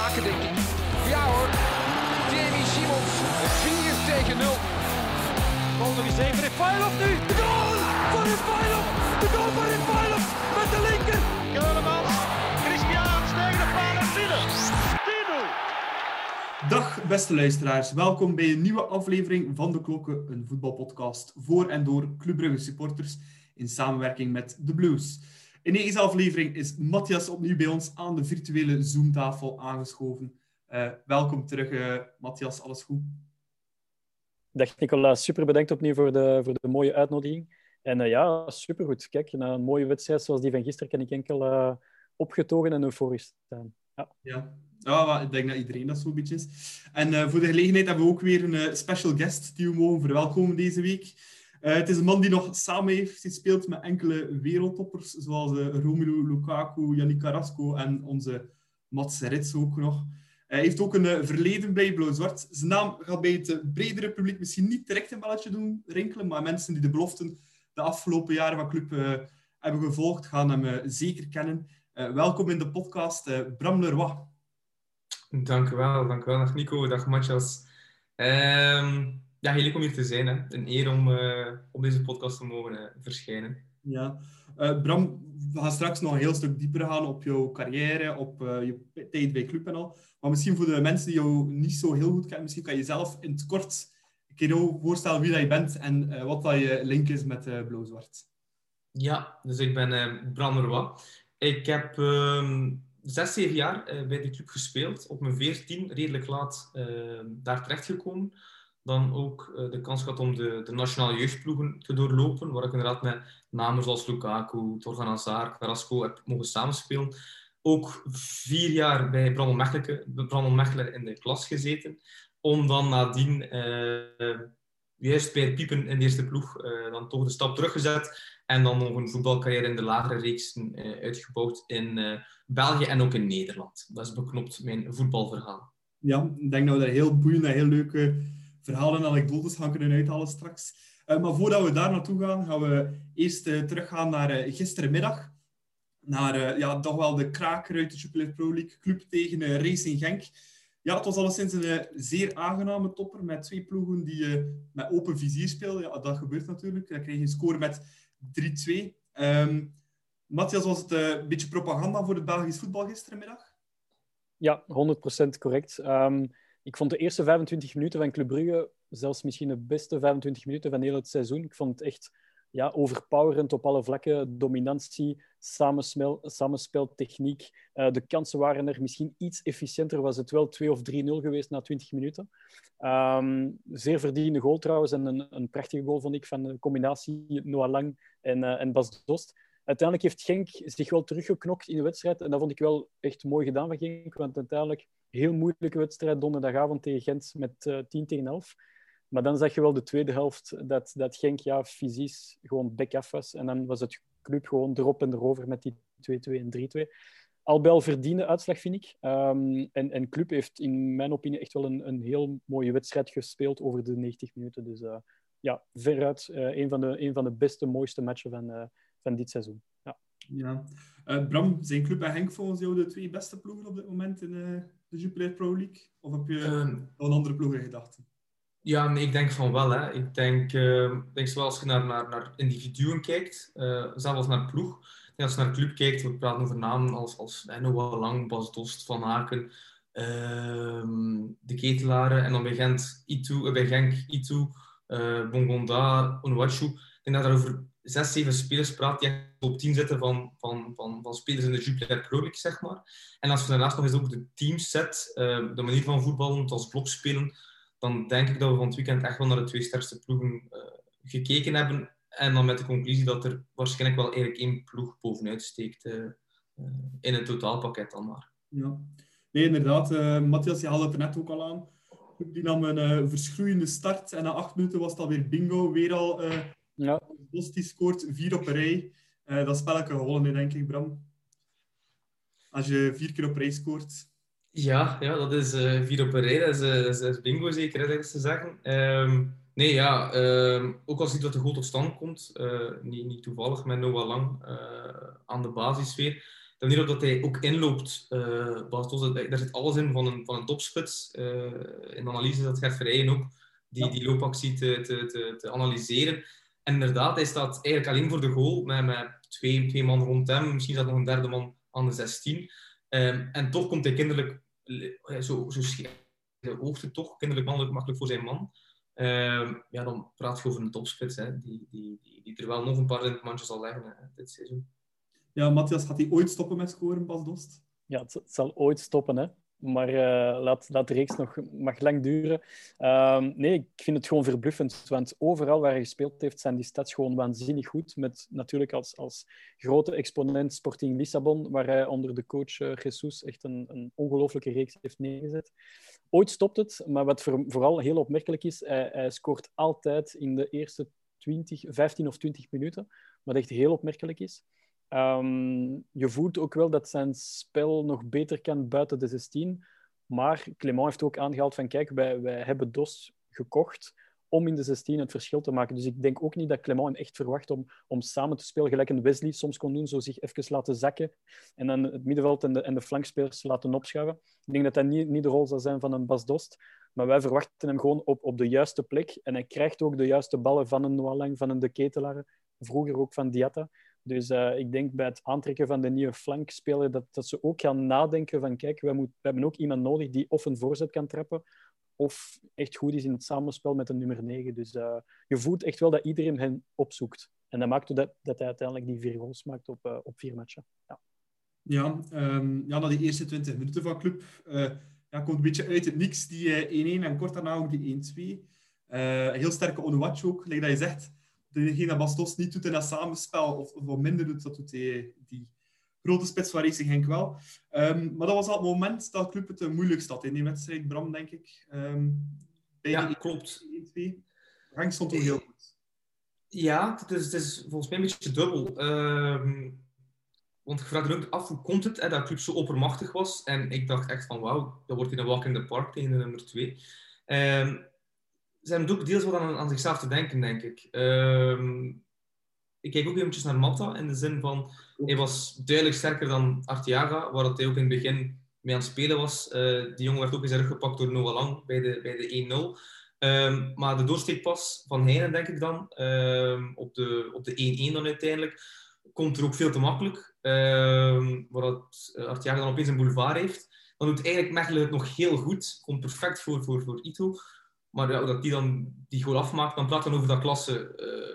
maken, denk ik. Ja hoor, Jamie Simons, 4 tegen 0. Goal nog eens even, Refailov nu! De goal van Refailov! De goal van Refailov met de linker! Keulemans, Christian tegen de paal en binnen. 10-0. Dag beste luisteraars, welkom bij een nieuwe aflevering van De Klokken, een voetbalpodcast voor en door Club Brugge supporters in samenwerking met The Blues. In deze aflevering is Matthias opnieuw bij ons aan de virtuele Zoomtafel aangeschoven. Uh, welkom terug, uh, Matthias, alles goed? Dag Nicola, super bedankt opnieuw voor de, voor de mooie uitnodiging. En uh, ja, supergoed. Kijk, na een mooie wedstrijd zoals die van gisteren kan ik enkel opgetogen en euforisch staan. Ja. ja. Ja, ik denk dat iedereen dat zo'n beetje is. En voor de gelegenheid hebben we ook weer een special guest die we mogen verwelkomen deze week. Uh, het is een man die nog samen heeft gespeeld met enkele wereldtoppers, zoals uh, Romelu Lukaku, Yannick Carrasco en onze Mats Rits ook nog. Hij heeft ook een uh, verleden bij Blauw-Zwart. Zijn naam gaat bij het bredere publiek misschien niet direct een belletje doen rinkelen, maar mensen die de beloften de afgelopen jaren van club hebben gevolgd, gaan hem zeker kennen. welkom in de podcast, Bram Leroy. Dank u wel, dank u wel. Dag Nico, dag Matthias. Um ja, heel leuk om hier te zijn. Hè. Een eer om uh, op deze podcast te mogen uh, verschijnen. Ja. Uh, Bram, we gaan straks nog een heel stuk dieper gaan op jouw carrière, op je tijd bij Club en al. Maar misschien voor de mensen die jou niet zo heel goed kennen, misschien kan je zelf in het kort een keer voorstellen wie dat je bent en wat dat je link is met Blauw-Zwart. Ja, dus ik ben Bram Leroy. Ik heb ehm, zes, zeven jaar bij de club gespeeld. Op mijn veertien, redelijk laat, ehm, daar terechtgekomen dan ook uh, de kans gehad om de, de nationale jeugdploegen te doorlopen, waar ik inderdaad met namen zoals Lukaku, Torgan Hazard, Carrasco heb mogen samenspelen. Ook vier jaar bij Brandon Mechelen in de klas gezeten, om dan nadien, uh, juist bij het piepen in de eerste ploeg, uh, dan toch de stap teruggezet en dan nog een voetbalcarrière in de lagere reeksen uitgebouwd in België en ook in Nederland. Dat is beknopt mijn voetbalverhaal. Ja, ik denk dat we dat heel boeiend en heel leuke verhalen en anekdotes gaan kunnen uithalen straks. Uh, maar voordat we daar naartoe gaan, gaan we eerst uh, teruggaan naar uh, gisterenmiddag. Naar ja, toch wel de kraker uit de Jupiler Pro League club tegen Racing Genk. Ja, het was alleszins een zeer aangename topper met twee ploegen die met open vizier speelden. Ja, dat gebeurt natuurlijk. Dan kreeg je een score met 3-2. Um, ehm, Matthias, was het een beetje propaganda voor het Belgisch voetbal gisterenmiddag? Ja, 100% correct. Um, ik vond de eerste 25 minuten van Club Brugge zelfs misschien de beste 25 minuten van heel het seizoen. Ik vond het echt ja, overpowerend op alle vlakken. Dominantie, samenspel, samenspel techniek. Uh, de kansen waren er misschien iets efficiënter. Was het wel 2 of 3-0 geweest na 20 minuten. Um, zeer verdiende goal trouwens. En een, een prachtige goal vond ik van de combinatie Noah Lang en, uh, en Bas Dost. Uiteindelijk heeft Genk zich wel teruggeknokt in de wedstrijd. En dat vond ik wel echt mooi gedaan van Genk. Want uiteindelijk heel moeilijke wedstrijd donderdagavond tegen Gent met uh, eh, 10 tegen 11. Maar dan zag je wel de tweede helft dat, dat Genk ja, fysisch gewoon back-af was. En dan was het club gewoon erop en erover met die 2-2 en 3-2. Albel verdiende uitslag, vind ik. Um, en, en Club heeft in mijn opinie echt wel een, een heel mooie wedstrijd gespeeld over de 90 minuten. Dus uh, ja, veruit uh, een, van de, een van de beste, mooiste matchen van, van dit seizoen. Ja. Ja. Bram, zijn Club en Henk volgens jou de twee beste ploegen op dit moment in, de Jupiler Pro League? Of heb je uh, een andere ploeg in gedachten? Ja, nee, ik denk van wel. Hè. Ik denk, uh, denk zowel als je naar, naar, naar individuen kijkt, uh, zelfs als naar ploeg. als je naar club kijkt, we praten over namen als, als Noah Lang, Bas Dost, Van Aken, ehm, de Ketelaren. En dan bij, Gent, Itu, bij Genk, Itu, Bongonda, Onwachu. Ik denk dat er over zes, zeven spelers praat die op 10 zitten van, van, van, van spelers in de Jupiler Pro League, zeg maar. En als je daarnaast nog eens ook de teams zet, uh, de manier van voetballen, als blok spelen, dan denk ik dat we van het weekend echt wel naar de twee sterkste ploegen uh, gekeken hebben. En dan met de conclusie dat er waarschijnlijk wel eigenlijk één ploeg bovenuit steekt uh, in het totaalpakket dan maar. Ja, nee, inderdaad. Matthias, je haalde het er net ook al aan. Die nam een verschroeiende start en na acht minuten was het alweer bingo. Weer al. Bos die scoort vier op een rij. Uh, dat spelletje gewonnen, denk ik, Bram. Als je vier keer op rij scoort. Ja, ja dat is uh, vier op een rij. Dat is, uh, dat is bingo zeker, hè, dat is te zeggen. Um, nee, ja. Um, ook als niet dat de goal tot stand komt, niet, niet toevallig met Noah Lang aan de basis weer, de manier dat hij ook inloopt, uh, Bas daar zit alles in van een, van een topspits. In de analyse dat Gert Verheyen ook, die, die loopactie te, te, te, te, analyseren. En inderdaad, hij staat eigenlijk alleen voor de goal, met, met twee, twee man rond hem. Misschien staat nog een derde man aan de 16. Um, ehm, en toch komt hij kinderlijk, zo, zo de hoogte toch, kinderlijk mannelijk makkelijk voor zijn man. Uh, ja, dan praat je over een topspits, hè, die, die, die, die, er wel nog een paar in het mandje zal leggen hè, dit seizoen. Ja, Matthias, gaat hij ooit stoppen met scoren, Bas Dost? Ja, het, zal ooit stoppen, hè. Maar uh, laat, laat de reeks nog mag lang duren. Uh, nee, ik vind het gewoon verbluffend. Want overal waar hij gespeeld heeft, zijn die stats gewoon waanzinnig goed. Met natuurlijk als, als grote exponent Sporting Lissabon, waar hij onder de coach uh, Jesus echt een, een ongelooflijke reeks heeft neergezet. Ooit stopt het, maar wat voor, vooral heel opmerkelijk is, hij, hij scoort altijd in de eerste 20, 15 of 20 minuten. Wat echt heel opmerkelijk is. Um, je voelt ook wel dat zijn spel nog beter kan buiten de 16. Maar Clement heeft ook aangehaald van kijk, wij, wij hebben DOS gekocht om in de 16 het verschil te maken. Dus ik denk ook niet dat Clement hem echt verwacht om, om samen te spelen, gelijk een Wesley soms kon doen, zo zich even laten zakken en dan het middenveld en de, en de flankspelers laten opschuiven. Ik denk dat dat niet, niet de rol zal zijn van een Bas Dost, maar wij verwachten hem gewoon op, op de juiste plek en hij krijgt ook de juiste ballen van een Noalang, van een De Ketelaar, vroeger ook van Diatta. Dus uh, ik denk bij het aantrekken van de nieuwe flankspeler dat, dat ze ook gaan nadenken van kijk, we, hebben ook iemand nodig die of een voorzet kan trappen of echt goed is in het samenspel met de nummer 9. Dus uh, je voelt echt wel dat iedereen hen opzoekt. En dat maakt dat, dat hij uiteindelijk die vier goals maakt op, uh, op vier matchen. Ja, ja, um, ja na die eerste 20 minuten van club ja, komt een beetje uit het niks die 1-1 en kort daarna ook die 1-2. heel sterke onwatch ook, like dat je zegt degene dat Bastos niet doet in dat samenspel, of, of wat minder doet, dat doet die, die grote spits van Racing Genk wel. Um, maar dat was al het moment dat Club het moeilijkst had in die wedstrijd, Bram, denk ik. Um, ja, klopt. 1-2. Genk stond ook heel goed. Ja, het is, het is volgens mij een beetje dubbel. Um, want ik vraag ook af, hoe komt het hè, dat Club zo oppermachtig was? En ik dacht echt van, wauw, dat wordt in een walk in the park tegen de nummer 2 hebben ook deels wat aan, aan zichzelf te denken, denk ik. Uh, ik kijk ook eventjes naar Matta, in de zin van... Hij was duidelijk sterker dan Artiaga, waar hij ook in het begin mee aan het spelen was. Uh, die jongen werd ook eens erg gepakt door Noah Lang bij de, bij de 1-0. Um, maar de doorsteekpas van Heijnen, denk ik dan, um, op de 1-1 op de dan uiteindelijk, komt er ook veel te makkelijk. Um, waar dat, uh, Artiaga dan opeens een boulevard heeft. Dan doet eigenlijk Mechelen het nog heel goed. Komt perfect voor, voor, voor Ito. Maar ja, dat die dan die goal afmaakt, dan praat dan over dat klasse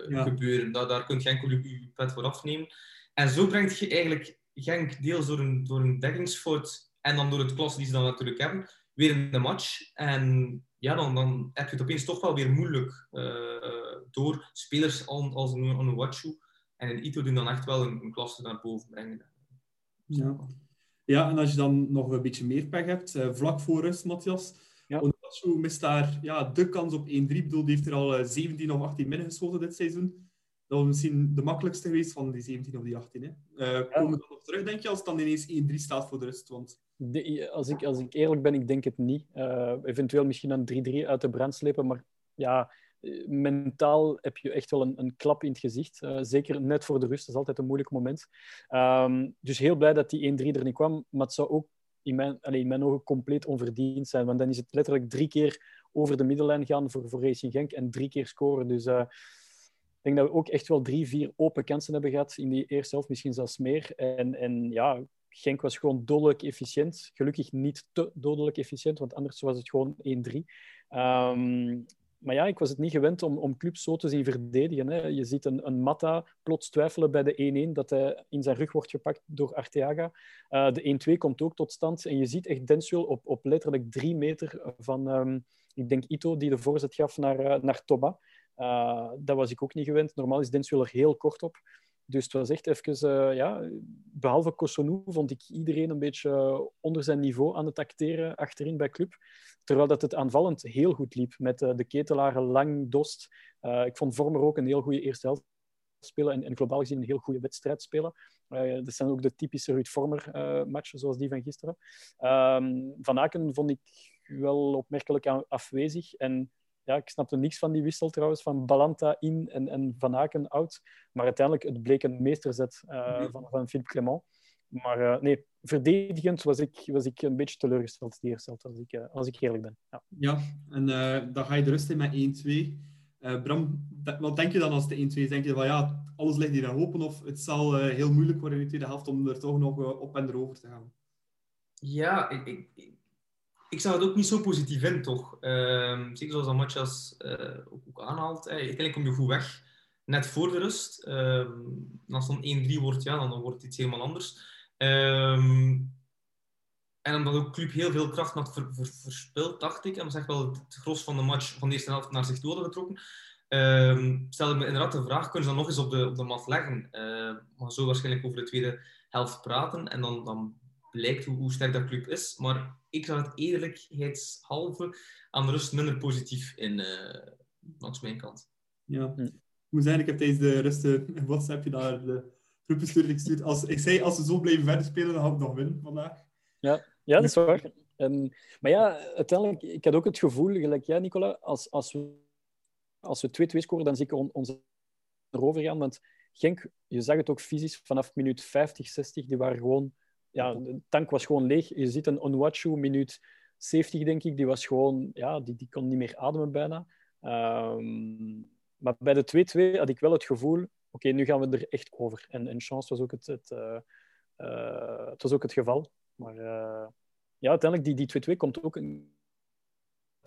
uh, gebeuren. Da daar kun je pet voor afnemen. En zo brengt je eigenlijk Genk deels door een, door een dekkingsfout en dan door het klasse die ze dan natuurlijk hebben, weer in de match. En ja, dan, dan heb je het opeens toch wel weer moeilijk uh, door spelers als, als een Onuwachu en een Ito die dan echt wel een, een klasse naar boven brengen. Ja. ja, en als je dan nog een beetje meer pech hebt, uh, vlak voor rust, Matthias, Onuachu mist daar ja, de kans op 1-3. bedoel, die heeft er al 17 of 18 min geschoten dit seizoen. Dat was misschien de makkelijkste geweest van die 17 of die 18. Hè. Uh, komen we nog terug, denk je, als het dan ineens 1-3 staat voor de rust? Want... De, als, ik, als ik eerlijk ben, ik denk het niet. Uh, eventueel misschien een 3-3 uit de brand slepen, maar ja, mentaal heb je echt wel een, een klap in het gezicht. Uh, zeker net voor de rust, dat is altijd een moeilijk moment. Um, dus heel blij dat die 1-3 er niet kwam, maar het zou ook in mijn, allez, in mijn ogen compleet onverdiend zijn. Want dan is het letterlijk drie keer over de middellijn gaan voor, voor Racing Genk en drie keer scoren. Dus uh, ik denk dat we ook echt wel drie, vier open kansen hebben gehad in die eerste helft, misschien zelfs meer. En, en ja, Genk was gewoon dodelijk efficiënt. Gelukkig niet te dodelijk efficiënt, want anders was het gewoon 1-3. Um, maar ja, ik was het niet gewend om, om clubs zo te zien verdedigen. Hè. Je ziet een, een Matta plots twijfelen bij de 1-1, dat hij in zijn rug wordt gepakt door Arteaga. Uh, de 1-2 komt ook tot stand. En je ziet echt Densuel op, op letterlijk drie meter van, um, ik denk Ito, die de voorzet gaf naar, uh, naar Toba. Uh, dat was ik ook niet gewend. Normaal is Densuel er heel kort op. Dus het was echt even, uh, ja, behalve Kosonou vond ik iedereen een beetje onder zijn niveau aan het acteren achterin bij club. Terwijl dat het aanvallend heel goed liep met uh, de ketelaren Lang, Dost. Ik vond Vormer ook een heel goede eerste helft spelen en, en globaal gezien een heel goede wedstrijd spelen. dat zijn ook de typische Ruud Vormer matchen, zoals die van gisteren. Um, van Aken vond ik wel opmerkelijk afwezig en ja, ik snapte niks van die wissel trouwens, van Balanta in en, en Van Aken out. Maar uiteindelijk, het bleek een meesterzet uh, van, van Philippe Clement. Maar uh, nee, verdedigend was ik, was ik een beetje teleurgesteld die eerste helft, als ik, uh, als ik eerlijk ben. Ja, ja en uh, dan ga je de rust in met 1-2. Bram, wat denk je dan als de 1-2 Denk je van ja, alles ligt hier aan open of het zal heel moeilijk worden in de tweede helft om er toch nog op en erover te gaan? Ja, ik, ik, ik zou het ook niet zo positief in, toch? Uh, zeker zoals Amatjas uh, ook, ook aanhaalt. Hey, uiteindelijk kom je goed weg. Net voor de rust. Uh, als dan 1-3 wordt, ja, dan, wordt het iets helemaal anders. Ehm, en omdat ook club heel veel kracht had ver, ver, verspild, dacht ik. En zeg wel het, gros van de match van de eerste helft naar zich toe hadden getrokken. Stel ik me inderdaad de vraag, kunnen ze dan nog eens op de, op de mat leggen? Maar zo waarschijnlijk over de tweede helft praten. En dan, dan blijkt hoe, hoe sterk dat club is. Maar ik zou het eerlijkheidshalve aan de rust minder positief in, uh, langs mijn kant. Ja. Hm. Ik moet zeggen, ik heb tijdens de rust een WhatsAppje naar de groepbestuur gestuurd. Als, ik zei, als ze zo blijven verder spelen, dan ga ik nog winnen vandaag. Ja, ja dat is waar. Um, maar ja, uiteindelijk, ik had ook het gevoel, gelijk jij, Nicola, als, als we, als we 2-2 scoren, dan zeker on, onze erover gaan. Want Genk, je zag het ook fysisch, vanaf minuut 50, 60, die waren gewoon ja, de tank was gewoon leeg. Je ziet een Onwachu, minuut 70 denk ik, die was gewoon, ja, die, die kon niet meer ademen bijna. Um, maar bij de 2-2 had ik wel het gevoel, oké, nu gaan we er echt over. En, en chance was ook het, het, uh, uh, het was ook het geval. Maar uh, ja, uiteindelijk, die, die 2-2 komt ook een,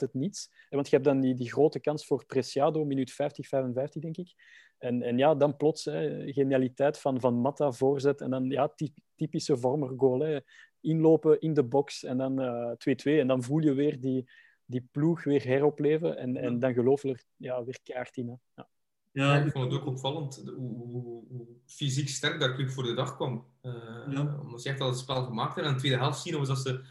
het niets. Want je hebt dan die, die grote kans voor Preciado, minuut 50, 55, denk ik. En, en ja, dan plots, hè, genialiteit van, van Matta, voorzet. En dan ja, typische vormer goal. Hè. Inlopen in de box en dan 2-2. Uh, en dan voel je weer die, die ploeg weer heropleven. En, en dan geloof je er ja, weer kaart in. Hè. Ja. Ja, ik vond het ook opvallend hoe, hoe, hoe, fysiek sterk dat club voor de dag kwam. Uh, ja. Omdat je echt al het spel gemaakt hebt. En in de tweede helft zien we dat ze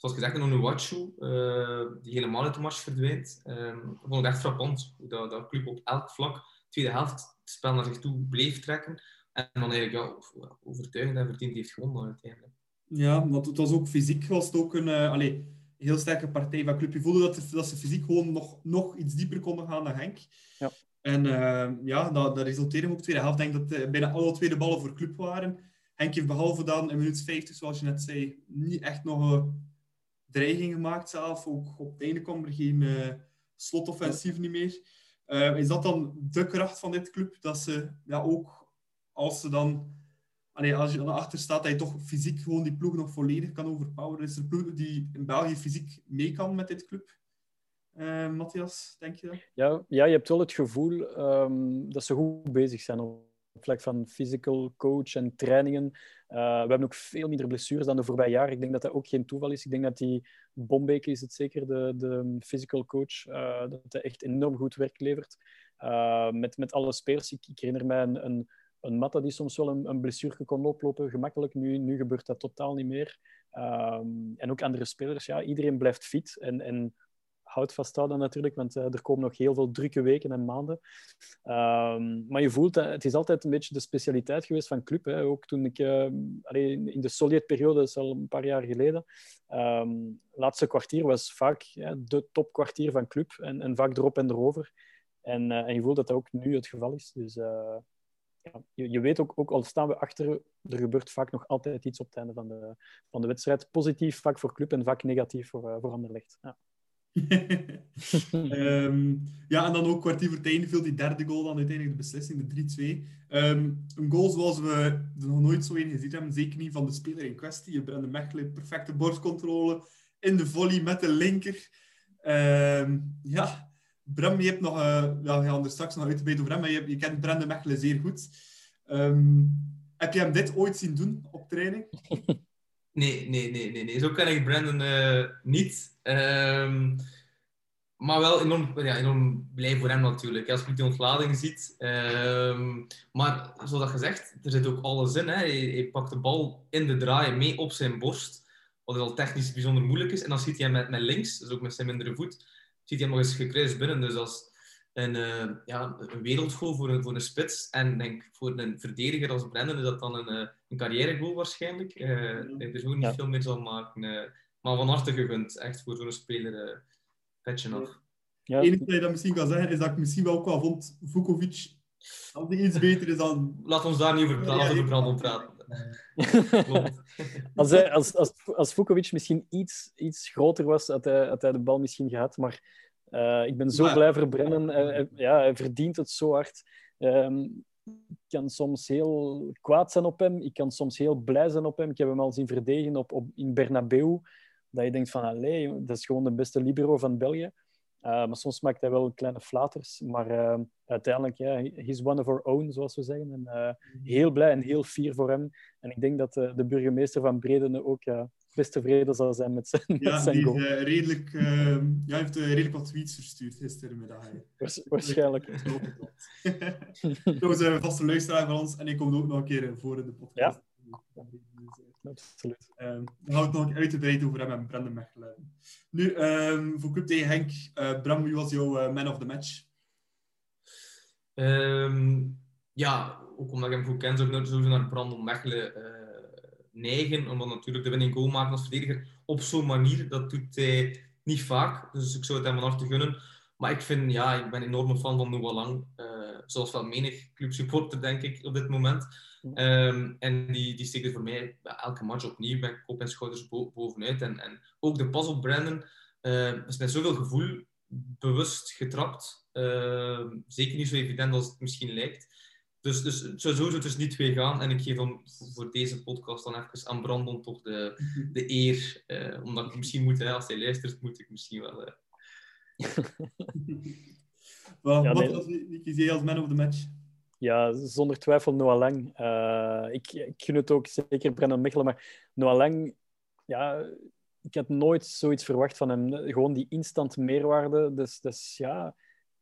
zoals gezegd, een Onuwachu, uh, die helemaal uit de mars verdwijnt. Um, ik vond het echt frappant hoe dat, dat club op elk vlak, tweede helft, het spel naar zich toe bleef trekken. En dan eigenlijk ja, overtuigend en verdiend heeft gewonnen uiteindelijk. Ja, want het was ook fysiek was het ook een uh, allez, heel sterke partij van club. Je voelde dat, dat ze fysiek gewoon nog, nog iets dieper konden gaan dan Henk. Ja. En uh, ja, dat, dat resulteerde ook tweede helft. Ik denk dat uh, bijna alle tweede ballen voor club waren. Henk heeft behalve dan in minuut 50, zoals je net zei, niet echt nog dreiging gemaakt zelf. Ook op het einde kwam er geen uh, slotoffensief niet meer. Uh, is dat dan de kracht van dit club? Dat ze ja, ook als ze dan... Als je dan achter staat, dat je toch fysiek gewoon die ploeg nog volledig kan overpoweren. Is er ploeg die in België fysiek mee kan met dit club? Uh, Matthias, denk je dat? Ja, ja, je hebt wel het gevoel um, dat ze goed bezig zijn vlak van physical coach en trainingen. Uh, we hebben ook veel minder blessures dan de voorbije jaren. Ik denk dat dat ook geen toeval is. Ik denk dat die Bombeke is het zeker, de, de physical coach, uh, dat hij echt enorm goed werk levert. Uh, met, met alle spelers. Ik, ik herinner mij een, een, een Matta die soms wel een, een blessure kon oplopen, gemakkelijk. Nu, nu gebeurt dat totaal niet meer. Um, en ook andere spelers. Ja, iedereen blijft fit. En, en houd vasthouden natuurlijk, want uh, er komen nog heel veel drukke weken en maanden. Um, maar je voelt, uh, het is altijd een beetje de specialiteit geweest van club. Hè. Ook toen ik uh, in de Sovjet-periode, dat is al een paar jaar geleden, um, laatste kwartier was vaak ja, de topkwartier van club en, en vaak erop en erover. En, en je voelt dat dat ook nu het geval is. Dus ja, je, je, weet ook, ook, al staan we achter, er gebeurt vaak nog altijd iets op het einde van de, van de wedstrijd. Positief vaak voor club en vaak negatief voor, voor Anderlecht. Ja. Um, ja, en dan ook kwartier voor het einde viel die derde goal dan uiteindelijk de beslissing, de 3-2. Um, een goal zoals we er nog nooit zo in gezien hebben, zeker niet van de speler in kwestie. Brendan Mechelen, perfecte borstcontrole in de volley met de linker. Um, ja, Bram, je hebt nog, uh, ja, we gaan er straks nog uitgebreid over hem, maar je, je kent Brendan Mechelen zeer goed. heb je hem dit ooit zien doen op training? Nee, nee, nee, nee, nee. Zo ken ik Brandon uh, niet. Um, maar wel enorm, ja, enorm blij voor hem natuurlijk. Als je die ontlading ziet. Um, maar zoals gezegd, er zit ook alles in. Hè. Hij, hij, pakt de bal in de draai mee op zijn borst. Wat al technisch bijzonder moeilijk is. En dan ziet hij hem met, met links, dus ook met zijn mindere voet, ziet hij hem nog eens gekruist binnen. Dus als een, uh, ja, een wereldgoal voor een, voor een spits. En denk voor een verdediger als Brendan is dat dan een, uh, een carrièregoal waarschijnlijk. Uh, ik er zo niet ja. veel meer zal maken. maar van harte gegund. Echt voor zo'n speler uh, petje af. Ja. Het enige dat je dat misschien kan zeggen is dat ik misschien wel ook wel vond Vukovic als die iets beter is dan... Laat ons daar niet over praten, ja, over Brandon praten. als, hij, als, als, als Vukovic misschien iets, iets groter was, had hij, had hij de bal misschien gehad. Maar uh, ik ben zo Maar- blij voor Brennan. Hij, ja, hij verdient het zo hard. Ehm, ik kan soms heel kwaad zijn op hem. Ik kan soms heel blij zijn op hem. Ik heb hem al zien verdedigen op, op, in Bernabeu. Dat je denkt van, allee, dat is gewoon de beste libero van België. Uh, maar soms maakt hij wel kleine flaters. Maar uh, uiteindelijk, ja, he's one of our own, zoals we zeggen. En, uh, heel blij en heel fier voor hem. En ik denk dat de, de burgemeester van Bredene ook best tevreden zal zijn met zijn, Ja, met zijn die goal. is, uh, redelijk, uh, ja, heeft uh, redelijk wat tweets verstuurd gistermiddag. Waars, waarschijnlijk. Trouwens, een vaste luisteraar van ons en ik kom ook nog een keer voor in de podcast. Ja. Absoluut. Um, we gaan het nog uitgebreid over hem en Brendan Mechelen. Nu, um, voor Club tegen Henk, uh, Bram, wie was jouw uh, man of the match? Um, ja, ook omdat ik hem goed ken, zou ik sowieso naar Brandon Mechelen uh, neigen. Omdat natuurlijk de winning goal maken als verdediger op zo'n manier, dat doet hij niet vaak. Dus ik zou het hem van harte gunnen. Maar ik vind, ja, ik ben een enorme fan van Noah Lang. Uh, zoals wel menig clubsupporter, denk ik, op dit moment. Um, en die, die steekt er voor mij bij elke match opnieuw. Ben kop en schouders bo bovenuit. En, en ook de pas op Brandon uh, is met zoveel gevoel bewust getrapt. Uh, zeker niet zo evident als het misschien lijkt. Dus, dus het zou sowieso dus niet twee gaan. En ik geef dan voor deze podcast dan even aan Brandon toch de, de eer. Uh, omdat ik misschien moet, hè, als hij luistert, moet ik misschien wel... Well, Ja, wat nee. was als man of the match? Ja, zonder twijfel Noah Lang. Uh, ik, ik gun het ook zeker Brennan Mechelen, maar Noah Lang, ja, ik had nooit zoiets verwacht van hem. Gewoon die instant meerwaarde. Dus, dus ja,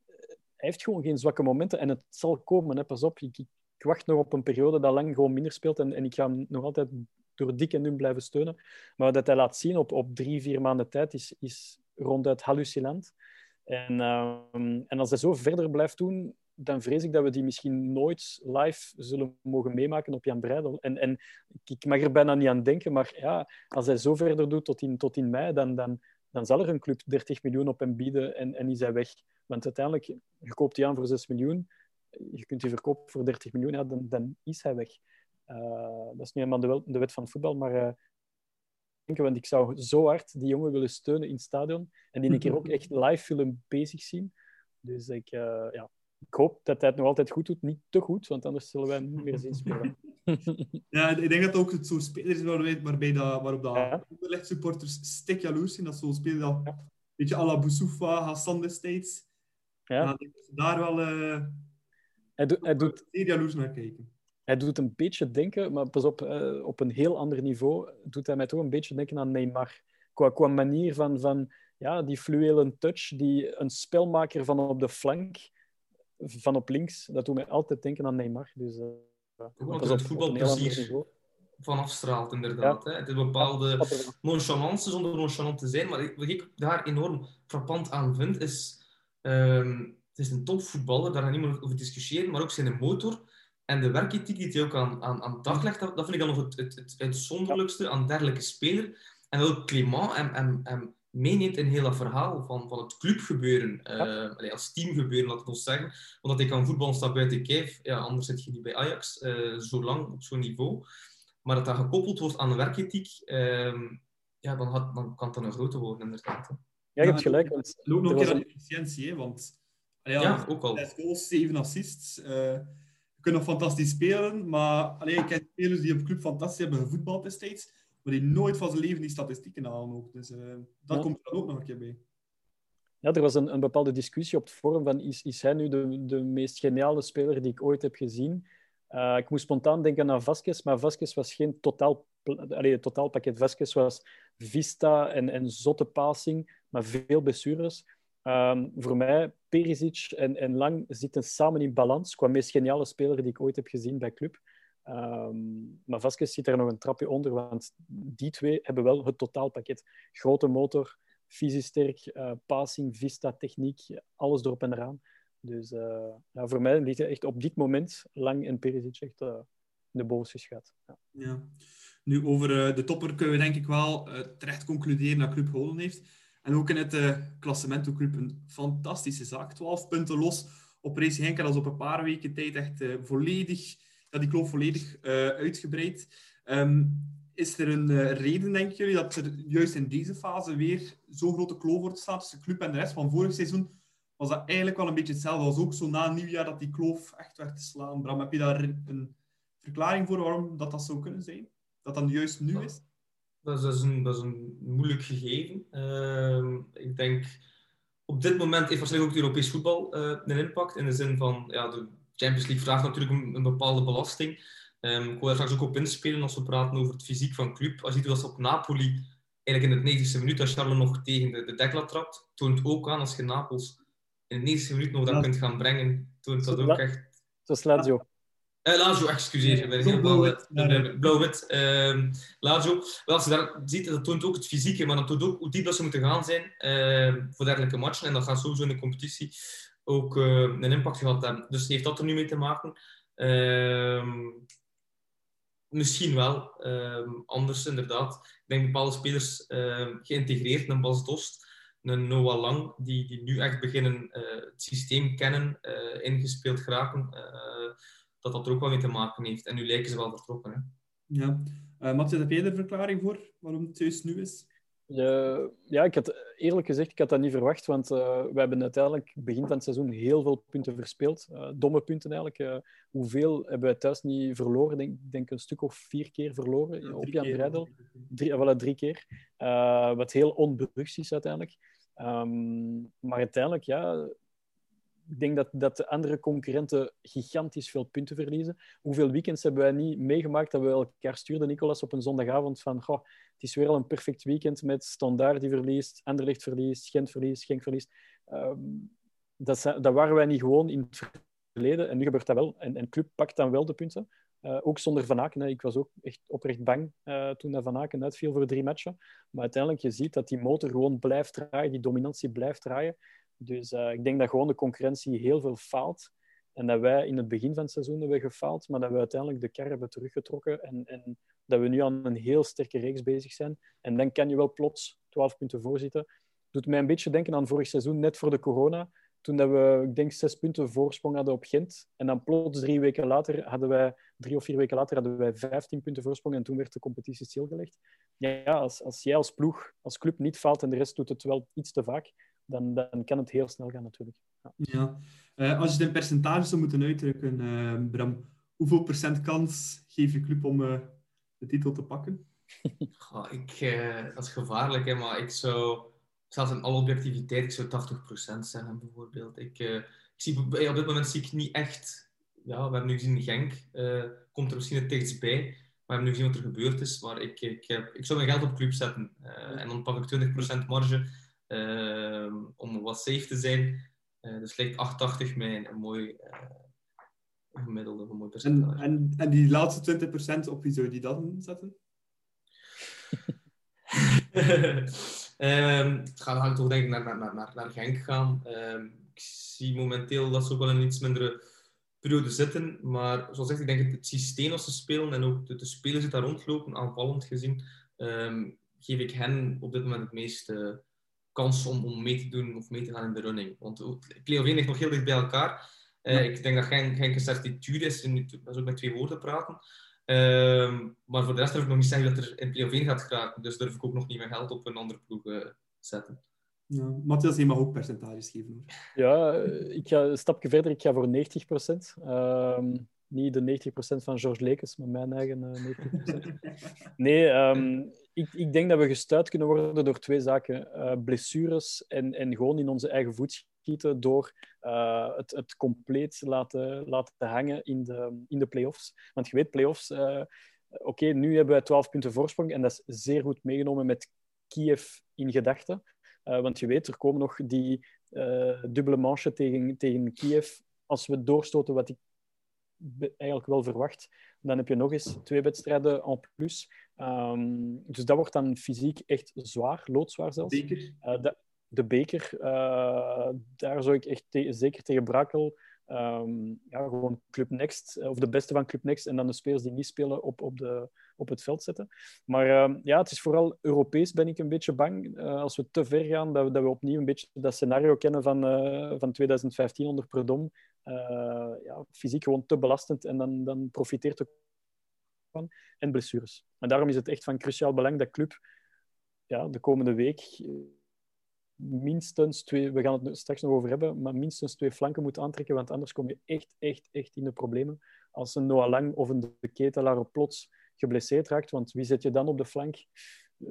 hij heeft gewoon geen zwakke momenten en het zal komen. Hè. Pas op, ik, ik, wacht nog op een periode dat Lang gewoon minder speelt en, en ik ga hem nog altijd door dik en dun blijven steunen. Maar wat hij laat zien op, op drie, vier maanden tijd is, is ronduit hallucinant. En, um, en als hij zo verder blijft doen, dan vrees ik dat we die misschien nooit live zullen mogen meemaken op Jan Breidel. En, en ik mag er bijna niet aan denken, maar ja, als hij zo verder doet tot in, tot in mei, dan, dan, dan zal er een club 30 miljoen op hem bieden en, en is hij weg. Want uiteindelijk, je koopt die aan voor 6 miljoen, je kunt die verkopen voor 30 miljoen, dan, dan is hij weg. Uh, dat is nu eenmaal de, wet van het voetbal, maar uh, want ik zou zo hard die jongen willen steunen in het stadion en die een keer ook echt live willen bezig zien. Dus ik, uh, ja, ik hoop dat hij het nog altijd goed doet. Niet te goed, want anders zullen wij hem niet meer zien spelen. ja, ik denk dat ook het zo'n speler is waarbij, waarbij dat, waarop dat Ja. ja. supporters stik jaloers zijn. Dat zo'n speler dat Ja. een beetje à la Boussoufa, Hassan destijds. Ja. Ja, ik denk dat ze daar wel eh, Hij, doet, hij, doet, zeer jaloers naar kijken. Hij doet een beetje denken, maar pas op, eh, op een heel ander niveau doet hij mij toch een beetje denken aan Neymar. Qua, qua manier van, van ja, die fluwele touch, die een spelmaker van op de flank, van op links, dat doet mij altijd denken aan Neymar. Dus, uh, dat het voetbalplezier van afstraalt, inderdaad. Ja. Hè. Het is bepaalde nonchalance zonder nonchalant te zijn. Maar wat ik daar enorm frappant aan vind, is... Um, het is een topvoetballer, daar gaan we niet meer over discussiëren, maar ook zijn motor en de werkethiek die hij ook aan, aan, aan dag legt, dat, dat vind ik dan nog het, het, het uitzonderlijkste aan dergelijke speler. En dat ook Clément en, en, en meeneemt in heel dat verhaal van, van het clubgebeuren, ja. uh, als teamgebeuren, laat ik ons zeggen. Omdat hij kan voetballen, staat buiten kijf. Ja, anders zit je niet bij Ajax, uh, zo lang op zo'n niveau. Maar dat dat gekoppeld wordt aan de werkethiek, uh, ja, dan, had, dan kan het dan een grote worden, inderdaad. Hè. Ja, je hebt gelijk. Want Loop nog een keer aan de efficiëntie, hè, want... Ja, ja, ook al. 6 goals, 7 assists. Kunt nog fantastisch spelen, maar allee, ik ken spelers die op club fantastisch hebben gevoetbald destijds, maar die nooit van zijn leven die statistieken halen ook. Dus uh, dat ja. komt er ook nog een keer bij. Ja, er was een, een bepaalde discussie op het forum van is, is hij nu de, de meest geniale speler die ik ooit heb gezien? Uh, ik moest spontaan denken aan Vasquez, maar Vasquez was geen totaal, allee, totaalpakket. Vasquez was vista en, en zotte passing, maar veel blessures. Um, voor mij, Perisic en, en Lang zitten samen in balans qua meest geniale speler die ik ooit heb gezien bij club. Um, maar Vasquez zit er nog een trapje onder, want die twee hebben wel het totaalpakket. Grote motor, fysisch sterk, uh, passing, vista, techniek, alles erop en eraan. Dus uh, ja, voor mij ligt echt op dit moment Lang en Perisic echt uh, de bovenste schat. Ja. ja. Nu, over de topper kunnen we denk ik wel terecht concluderen dat Club Holen heeft. En ook in het uh, klassement hoe Club een fantastische zaak. 12 punten los op Race Henk. En dat is op een paar weken tijd echt uh, volledig dat die kloof volledig uh, uitgebreid. Um, is er een reden, denken jullie, dat er juist in deze fase weer zo'n grote kloof wordt staan tussen de club en de rest van vorig seizoen? Was dat eigenlijk wel een beetje hetzelfde? was ook zo na nieuwjaar dat die kloof echt werd te slaan. Bram, heb je daar een verklaring voor waarom dat, dat zou kunnen zijn? Dat dan juist nu is? Dat is, een, dat is een moeilijk gegeven. Uh, ik denk, op dit moment heeft waarschijnlijk ook het Europees voetbal uh, een impact. In de zin van, ja, de Champions League vraagt natuurlijk een, een bepaalde belasting. Um, ik wil daar straks ook op inspelen als we praten over het fysiek van club. Als je ziet dat op Napoli, eigenlijk in het 90e minuut, als Charles nog tegen de, de dekla trapt, toont ook aan als je Napels in de 90e minuut nog dat kunt gaan brengen, toont dat ook echt... Dat is Lazio. Uh, Lazio, excuseer. Ik ben heel blauw-wit. Blauw-wit. Uh, Lazio. Wel, als je daar ziet, dat toont ook het fysieke, maar dat toont ook hoe diep dat ze moeten gaan zijn uh, voor dergelijke matchen. En dat gaat sowieso in de competitie ook uh, een impact gehad hebben. Dus heeft dat er nu mee te maken? Ehm, misschien wel. Ehm, anders, inderdaad. Ik denk bepaalde spelers geïntegreerd een Bas Dost, een Noah Lang, die, die nu echt beginnen het systeem kennen, ingespeeld geraken dat dat er ook wel mee te maken heeft. En nu lijken ze wel vertrokken. Hè. Ja. Uh, Matthias, heb jij er een verklaring voor waarom het juist nu is? Ja, ja, ik had eerlijk gezegd, ik had dat niet verwacht, want uh, we hebben uiteindelijk begin van het seizoen heel veel punten verspeeld. Uh, domme punten eigenlijk. Uh, hoeveel hebben wij thuis niet verloren? Ik denk, denk een stuk of vier keer verloren ja, op Jan Breidel. Drie, voilà, drie keer. wat heel onberuchts is uiteindelijk. Um, maar uiteindelijk, ja, ik denk dat, dat de andere concurrenten gigantisch veel punten verliezen. Hoeveel weekends hebben wij niet meegemaakt dat we elkaar stuurden, Nicolas, op een zondagavond van goh, het is weer al een perfect weekend met Standaard die verliest, Anderlecht verliest, Gent verliest, Genk verliest. Um, dat, dat, waren wij niet gewoon in het verleden en nu gebeurt dat wel. En, en Club pakt dan wel de punten. Uh, ook zonder Van Aken. Hè. Ik was ook echt oprecht bang uh, toen dat Van Aken uitviel voor drie matchen. Maar uiteindelijk, je ziet dat die motor gewoon blijft draaien, die dominantie blijft draaien. Dus uh, ik denk dat gewoon de concurrentie heel veel faalt. En dat wij in het begin van het seizoen hebben gefaald, maar dat we uiteindelijk de kar hebben teruggetrokken. En, en dat we nu aan een heel sterke reeks bezig zijn. En dan kan je wel plots 12 punten voorzitten. Doet mij een beetje denken aan vorig seizoen, net voor de corona. Toen dat we, ik denk, zes punten voorsprong hadden op Gent. En dan plots drie weken later hadden wij, drie of vier weken later, hadden wij 15 punten voorsprong. En toen werd de competitie stilgelegd. Ja, als, als jij als ploeg, als club niet faalt en de rest doet het wel iets te vaak, dan, dan kan het heel snel gaan natuurlijk. Ja. ja. Uh, als je het in percentage zou moeten uitdrukken, uh, Bram, hoeveel procent kans geeft je club om uh, de titel te pakken? Goh, ik, dat is gevaarlijk, hè, maar ik zou, zelfs in alle objectiviteit, ik zou 80% zeggen bijvoorbeeld. Ik, ik zie, op dit moment zie ik niet echt, ja, we hebben nu gezien Genk, komt er misschien het dichtst bij. We hebben nu gezien wat er gebeurd is, maar ik, ik, ik zou mijn geld op club zetten. en dan pak ik 20% marge Ehm, om wat safe te zijn. Uh, dus lijkt 88 mij een mooi uh, gemiddelde, een mooi percentage. En, en, en die laatste 20% op wie zou je die dan zetten? um, het gaat toch denk ik naar, naar, naar, naar Genk gaan. Um, ik zie momenteel dat ze ook wel een iets mindere periode zitten. Maar zoals ik denk het systeem als ze spelen en ook de, de spelers die daar rondlopen, aanvallend gezien, um, geef ik hen op dit moment het meeste kans om, om mee te doen of mee te gaan in de running. Want Cleoveen ligt nog heel dicht bij elkaar. Uh, Ik denk dat geen, geen certitude is, en dat is ook met twee woorden praten. Uh, maar voor de rest durf ik nog niet zeggen dat er in Cleoveen gaat geraken. Dus durf ik ook nog niet mijn geld op een andere ploeg uh, zetten. Ja, Matthias, je mag ook percentages geven. Hoor. Ja, ik ga een stapje verder. Ik ga voor 90 procent. Ehm, niet de 90% van George Lekes, maar mijn eigen uh, eh, 90%. Nee, um, ik, ik, denk dat we gestuurd kunnen worden door twee zaken. Uh, blessures en, en gewoon in onze eigen voet schieten door uh, het, het compleet laten, laten hangen in de, in de play-offs. Want je weet, play-offs... Oké, nu hebben wij 12 punten voorsprong en dat is zeer goed meegenomen met Kiev in gedachten. want je weet, er komen nog die dubbele manche tegen, tegen Kiev als we doorstoten wat ik eigenlijk wel verwacht. Dan heb je nog eens twee wedstrijden en plus. Um, dus dat wordt dan fysiek echt zwaar, loodzwaar zelfs. Beker. Uh, de, de, beker, uh, daar zou ik echt te zeker tegen Brakel, um, ja, gewoon Club Next, of de beste van Club Next, en dan de spelers die niet spelen op, op, de, op het veld zetten. Maar uh, ja, het is vooral Europees ben ik een beetje bang. Uh, als we te ver gaan, dat we, dat we opnieuw een beetje dat scenario kennen van, uh, van 2015 onder Predom. ja, fysiek gewoon te belastend en dan, dan profiteert ook van. En blessures. En daarom is het echt van cruciaal belang dat club ja, de komende week minstens twee, we gaan het straks nog over hebben, maar minstens twee flanken moet aantrekken, want anders kom je echt, echt, echt in de problemen. Als een Noah Lang of een de Ketelaar plots geblesseerd raakt, want wie zet je dan op de flank? Uh,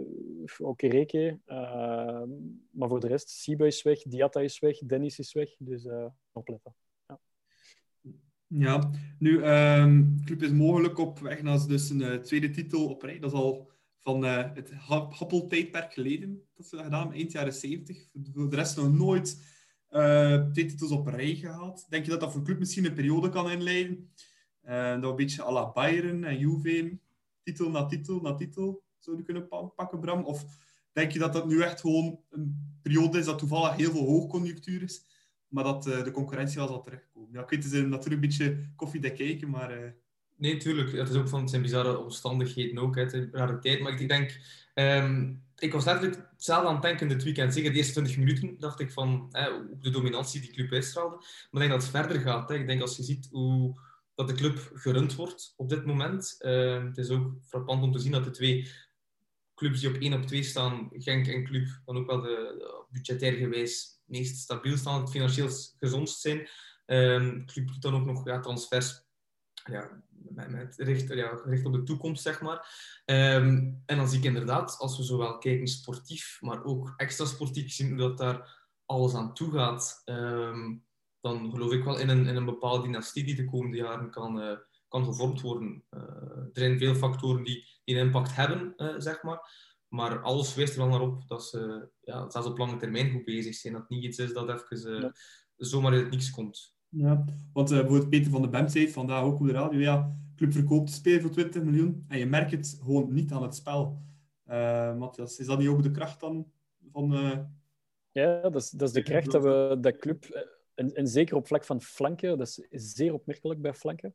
Oké, Reke. Uh, maar voor de rest, Siba is weg, Diatta is weg, Dennis is weg, dus uh, opletten. Ja. nu, um, club is mogelijk op weg naar dus een uh, tweede titel op rij. Dat is al van uh, het Happel-tijdperk geleden dat ze dat gedaan, eind jaren 70. Voor de rest nog nooit uh, twee titels op rij gehad. Denk je dat dat voor club misschien een periode kan inleiden? Dat een beetje à la Bayern en Juve, titel na titel na titel zouden kunnen pakken, Bram? Of denk je dat dat nu echt gewoon een periode is dat toevallig heel veel hoogconjunctuur is, maar dat de concurrentie wel zal terugkomen? Ja, ik weet, het is natuurlijk een beetje koffiedik kijken, maar... Nee, natuurlijk. Het is ook van het zijn bizarre omstandigheden ook, het is rare tijd. Maar ik denk, um, ik was letterlijk zelf aan het denken dit weekend. Zeker de eerste 20 minuten dacht ik van eh, op de dominantie die club uitstraalde. Maar ik denk dat het verder gaat. Hè. Ik denk als je ziet hoe dat de club gerund wordt op dit moment. Uh, het is ook frappant om te zien dat de twee clubs die op 1 op 2 staan, Genk en Club, dan ook wel de, budgetair gewijs meest stabiel staan, financieel gezondst zijn. Um, club dan ook nog ja, transfers ja, met, met ja, gericht op de toekomst, zeg maar. Um, en dan zie ik inderdaad, als we zowel kijken sportief, maar ook extra sportief zien hoe dat daar alles aan toe gaat, um, dan geloof ik wel in een, in een bepaalde dynastie die de komende jaren kan, uh, kan gevormd worden. Uh, er zijn veel factoren die, die een impact hebben, uh, zeg maar. Maar alles wijst er wel naar op dat ze ja, zelfs op lange termijn goed bezig zijn. Dat het niet iets is dat even ja. zomaar uit het niks komt. Ja, want uh, bijvoorbeeld Peter van de Bem zei vandaag ook op de radio, ja, club verkoopt spelen voor 20 miljoen en je merkt het gewoon niet aan het spel. Uh, Matthias, is dat niet ook de kracht dan van... Uh... Ja, dat is, dat is de kracht dat we dat club... En, en zeker op vlak van flanken, dat is zeer opmerkelijk bij flanken.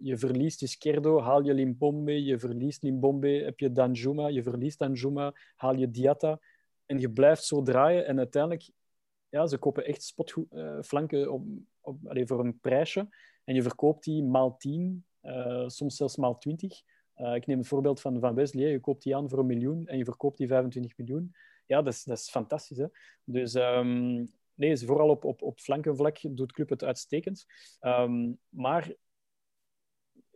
Je verliest Izquierdo, haal je Limbombe, je verliest Limbombe, heb je Danjuma, je verliest Danjuma, haal je Diatta en je blijft zo draaien en uiteindelijk ja, ze kopen echt spotflanken uh, op, op, allee, voor een prijsje. En je verkoopt die maal 10, uh, soms zelfs maal 20. Uh, ik neem het voorbeeld van Van Wesley. Je koopt die aan voor een miljoen en je verkoopt die 25 miljoen. Ja, dat is, dat is fantastisch. Hè? Dus um, nee, vooral op, op, op flankenvlak doet Club het uitstekend. Um, maar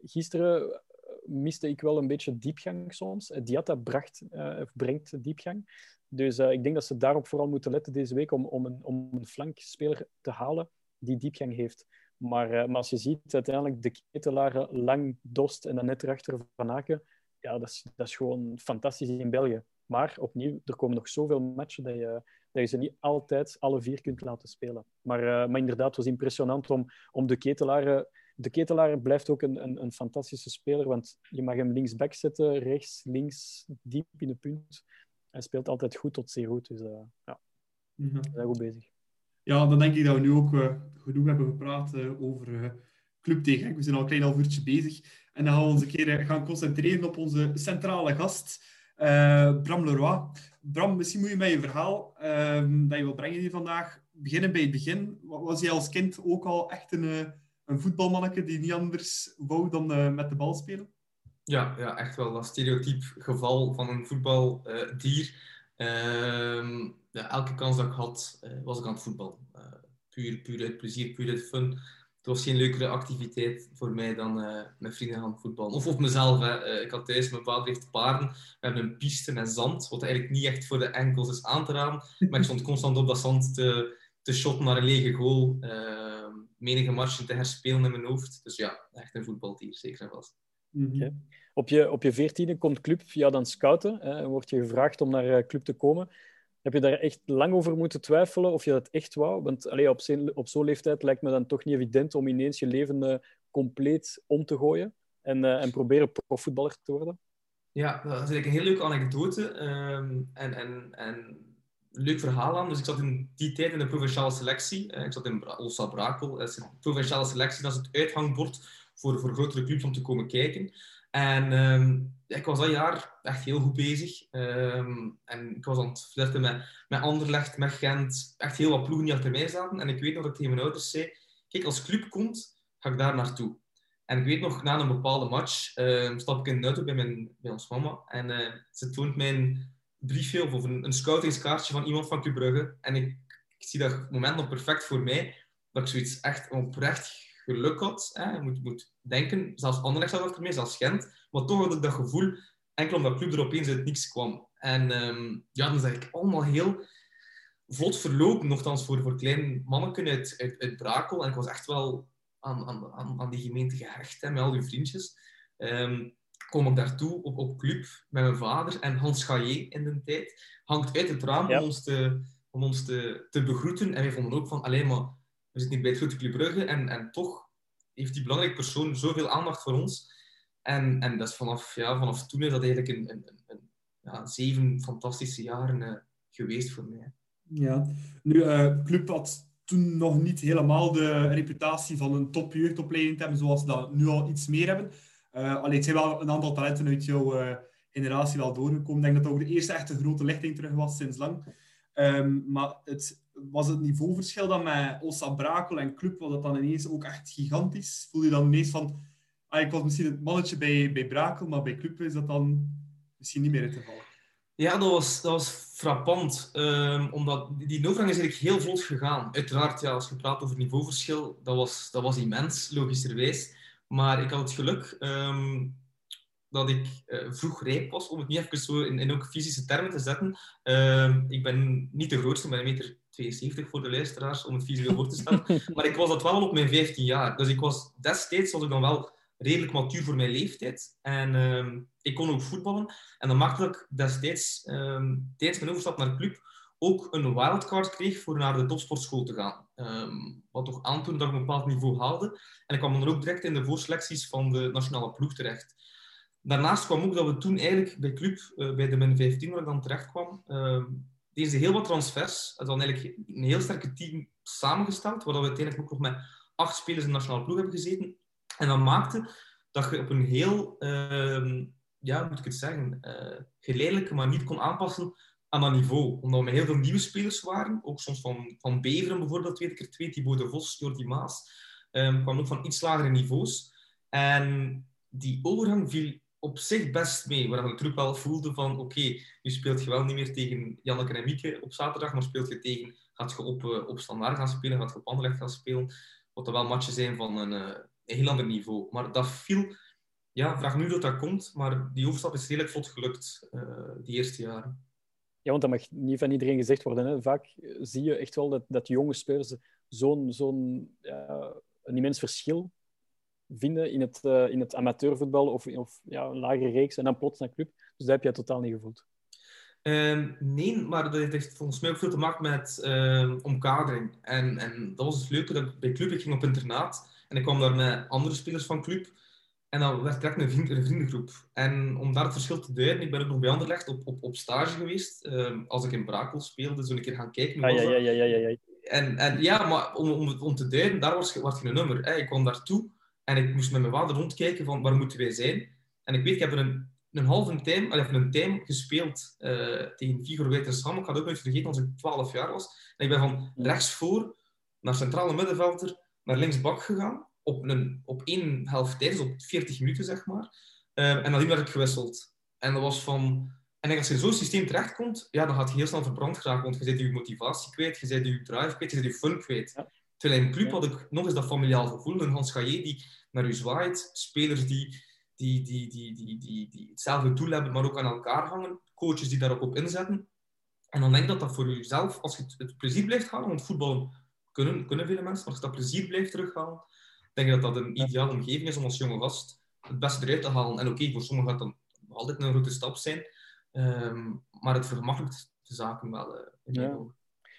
gisteren miste ik wel een beetje diepgang soms. Diatta bracht, uh, brengt diepgang. Dus ik denk dat ze daarop vooral moeten letten deze week om, om, een, om een flankspeler te halen die diepgang heeft. Maar, maar als je ziet, uiteindelijk de ketelaren lang Dost en dan net erachter Van Aken, ja, dat is, dat is gewoon fantastisch in België. Maar opnieuw, er komen nog zoveel matchen dat je, dat je ze niet altijd alle vier kunt laten spelen. Maar, maar inderdaad, het was impressionant om, om de ketelaren... De ketelaar blijft ook een, een, een fantastische speler, want je mag hem linksback zetten, rechts, links, diep in de punt hij speelt altijd goed tot zeer goed. Dus uh, ja, mm -hmm. zijn goed bezig. Ja, dan denk ik dat we nu ook uh, genoeg hebben gepraat uh, over Club tegen We zijn al een klein half uurtje bezig. En dan gaan we ons een keer gaan concentreren op onze centrale gast, Bram Leroy. Bram, misschien moet je met je verhaal ehm, dat je wil brengen hier vandaag beginnen bij het begin. Was jij als kind ook al echt een, een voetbalmanneke die niet anders wou dan met de bal spelen? Ja, ja, echt wel dat stereotyp geval van een voetbaldier. Uh, ja, elke kans dat ik had, uh, was ik aan het voetbal. Uh, puur, puur uit plezier, puur uit fun. Het was geen leukere activiteit voor mij dan met vrienden gaan voetballen. Of op mezelf. Hè. ik had thuis, mijn vader heeft paarden. We hebben een piste met zand, wat eigenlijk niet echt voor de enkels is aan te raden. Maar ik stond constant op dat zand te, te shotten naar een lege goal. Ehm, menige marchen te herspelen in mijn hoofd. Dus ja, echt een voetbaldier, zeker en vast. -hmm. Op je, op je veertiende komt club ja, dan scouten hè, en word je gevraagd om naar club te komen. Heb je daar echt lang over moeten twijfelen of je dat echt wou? Want allee, op, zo'n op zo'n leeftijd lijkt me dan toch niet evident om ineens je leven uh, compleet om te gooien en, uh, en proberen profvoetballer te worden. Ja, dat is eigenlijk een heel leuke anekdote um, en, en, en leuk verhaal aan. Dus ik zat in die tijd in de provinciale selectie. Uh, ik zat in Ossa Brakel. De provinciale selectie, dat is het uithangbord voor, voor grotere clubs om te komen kijken. En ehm, ik was dat jaar echt heel goed bezig. Ehm, en ik was aan het flirten met, met Anderlecht, met Gent. Echt heel wat ploegen die achter mij zaten. En ik weet nog dat ik tegen mijn ouders zei... Kijk, als club komt, ga ik daar naartoe. En ik weet nog, na een bepaalde match uh, stap ik in de auto bij, mijn, bij ons mama. En uh, ze toont mij een briefje of een, een scoutingskaartje van iemand van Club. En ik, ik, zie dat moment nog perfect voor mij. Dat ik zoiets echt oprecht geluk had. Hè. Je moet, moet denken, zelfs Anderlecht zat mij, zelfs Gent. Maar toch had ik dat gevoel, enkel omdat Club er opeens uit niks kwam. En um, ja, dan is ik allemaal heel vlot verlopen, nogthans voor, voor kleine mannen uit, Brakel. En ik was echt wel aan, aan, aan die gemeente gehecht, hè, met al die vriendjes. Um, kom ik daartoe op, op club met mijn vader en Hans Gaillet in de tijd. Hangt uit het raam om ons, te, om ons te, te begroeten. En wij vonden ook van, alleen maar, we zitten niet bij het grote Club Brugge. En, en toch heeft die belangrijke persoon zoveel aandacht voor ons. En, en dat is vanaf, ja, vanaf toen is dat eigenlijk een, een, een ja, zeven fantastische jaren uh, geweest voor mij. Ja, nu, uh, Club had toen nog niet helemaal de reputatie van een topjeugdopleiding te hebben, zoals ze dat nu al iets meer hebben. Uh, allee, het zijn wel een aantal talenten uit jouw uh, generatie wel doorgekomen. Ik denk dat dat ook de eerste echte grote lichting terug was sinds lang. Um, maar het, was het niveauverschil dan met Ossa Brakel en Club, was dat dan ineens ook echt gigantisch? Voel je dan ineens van, ah, ik was misschien het mannetje bij, bij Brakel, maar bij Club is dat dan misschien niet meer het geval? Ja, dat was, dat was frappant. Um, omdat die overgang is eigenlijk heel vlot gegaan. Uiteraard, ja, als je praat over niveauverschil, dat was, dat was immens, logischerwijs. Maar ik had het geluk um, dat ik uh, vroeg rijp was, om het niet even zo in, in ook fysische termen te zetten. Um, ik ben niet de grootste, maar een meter 72 voor de luisteraars, om het visueel voor te stellen. maar ik was dat wel op mijn 15 jaar. Dus ik was destijds was ik dan wel redelijk matuur voor mijn leeftijd. En um, ik kon ook voetballen. En dat maakte dat ik destijds, tijdens mijn overstap naar de club, ook een wildcard kreeg voor naar de topsportschool te gaan. Um, wat toch aantoonde dat ik een bepaald niveau haalde. En ik kwam dan ook direct in de voorselecties van de nationale ploeg terecht. Daarnaast kwam ook dat we toen eigenlijk bij club, uh, bij de min 15, waar ik dan terecht kwam, deze heel wat transfers. Het was eigenlijk een heel sterke team samengesteld, waar we uiteindelijk ook nog met acht spelers in de nationale ploeg hebben gezeten. En dat maakte dat je op een heel, uh, ja, moet ik het zeggen, uh, geleidelijke manier kon aanpassen aan dat niveau. Omdat we heel veel nieuwe spelers waren, ook soms van, van Beveren bijvoorbeeld, weet ik er twee, Thibaut de Vos, Jordi Maas, um, kwam ook van iets lagere niveaus. En die overgang viel op zich best mee, waar je natuurlijk wel voelde van oké, nu speelt je wel niet meer tegen Janneke en Mieke op zaterdag, maar speelt je tegen, gaat je op, op standaard gaan spelen, gaat je op Anderlecht gaan spelen, wat er wel matchen zijn van een, uh, een heel ander niveau. Maar dat viel, ja, vraag nu dat dat komt, maar die overstap is redelijk vlot gelukt, uh, die eerste jaren. Ja, want dat mag niet van iedereen gezegd worden. Hè. Vaak zie je echt wel dat, dat jonge spelers zo'n zo'n immens verschil vinden in het, uh, in het amateurvoetbal of, of ja, een lagere reeks en dan plots naar club. Dus dat heb jij totaal niet gevoeld. Um, nee, maar dat heeft volgens mij ook veel te maken met uh, omkadering. En, en dat was het leuke bij club, ik ging op internaat en ik kwam daar met andere spelers van club. En dan werd direct een, vriend, een vriendengroep. En om daar het verschil te duiden, ik ben ook nog bij Anderlecht op, op, op stage geweest. Um, als ik in Brakel speelde, zo een keer gaan kijken. Ah, ja, ja, ja, ja, ja. En, en ja, maar om, om, om te duiden, daar was, was geen nummer. Hè. Ik kwam daartoe en ik moest met mijn vader rondkijken van waar moeten wij zijn. En ik weet, ik heb een, een halve time, of een time gespeeld uh, tegen Vigor Weitensham. Ik had ook nooit vergeten als ik 12 jaar was. En ik ben van rechtsvoor naar centrale middenvelder naar linksbak gegaan op, een, op één helft tijd, dus op 40 minuten zeg maar. Uh, en nadien werd ik gewisseld. En dat was van... En als je in zo'n systeem terechtkomt, ja, dan gaat je heel snel verbrand geraken, want je zit je motivatie kwijt, je zit je drive kwijt, je zit je fun kwijt. Ja. Terwijl in een club had ik nog eens dat familiaal gevoel. Een Hans Gaillet die naar u zwaait, spelers die, die, die, die, die, die, die hetzelfde doel hebben, maar ook aan elkaar hangen, coaches die daar ook op inzetten. En dan denk ik dat dat voor jezelf, als je het, het plezier blijft halen, want voetballen kunnen, kunnen vele mensen, maar als je dat plezier blijft terughalen, denk ik dat dat een ideale omgeving is om als jonge gast het beste eruit te halen. En oké, okay, voor sommigen gaat dat altijd een grote stap zijn, um, maar het vergemakkelijkt de zaken wel uh, in ja.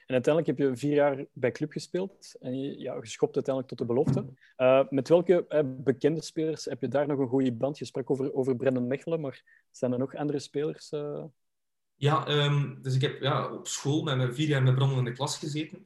En uiteindelijk heb je vier jaar bij club gespeeld en je ja, geschopt uiteindelijk tot de belofte. Uh, met welke uh, bekende spelers heb je daar nog een goede band? Je sprak over, over Brendan Mechelen, maar zijn er nog andere spelers? Ja, um, dus ik heb ja, op school met mijn vier jaar met Brandon in de klas gezeten,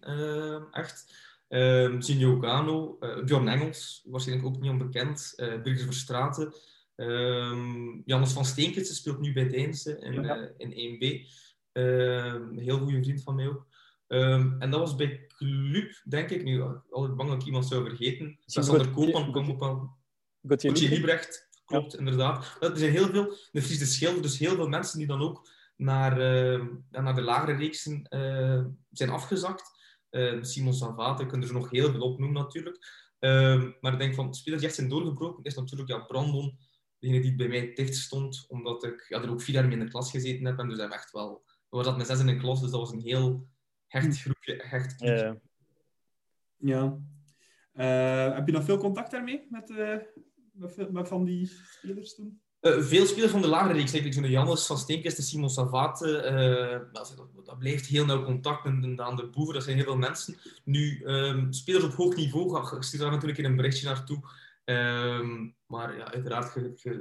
echt. Um, Zinho Gano, Bjorn Engels, waarschijnlijk ook niet onbekend, uh, Birgers Verstraten, Um, Jannes van Steenkens speelt nu bij Deinze in, ja. uh, in 1B. Um, heel goede vriend van mij ook. Um, en dat was bij Club, denk ik, nu altijd bang dat ik iemand zou vergeten. Sander Koopman kwam op een... Gauthier Liebrecht, klopt, ja. inderdaad. Er zijn heel veel, de Friese Schilder, dus heel veel mensen die dan ook naar, uh, naar de lagere reeksen uh, zijn afgezakt. Uh, Simon Savate, kunnen er nog heel veel opnoemen natuurlijk. maar ik denk van, spelers die echt zijn doorgebroken, is natuurlijk ja, Brandon, degene die bij mij dicht stond, omdat ik ja, er ook vier jaar mee in de klas gezeten heb. En dus hij echt wel... We waren met zes in de klas, dus dat was een heel hecht groepje. Hecht groepje. Ja. Uh, heb je nog veel contact daarmee met, uh, met, met, van die spelers toen? Uh, veel spelers van de lagere reeks, zoals de Jannes van Steenkist, de Simon Savate, dat, dat, blijft heel nauw contact. En aan de boeven, dat zijn heel veel mensen. Nu, um, spelers op hoog niveau, ik stuur daar natuurlijk een berichtje naartoe. Um, maar ja, uiteraard,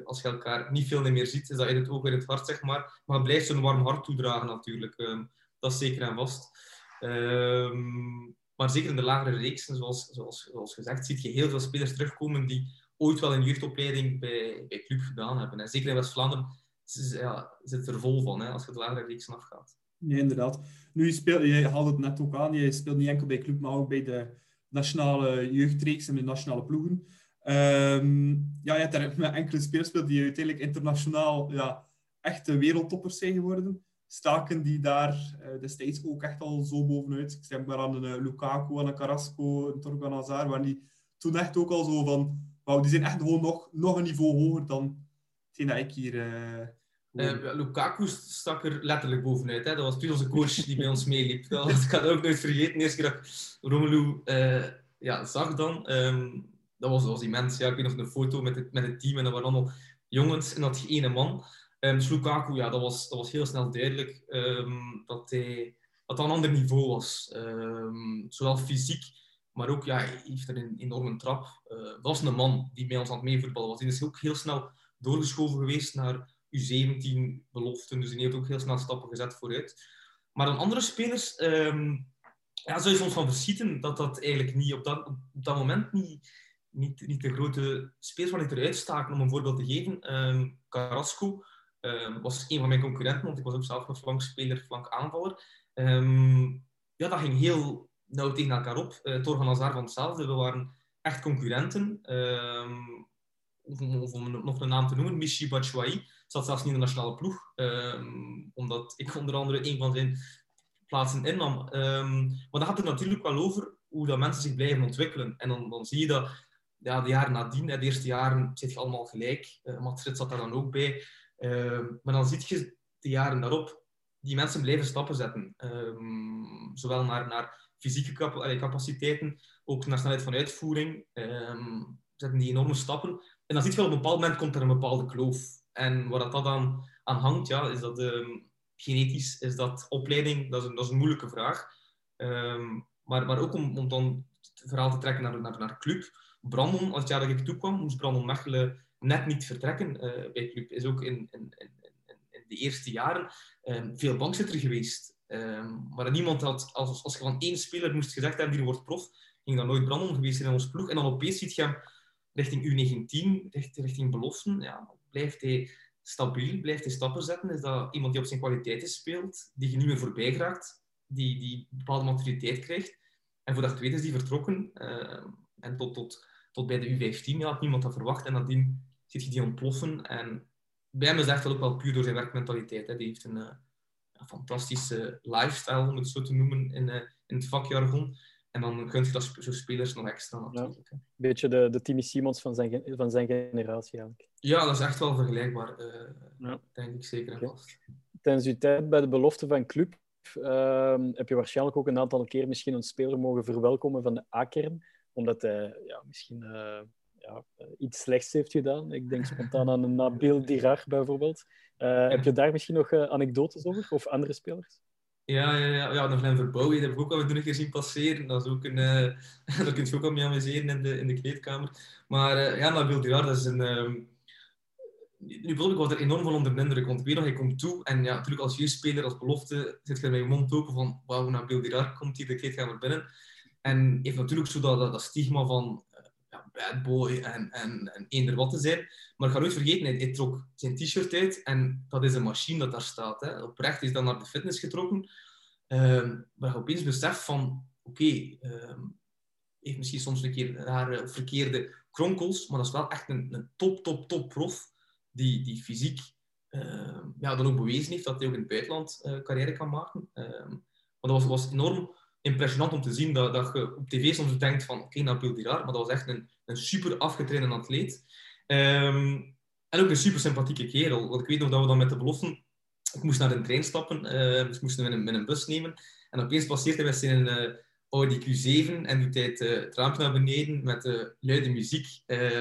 als je elkaar niet veel meer ziet, is dat in het oog en het hart, zeg maar. Maar het blijft zo'n warm hart toedragen natuurlijk. Um, dat is zeker en vast. Maar zeker in de lagere reeksen, zoals, zoals, zoals gezegd, zie je heel veel spelers terugkomen die ooit wel een jeugdopleiding bij, bij club gedaan hebben. En zeker in West-Vlaanderen ja, zit er vol van, hè, als je de lagere reeksen afgaat. Ja, inderdaad. Nu, je, speelt, je had het net ook aan, je speelt niet enkel bij club, maar ook bij de nationale jeugdreeks en de nationale ploegen. Um, ja, je hebt daar met enkele spelers die uiteindelijk internationaal ja, echte wereldtoppers zijn geworden. Staken die daar uh, destijds ook echt al zo bovenuit. Ik denk maar aan een uh, Lukaku, aan een Carrasco, een Torgan Hazard, waar die toen echt ook al zo van... Wauw, die zijn echt gewoon nog, nog een niveau hoger dan hetgeen dat ik hier... Uh, Uh, Lukaku stak er letterlijk bovenuit. Hè. Dat was toen onze coach die bij ons meeliep. Dat ik ook nooit vergeten. De eerste keer dat ik Romelu uh, ja, zag dan. Um, dat was, dat was immens. Ja, ik weet nog een foto met het, met het team en dat waren allemaal jongens en dat ene man. Um, dus Lukaku, ja, dat was, dat was heel snel duidelijk um, dat hij dat een ander niveau was. Zowel fysiek, maar ook, ja, hij heeft er een enorme trap. Uh, was een man die bij ons aan het meevoetballen was. Die is ook heel snel doorgeschoven geweest naar U17 beloften. Dus die heeft ook heel snel stappen gezet vooruit. Maar dan andere spelers, ja, zou je soms van verschieten dat dat eigenlijk niet op dat, op dat moment niet niet, niet de grote spelers ik eruit staken, om een voorbeeld te geven. Um, Carrasco um, was een van mijn concurrenten, want ik was ook zelf een flankspeler, flank aanvaller. Um, ja, dat ging heel nauw tegen elkaar op. Uh, Torgan Hazard van hetzelfde. We waren echt concurrenten. Of, om nog een naam te noemen, Michi Batshuayi zat zelfs niet in de nationale ploeg, omdat ik onder andere een van zijn plaatsen innam. maar dat gaat er natuurlijk wel over hoe dat mensen zich blijven ontwikkelen. En dan, dan zie je dat ja, de jaren nadien, de eerste jaren, zit je allemaal gelijk. Uh, zat daar dan ook bij. Maar dan zie je de jaren daarop, die mensen blijven stappen zetten. Um, zowel naar, naar fysieke cap capaciteiten, ook naar snelheid van uitvoering. Um, zetten die enorme stappen. En dan zie je op een bepaald moment komt er een bepaalde kloof. En waar dat, dat aan, hangt, ja, is dat um, genetisch, is dat opleiding, dat is een, dat is een moeilijke vraag. maar, maar ook om, om dan het verhaal te trekken naar, naar, naar club Brandon, als het jaar dat ik toekwam, moest Brandon Mechelen net niet vertrekken uh, bij Club. Is ook in, in, in, in de eerste jaren veel bankzitter geweest. Um, maar niemand had, als, als je van één speler moest gezegd hebben, die wordt prof, ging dan nooit Brandon geweest in ons ploeg. En dan opeens ziet je hem richting U19, richting, beloften. Ja, blijft hij stabiel, blijft hij stappen zetten? Is dat iemand die op zijn kwaliteiten speelt, die je niet meer voorbij geraakt, die, die bepaalde maturiteit krijgt? En voordat het weet is die vertrokken. Uh, en tot, tot tot bij de U15 had niemand dat verwacht. En nadien ziet je die ontploffen. En bij hem is wel ook wel puur door zijn werkmentaliteit. Hè. Die heeft een, uh, fantastische lifestyle, om het zo te noemen, in, uh, in het vakjargon. En dan kunt je dat zo spelers nog extra natuurlijk. Een beetje de, de Timmy Simons van zijn, van zijn generatie eigenlijk. Ja, dat is echt wel vergelijkbaar, uh, ja. denk ik zeker en okay. vast. Tijdens uw tijd bij de belofte van club uh, heb je waarschijnlijk ook een aantal keer misschien een speler mogen verwelkomen van de A-kern omdat hij ja, misschien uh, ja, iets slechts heeft gedaan. Ik denk spontaan aan een Nabil Dirar bijvoorbeeld. Uh, heb je daar misschien nog uh, anekdotes over? Of andere spelers? Ja, ja, ja. ja Verbouw, heb ik ook al een keer zien passeren. Dat is ook een, daar kun je ook al mee amuseren in de, in de kleedkamer. Maar ja, Nabil Dirar, dat is een... Um, nu ik was er enorm van onder de indruk, want weet nog, hij komt toe en ja, natuurlijk als jeugdspeler, als belofte, zit je met je mond open van wauw, Nabil Dirar komt hier de kleedkamer binnen. En heeft natuurlijk zo dat, dat, stigma van uh, bad boy en, en, en eender wat te zijn. Maar ik ga nooit vergeten, hij, trok zijn t-shirt uit en dat is een machine dat daar staat. Hè. Oprecht is dan naar de fitness getrokken. Ehm, maar je opeens beseft van, oké, ehm, heeft misschien soms een keer rare verkeerde kronkels, maar dat is wel echt een, een top, top, top prof die, die fysiek ehm, ja, dan ook bewezen heeft dat hij ook in het buitenland uh, carrière kan maken. Maar dat was, was enorm impressionant om te zien dat, dat je op tv soms denkt van oké, okay, Nabil Diraar, maar dat was echt een, een super afgetrainde atleet. Ehm, en ook een super sympathieke kerel. Want ik weet nog dat we dan met de beloften... Ik moest naar de trein stappen, uh, dus moesten we met een, een bus nemen. En opeens passeert hij met zijn uh, Audi Q7 en doet hij het, uh, naar beneden met de luide muziek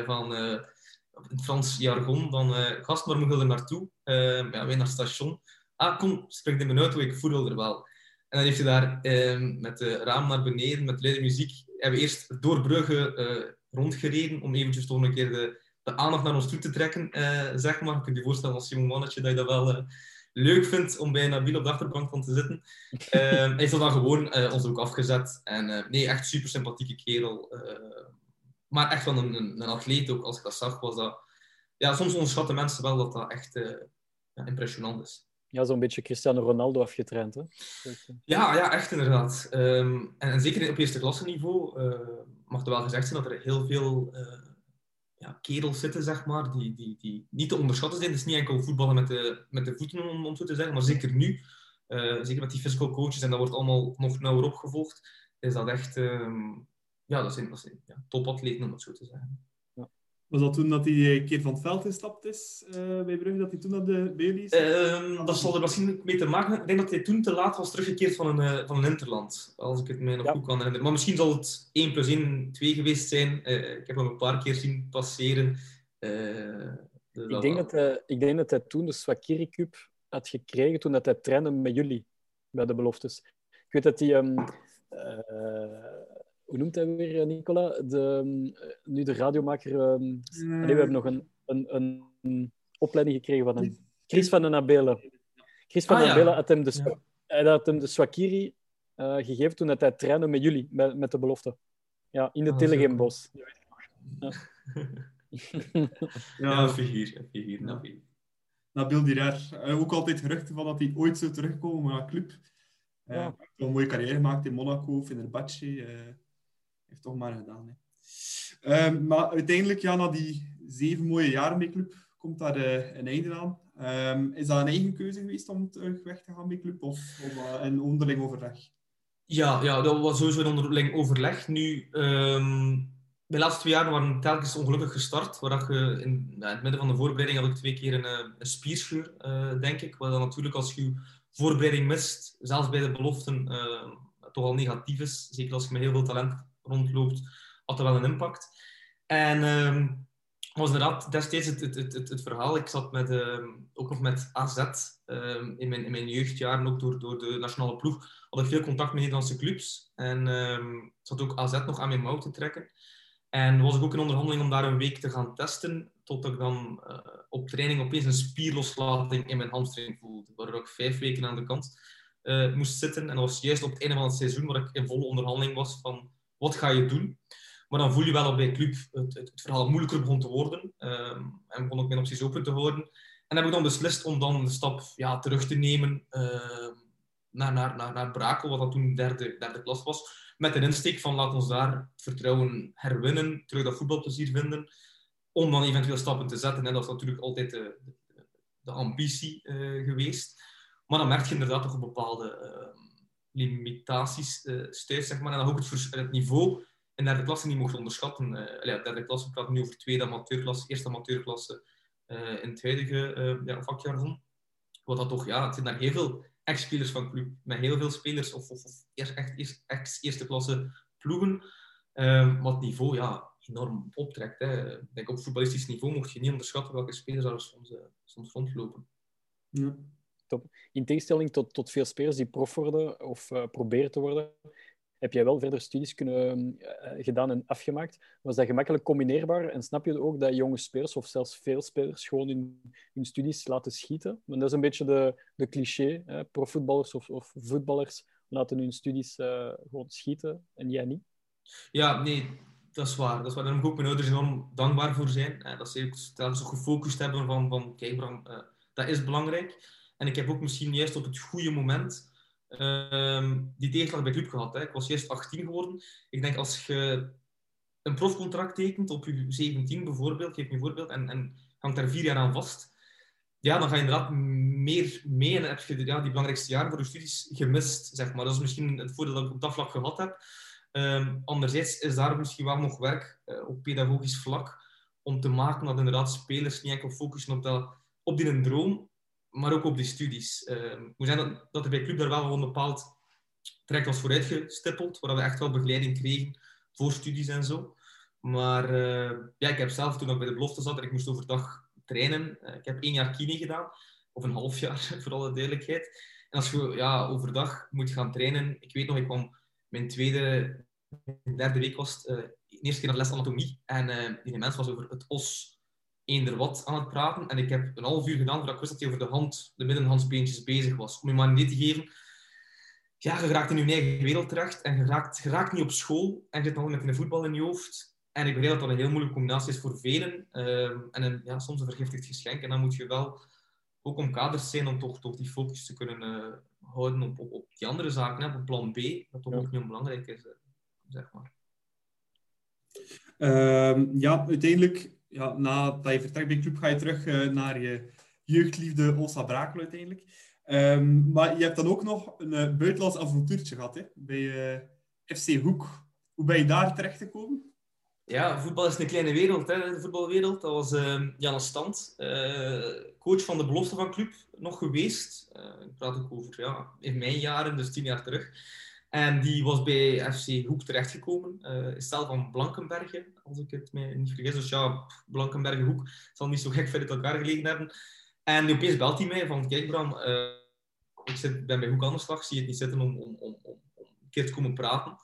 van het Frans jargon, uh, gast, waar moet je er naartoe? Ja, wij naar het station. Ah, kom, spring in mijn auto, ik voel er wel. En dan heeft hij daar uh, met de raam naar beneden, met luide muziek, hebben we eerst door Brugge uh, rondgereden om eventjes toch een keer de, de aandacht naar ons toe te trekken, zeg maar. Ik kan je voorstellen als jonge mannetje dat je dat wel leuk vindt om bij Nabil op de achterbank van te zitten. hij heeft dan gewoon ons ook afgezet. En nee, echt super sympathieke kerel maar echt wel een, een, een, atleet ook. Als ik dat zag, was dat... Ja, soms onderschatten mensen wel dat dat echt ja, impressionant is. Ja, zo'n beetje Cristiano Ronaldo afgetraind, hè? Ja, ja echt inderdaad. Um, en, zeker op eerste klasse niveau uh, mag er wel gezegd zijn dat er heel veel uh, ja, kerels zitten, zeg maar, die, die, die niet te onderschatten zijn. Het is niet enkel voetballen met de, met de voeten, om, om zo te zeggen, maar zeker nu, zeker met die physical coaches, en dat wordt allemaal nog nauwer opgevolgd, is dat echt... Um, ja, dat zijn, dat ja, topatleten, om het zo te zeggen. Was dat toen dat hij een keer van het veld gestapt is uh, bij Brugge, dat hij toen naar de Bailey's? Uh, dat zal er misschien mee te maken Ik denk dat hij toen te laat was teruggekeerd van een, uh, van een interland, als ik het mij nog ja. goed kan herinneren. Maar misschien zal het 1 plus 1 2 geweest zijn. Uh, ik heb hem een paar keer zien passeren. Dus ik, denk dat hij, ik denk dat hij toen de Swakiri Cup had gekregen toen dat hij trainde met jullie bij de beloftes. Ik weet dat hij... Um, hoe noemt hij weer, Nicola? De, nu de radiomaker. Um, nee, we hebben nog een, een, een, opleiding gekregen van hem. Chris van den Abelen. Chris van ah, den Abelen ja. had hem de, ja. had hem de Swakiri uh, gegeven toen hij trainde met jullie, met, met de belofte. Ja, in de ah, Telegembos. Ja. ja, een figuur. Een figuur. Nabil Diraar. Uh, ook altijd geruchten van dat hij ooit zou terugkomen naar de club. Uh, ja. een mooie carrière gemaakt in Monaco, Fenerbahce. Heeft toch maar gedaan. Hè. Um, maar uiteindelijk, ja, na die zeven mooie jaren bij Club, komt daar uh, een einde aan. Um, is dat een eigen keuze geweest om terug weg te gaan bij Club of, of uh, een onderling overleg? Ja, ja, dat was sowieso een onderling overleg. Nu, um, de laatste twee jaar waren telkens ongelukkig gestart. Waar je in, het midden van de voorbereiding had ik twee keer een, eh, een spierscheur, denk ik. Wat dan natuurlijk als je voorbereiding mist, zelfs bij de beloften, toch al negatief is. Zeker als je met heel veel talent rondloopt, had dat wel een impact. En um, was inderdaad destijds het, het, het, het, verhaal. Ik zat met, um, ook nog met AZ um, in, mijn, in mijn jeugdjaren, ook door, door de nationale ploeg, had ik veel contact met Nederlandse clubs. En um, zat ook AZ nog aan mijn mouw te trekken. En was ik ook in onderhandeling om daar een week te gaan testen, totdat ik dan uh, op training opeens een spierloslating in mijn hamstring voelde, waardoor ik vijf weken aan de kant uh, moest zitten. En dat was juist op het einde van het seizoen, waar ik in volle onderhandeling was van wat ga je doen? Maar dan voel je wel dat bij club het, het, het verhaal moeilijker begon te worden. Um, en begon ook mijn opties open te worden. En heb ik dan beslist om dan de stap ja, terug te nemen uh, naar, naar, naar, naar Brakel, wat dat toen derde, derde klas was. Met een insteek van laat ons daar vertrouwen herwinnen, terug dat voetbalplezier vinden. Om dan eventueel stappen te zetten. En dat is natuurlijk altijd de, de, ambitie uh, geweest. Maar dan merk je inderdaad toch een bepaalde ehm, limitaties uh, stuit, zeg maar. En dan ook het, het niveau in derde klasse niet mocht onderschatten. Uh, ja, derde klasse, we praten nu over tweede amateurklasse, eerste amateurklasse uh, in het huidige ja. Wat dat toch, ja, het zijn daar heel veel ex-spelers van club, met heel veel spelers, of, of, of echt eerst, ex-eerste klasse ploegen. Wat het niveau ja, enorm optrekt. Hè. Ik denk op voetballistisch niveau mocht je niet onderschatten welke spelers daar soms, soms rondlopen. Ja in tegenstelling tot, tot veel spelers die prof worden of uh, proberen te worden, heb jij wel verder studies kunnen, uh, gedaan en afgemaakt. Was dat gemakkelijk combineerbaar? En snap je ook dat jonge spelers, of zelfs veel spelers, gewoon hun, hun studies laten schieten? Want dat is een beetje de, de cliché. Hè? Profvoetballers of, of voetballers laten hun studies uh, gewoon schieten en jij niet. Ja, nee, dat is waar. Dat is waar. Ook mijn ouders enorm dankbaar voor zijn. Eh, dat ze telkens gefocust hebben van, van kijk Bram, dat is belangrijk. En ik heb ook misschien juist op het goede moment uh, die tegenslag bij club gehad. Hè. Ik was juist 18 geworden. Ik denk als je een profcontract tekent op je 17 bijvoorbeeld, geef me een voorbeeld, en, en hangt daar vier jaar aan vast, ja, dan ga je inderdaad meer mee en heb je ja, die belangrijkste jaren voor je studies gemist. Zeg maar. Dat is misschien het voordeel dat ik op dat vlak gehad heb. Um, anderzijds is daar misschien wel nog werk uh, op pedagogisch vlak om te maken dat inderdaad spelers niet enkel focussen op, dat, op die droom, maar ook op die studies. Uh, moet zijn dat, dat er bij Club daar wel een bepaald traject was vooruitgestippeld, waar we echt wel begeleiding kregen voor studies en zo. Maar uh, ja, ik heb zelf toen ik bij de belofte zat en ik moest overdag trainen. Uh, ik heb één jaar kine gedaan, of een half jaar voor alle duidelijkheid. En als je ja, overdag moet gaan trainen, ik weet nog, ik kwam mijn tweede, derde week was de eerste keer naar les anatomie. En uh, die mens was over het os eender wat aan het praten. En ik heb een half uur gedaan voordat ik wist dat hij over de hand, de middenhandsbeentjes bezig was. Om je maar een idee te geven, ja, je raakt in je eigen wereld terecht en je raakt, je raakt niet op school en je zit nog met een voetbal in je hoofd. En ik begrijp dat dat een heel moeilijke combinatie is voor velen. Uh, en een, ja, soms een vergiftigd geschenk. En dan moet je wel ook omkaderd zijn om toch, toch die focus te kunnen uh, houden op, op, op, die andere zaken, hè, op plan B, dat toch ja. ook niet onbelangrijk is, zeg maar. Uh, ja, uiteindelijk, ja, nadat je vertrekt bij club, ga je terug uh, naar je jeugdliefde Ossa Brakel uiteindelijk. Um, maar je hebt dan ook nog een uh, buitenlands avontuurtje gehad hè, bij FC Hoek. Hoe ben je daar terecht gekomen? Ja, voetbal is een kleine wereld, hè, de voetbalwereld. Dat was uh, Jan Stand, coach van de belofte van club, nog geweest. Ik praat ook over ja, in mijn jaren, dus tien jaar terug. En die was bij FC Hoek terechtgekomen. Uh, is zelf van Blankenbergen, als ik het mij niet vergis. Dus ja, Blankenbergen Hoek zal niet zo gek ver uit elkaar gelegen hebben. En opeens belt hij mij van, kijk Bram, ik zit, ben bij Hoek aan de slag, zie je het niet zitten om, om, om, om, om een keer te komen praten.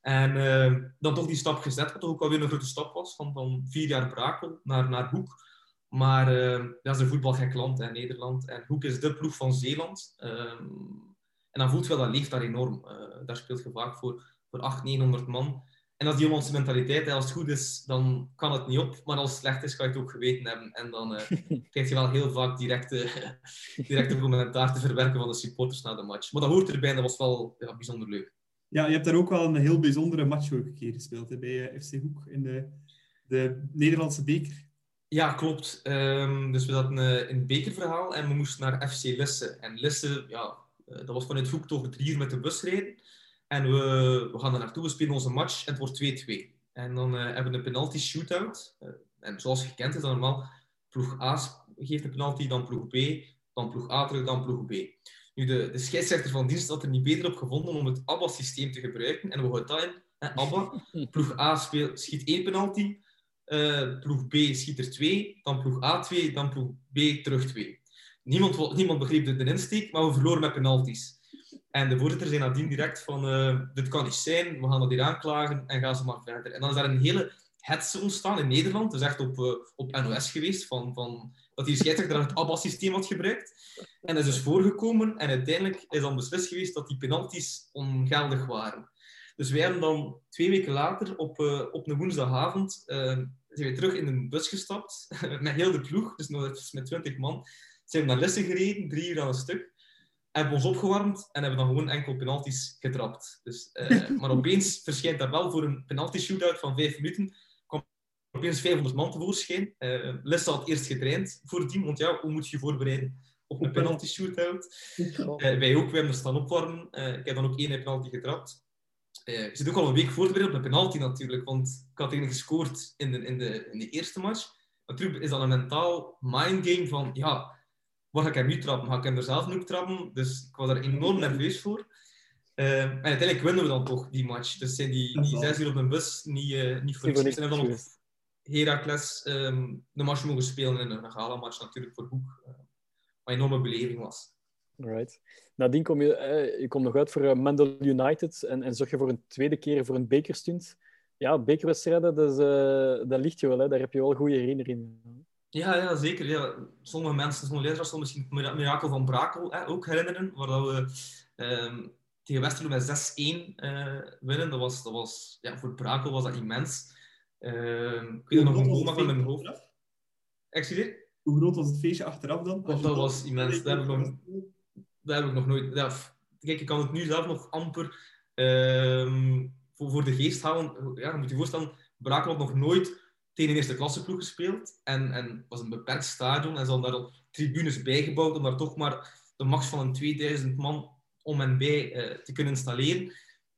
En uh, dan toch die stap gezet, wat toch ook alweer een grote stap was, van, van vier jaar Brakel naar, naar Hoek. Maar dat is een voetbalgek land, in Nederland. En Hoek is de ploeg van Zeeland. Uh, en dan voelt je wel, dat leeft daar enorm. daar speelt je vaak voor, voor 800, 900 man. En dat is die Hollandse mentaliteit. Als het goed is, dan kan het niet op. Maar als het slecht is, ga je het ook geweten hebben. En dan krijg je wel heel vaak directe, directe commentaar te verwerken van de supporters na de match. Maar dat hoort erbij en dat was wel ja, bijzonder leuk. Ja, je hebt daar ook wel een heel bijzondere match ook een keer gespeeld hè, bij uh, FC Hoek in de, de Nederlandse beker. Ja, klopt. Um, dus we hadden uh, een bekerverhaal en we moesten naar FC Lisse. En Lisse, ja, dat was vanuit Hoek toch drie uur met de bus rijden. En we, we gaan er naartoe, we spelen onze match en het wordt 2-2. En dan hebben we een penalty shootout. en zoals je kent is dat normaal, ploeg A geeft een penalty, dan ploeg B, dan ploeg A terug, dan ploeg B. Nu, de, de scheidsrechter van dienst had er niet beter op gevonden om het ABBA-systeem te gebruiken. En we houden dat in. Hè, ABBA. Ploeg A speelt, schiet één penalty. Uh, ploeg B schiet er twee. Dan ploeg A twee. Dan ploeg B terug twee. Niemand, niemand begreep de, insteek, maar we verloren met penalties. En de voorzitter zei nadien direct van... Uh, dit kan niet zijn, we gaan dat hier aanklagen en gaan ze maar verder. En dan is daar een hele hetze ontstaan in Nederland. Dat is echt op, uh, op NOS geweest. Van, van, dat die scheidsrechter het ABBA-systeem had gebruikt. En dat is dus voorgekomen. En uiteindelijk is dan beslist geweest dat die penalties ongeldig waren. Dus wij hebben dan twee weken later, op, uh, op een woensdagavond, zijn we terug in een bus gestapt. met heel de ploeg, dus nog met twintig man. Zijn we naar Lessen gereden, drie uur aan een stuk. Hebben ons opgewarmd en hebben dan gewoon enkel penalties getrapt. Dus, uh, maar opeens verschijnt daar wel voor een penalty shootout van vijf minuten opeens 500 man tevoorschijn. Uh, had eerst getraind voor team, want ja, hoe moet je je voorbereiden op een penalty shootout? Uh, wij ook, wij hebben er staan opwarmen. Ik heb dan ook één penalty getrapt. Uh, je zit ook al een week voor te bereiden op een penalty natuurlijk, want ik had tegen gescoord in de, in, de, in de eerste match. Natuurlijk is dat een mentaal mindgame van, ja, waar ga ik hem nu trappen? Ga ik hem er zelf nu trappen? Dus ik was daar enorm nerveus voor. Uh, en uiteindelijk winnen we dan toch die match. Dus zijn die, die zes uur op een bus niet, uh, niet voor niks. En dan op Heracles um, de match mogen spelen in een gala-match natuurlijk voor Hoek. Uh, wat een enorme beleving was. Right. Nadien kom je, eh, je komt nog uit voor Mendel United en, en zorg je voor een tweede keer voor een bekerstunt. Ja, bekerwedstrijden, dat, is, dat ligt je wel. Hè. Daar heb je wel goede herinneringen aan. Ja, ja, zeker. Ja. Sommige mensen, sommige lezers zullen misschien het mirakel van Brakel hè, ook herinneren, waar we um, tegen Westerlo met 6-1 winnen. Dat was, dat was, ja, voor Brakel was dat immens. Ehm, ik weet nog een goal van mijn hoofd. Excuseer? Hoe groot was het feestje achteraf dan? Dat, dat was immens. Dat heb ik nog, dat heb ik nog nooit... Ja, kijk, ik kan het nu zelf nog amper ehm, voor, voor de geest halen. Ja, moet je voorstellen, Brakel had nog nooit tegen eerste klasse ploeg gespeeld. En, en was een beperkt stadion. En ze hadden daar al tribunes bijgebouwd om daar toch maar de max van een 2000 man om en bij eh, te kunnen installeren.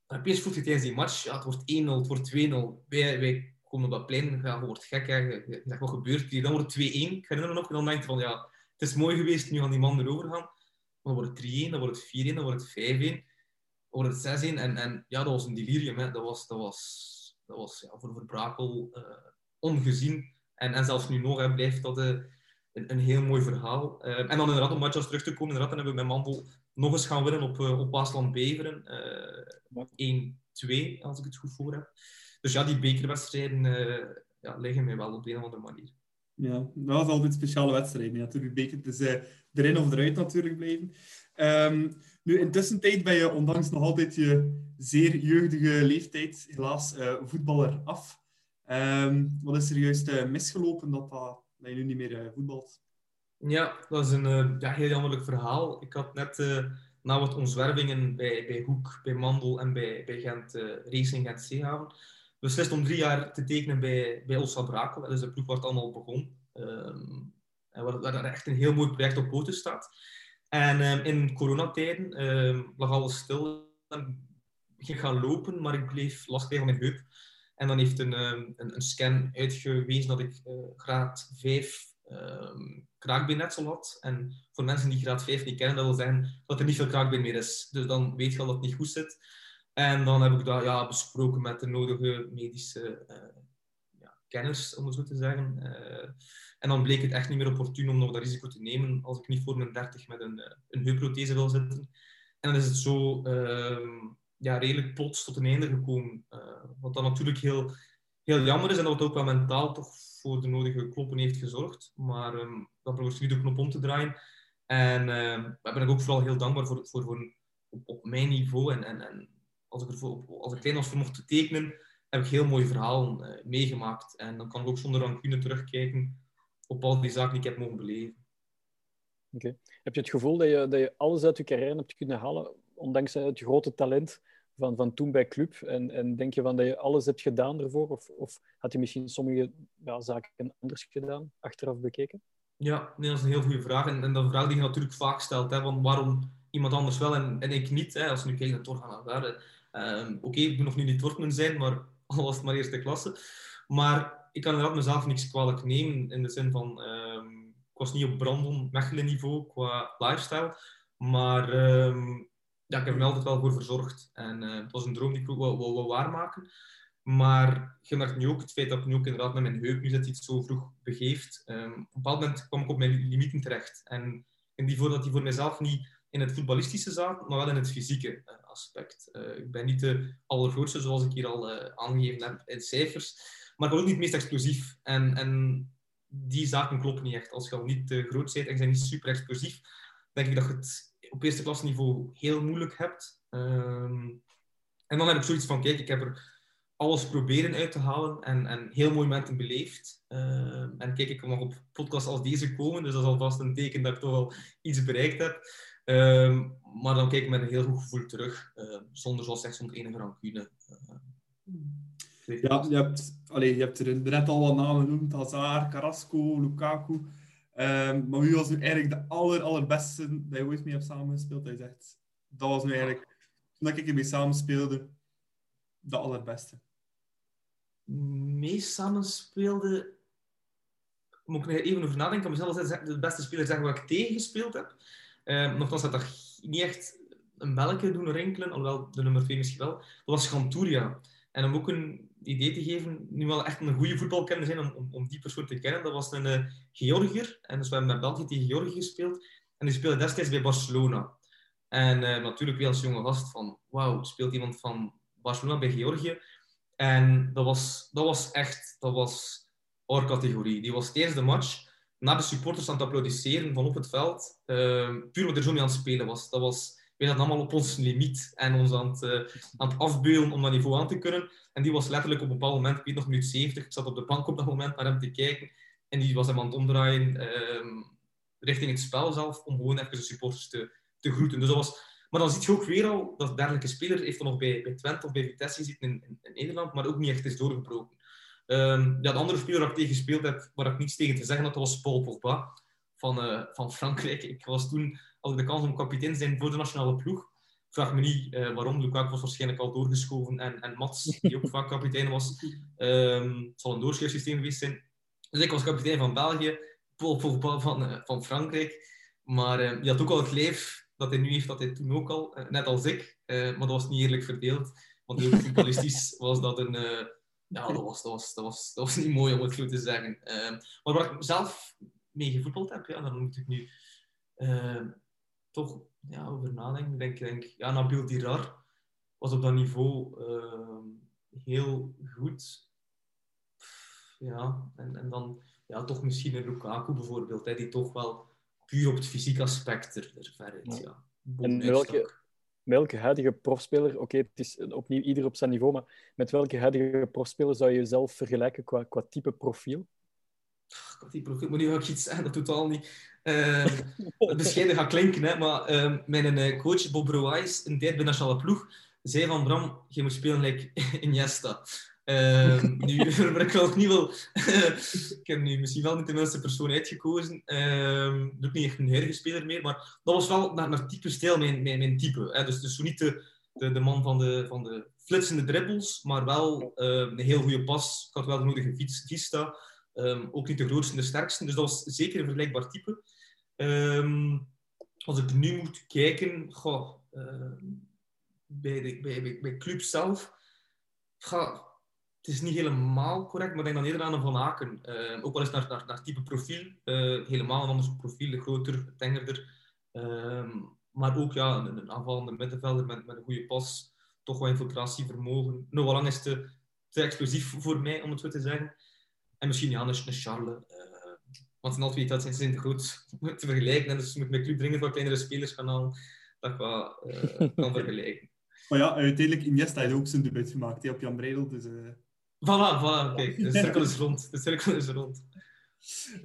En opeens voelt je tijdens die match, het wordt 1-0, het wordt 2-0. Wij, wij komen op dat plein, ja, wordt gek. Je, je wat gebeurt hier? Dan wordt het 2-1. Ik herinner me nog, en dan denk je van, ja, het is mooi geweest, nu gaan die man erover gaan. Dan wordt het 3-1, dan wordt het 4-1, dan wordt het 5-1, dan wordt het 6-1. En, en ja, dat was een delirium. Hè. Dat was, dat was, dat was ja, voor, voor Brakel eh, ongezien. En, en zelfs nu nog hè, blijft dat eh, een, een heel mooi verhaal. Eh, en dan inderdaad, om matches terug te komen, inderdaad, dan hebben we met Mandel nog eens gaan winnen op, uh, op Waasland Beveren. Uh, 1-2, als ik het goed voor heb. Dus ja, die bekerwedstrijden ja, liggen mij wel op de een of andere manier. Ja, dat was altijd speciale wedstrijden. Ja, natuurlijk, beker. Dus erin of eruit natuurlijk blijven. Um, nu, intussen tijd ben je, ondanks nog altijd je zeer jeugdige leeftijd, helaas uh, voetballer af. Um, wat is er juist uh, misgelopen dat, dat, dat je nu niet meer voetbalt? Ja, dat is een uh, ja, heel jammerlijk verhaal. Ik had net na wat omzwervingen bij, bij Hoek, bij Mandel en bij, bij Gent, Racing Gent Zeehaven beslist om drie jaar te tekenen bij, bij Olsa Brakel. Dat is de ploeg waar het allemaal begon. Um, en waar, waar echt een heel mooi project op poten staat. En um, in coronatijden lag alles stil. Ik ging gaan lopen, maar ik bleef last krijgen van mijn heup. En dan heeft een, een, een scan uitgewezen dat ik graad 5 um, kraakbeennetsel had. En voor mensen die graad 5 niet kennen, dat wil zeggen dat er niet veel kraakbeen meer is. Dus dan weet je al dat het niet goed zit. En dan heb ik dat ja, besproken met de nodige medische uh, ja, kenners, om het zo te zeggen. Uh, en dan bleek het echt niet meer opportun om nog dat risico te nemen als ik niet voor mijn 30 met een, een heupprothese wil zitten. En dan is het zo ja, redelijk plots tot een einde gekomen. wat dan natuurlijk heel, heel jammer is en dat het ook wel mentaal toch voor de nodige kloppen heeft gezorgd. Maar um, dan probeer ik de knop om te draaien. En uh, daar ben ik ook vooral heel dankbaar voor, voor, voor op, mijn niveau. En, en, en als ik er voor, als ik klein was voor mocht te tekenen, heb ik heel mooie verhalen uh, meegemaakt. En dan kan ik ook zonder rancune terugkijken op al die zaken die ik heb mogen beleven. Okay. Heb je het gevoel dat je, dat je alles uit je carrière hebt kunnen halen, ondanks het grote talent van, van toen bij club? En, en denk je van dat je alles hebt gedaan ervoor? Of, of had je misschien sommige ja, zaken anders gedaan, achteraf bekeken? Ja, nee, dat is een heel goede vraag. En, en dat vraag die je natuurlijk vaak stelt. Hè, van waarom iemand anders wel en, en ik niet? Hè, als we nu kijken naar Torgan Averre. Um, Oké, ik moet nog nu niet Dortmund zijn, maar al was het maar eerste klasse. Maar ik kan inderdaad mezelf niks kwalijk nemen. In de zin van, um, ik was niet op Brandon Mechelen niveau qua lifestyle. Maar um, ja, ik heb er altijd wel voor verzorgd. En uh, het was een droom die ik ook wil, wil waarmaken. Maar je merkt nu ook het feit dat ik nu ook inderdaad met mijn heup nu iets zo vroeg begeeft. Um, op een bepaald moment kwam ik op mijn limieten terecht. En, en die voor, dat die voor mezelf niet in het voetballistische zaten, maar wel in het fysieke uh, aspect. Uh, ik ben niet de allergrootste, zoals ik hier al aangegeven heb in cijfers. Maar ik ben ook niet het meest explosief. En, en die zaken kloppen niet echt. Als je al niet te groot bent en je bent niet super explosief, denk ik dat het op eerste klasse niveau heel moeilijk hebt. Um, en dan heb ik zoiets van, kijk, ik heb er alles proberen uit te halen en, en heel mooie momenten beleefd. Uh, en kijk, ik mag op podcasts als deze komen, dus dat is alvast een teken dat ik toch al iets bereikt heb. Uh, maar dan kijk ik met een heel goed gevoel terug, zonder zoals echt zonder enige rancune. ja, je hebt, allez, je hebt er net al wat namen genoemd, Hazard, Carrasco, Lukaku. Um, maar wie was nu eigenlijk de aller, allerbeste dat je ooit mee hebt samengespeeld? Dat dat was nu eigenlijk, toen ik ermee samenspeelde, de allerbeste. Mee samenspeelde... Moet ik even over nadenken. Ik kan de beste speler zeggen waar ik tegen gespeeld heb. Um, nochtans had dat niet echt een belletje doen rinkelen, alhoewel de nummer 2 misschien wel. Dat was Ganturia. En om ook een idee te geven, nu wel echt een goede voetbalkenner zijn om, om, die persoon te kennen, dat was een uh, Georgiër. En dus we hebben met België tegen Georgië gespeeld. En die speelde destijds bij Barcelona. En uh, natuurlijk weer als jonge gast van, wauw, speelt iemand van Barcelona bij Georgië. En dat was, dat was echt, dat was our categorie. Die was tijdens de match naar de supporters aan het applaudisseren van op het veld. Uh, puur omdat er zo mee aan het spelen was. Dat was wij zaten allemaal op ons limiet en ons aan het, uh, aan het afbeulen om dat niveau aan te kunnen. En die was letterlijk op een bepaald moment, ik weet nog, minuut 70, ik zat op de bank op dat moment naar hem te kijken. En die was hem aan het omdraaien uh, richting het spel zelf, om gewoon even de supporters te, te groeten. Dus dat was, maar dan zie je ook weer al, dat dergelijke speler heeft dan nog bij, bij Twente of bij Vitesse gezeten in, in, Nederland, maar ook niet echt is doorgebroken. Um, ja, de andere speler waar ik tegen gespeeld heb, waar ik niets tegen te zeggen had, dat was Paul Pogba van, uh, van Frankrijk. Ik was toen, had ik de kans om kapitein te zijn voor de nationale ploeg. Vraag me niet uh, waarom. Lukaku was waarschijnlijk al doorgeschoven. En, en Mats, die ook vaak kapitein was, um, het zal een doorschrijfsysteem geweest zijn. Dus ik was kapitein van België, Paul Pogba van, uh, van Frankrijk. Maar uh, die had ook al het leef dat hij nu heeft, dat hij toen ook al, net als ik. maar dat was niet eerlijk verdeeld. Want ook voetballistisch was dat een... ja, dat was, dat, was, dat, was, dat was niet mooi om het zo te zeggen. Ehm, maar waar ik zelf mee gevoetbald heb, ja, dan moet ik nu uh, toch ja, over nadenken. Ik denk, denk, ja, Nabil Dirar was op dat niveau uh, heel goed. Ja, en, en dan ja, toch misschien een Lukaku bijvoorbeeld, hè, die toch wel puur op het fysiek aspect er, er ver is. Ja. En welke, welke huidige profspeler, oké, okay, het is opnieuw ieder op zijn niveau, maar met welke huidige profspeler zou je jezelf vergelijken qua, qua type profiel? Die profiel, maar nu ik iets zeggen, dat totaal niet uh, bescheiden gaat klinken. Hè, maar uh, mijn uh, coach Bob Roijs, een tijd bij nationale ploeg, zei van Bram, je moet spelen like Iniesta. Uh, nu ik wel niet wel... ik heb nu misschien wel niet de minste persoon uitgekozen. Uh, ook niet echt een heilige speler meer, maar dat was wel naar, naar type stijl mijn, mijn, type. Hè. Dus, dus niet de, de, de man van de, van de flitsende dribbles, maar wel een heel goede pas. Ik had wel de nodige vista. Um, ook niet de grootste en de sterkste. Dus dat was zeker een vergelijkbaar type. Um, als ik nu moet kijken goh, uh, bij, de, bij, bij, club zelf, goh, het is niet helemaal correct, maar ik denk dan eerder aan een Van Aken. Ook wel eens naar, naar, naar type profiel. Uh, helemaal een ander profiel, groter, tengerder. maar ook ja, een, aanvallende middenvelder met, met een goede pas. Toch wel infiltratievermogen. Wel lang is te, te explosief voor mij, om het zo te zeggen. En misschien ja, een, een Charles. Uh, want in al twee dat zijn te goed te vergelijken. En dus moet met club dringend wat kleinere spelers gaan halen. Dat ik wat uh, kan vergelijken. Maar ja, uiteindelijk Iniesta heeft ook zijn debuut gemaakt hè, op Jan Breidel. Dus, uh... Voilà, voilà. Kijk, de cirkel is rond. De cirkel is rond.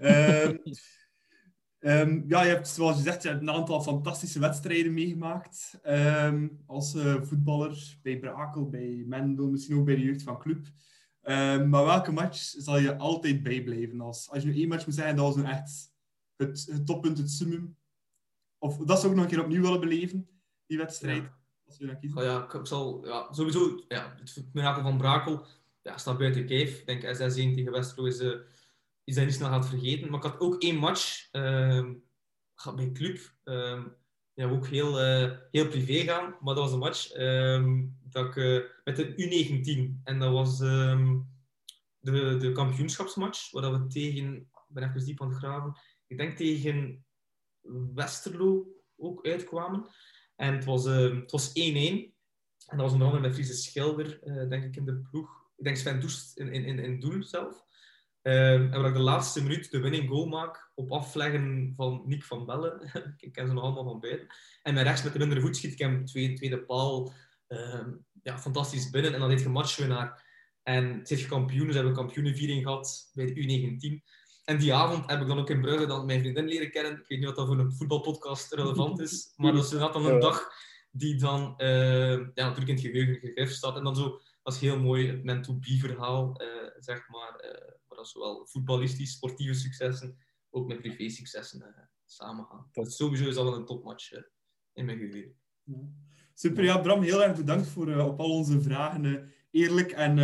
um, um, ja, je hebt, zoals je zegt, je hebt een aantal fantastische wedstrijden meegemaakt. Um, als uh, voetballer bij Brakel, bij Mendel, misschien ook bij de jeugd van club. Um, maar welke match zal je altijd bijblijven? Als, als je nu één match moet zeggen, dat was nu echt het, het toppunt, het summum. Of dat zou ik nog een keer opnieuw willen beleven, die wedstrijd. Ja. Als je dan. Oh ja, ik zal ja, sowieso ja, het mirakel van Brakel ja, staat buiten kijf. Ik denk SS1 tegen Westerlo is, uh, is hij niet snel gaat vergeten. Maar ik had ook één match uh, bij club. Uh, ja, ook heel, uh, heel privé gaan, maar dat was een match um, dat uh, met de U19. En dat was um, de, de kampioenschapsmatch, waar we tegen, ik ben even diep aan het graven, ik denk tegen Westerlo ook uitkwamen. En het was 1-1. Uh, het was 1-1. En dat was onder andere met Friese Schilder, uh, denk ik, in de ploeg. Ik denk Sven Doest in, in, in doel zelf. Um, en waar ik de laatste minuut de winning goal maak op afleggen van Nick van Bellen. ik ken ze nog allemaal van buiten. En met rechts met de mindere voet schiet ik hem tweede, tweede paal. Um, ja, fantastisch binnen. En dan heet je matchwinnaar. En zit je kampioen, dus hebben we kampioenenviering gehad bij de U19. En die avond heb ik dan ook in Brugge dan mijn vriendin leren kennen. Ik weet niet wat dat voor een voetbalpodcast relevant is. Maar dat is inderdaad dan een dag die dan uh, ja, natuurlijk in het geheugen gegrift staat. En dan zo, dat is heel mooi, het men-to-be-verhaal, uh, zeg maar. Uh, dat zowel voetballistisch, sportieve successen, ook met privé successen uh, samengaan. Dus sowieso is dat wel een topmatch uh, in mijn geheugen. Ja. Super, ja, Bram, heel erg bedankt voor uh, op al onze vragen eerlijk en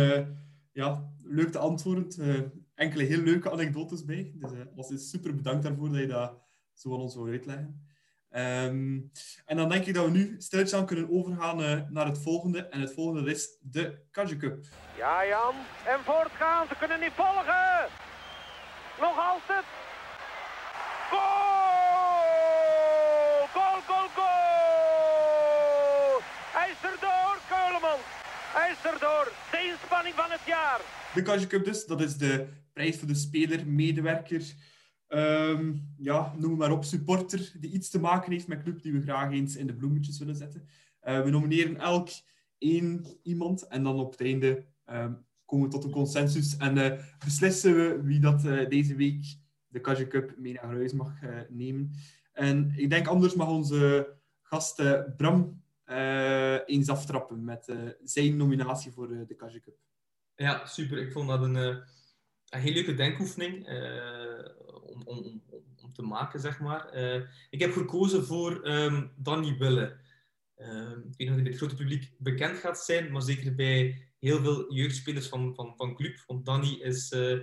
ja, leuk te antwoorden. enkele heel leuke anekdotes bij. Dus was super bedankt daarvoor dat je dat zo aan ons wil uitleggen. Um, en dan denk ik dat we nu stilletjes kunnen overgaan uh, naar het volgende. En het volgende is de Kaju Cup. Ja, Jan. En voortgaan. Ze kunnen niet volgen. Nog altijd. Goal! Goal, goal, goal! Hij is erdoor, Keulemans. Hij is erdoor. De inspanning van het jaar. De Kaju Cup dus, dat is de prijs voor de speler, medewerker Ehm, ja, noem maar op, supporter die iets te maken heeft met club die we graag eens in de bloemetjes willen zetten. Uh, we nomineren elk één iemand en dan op het einde um, komen we tot een consensus en uh, beslissen we wie dat uh, deze week de Kaja Cup mee naar huis mag nemen. En ik denk anders mag onze gast Bram eens aftrappen met zijn nominatie voor de Kaja Cup. Ja, super. Ik vond dat een, een hele leuke denkoefening om, om, te maken, zeg maar. ik heb gekozen voor um, Danny Wille. Uh, ik weet niet of hij bij het grote publiek bekend gaat zijn, maar zeker bij heel veel jeugdspelers van, van, van club. Want Danny is uh,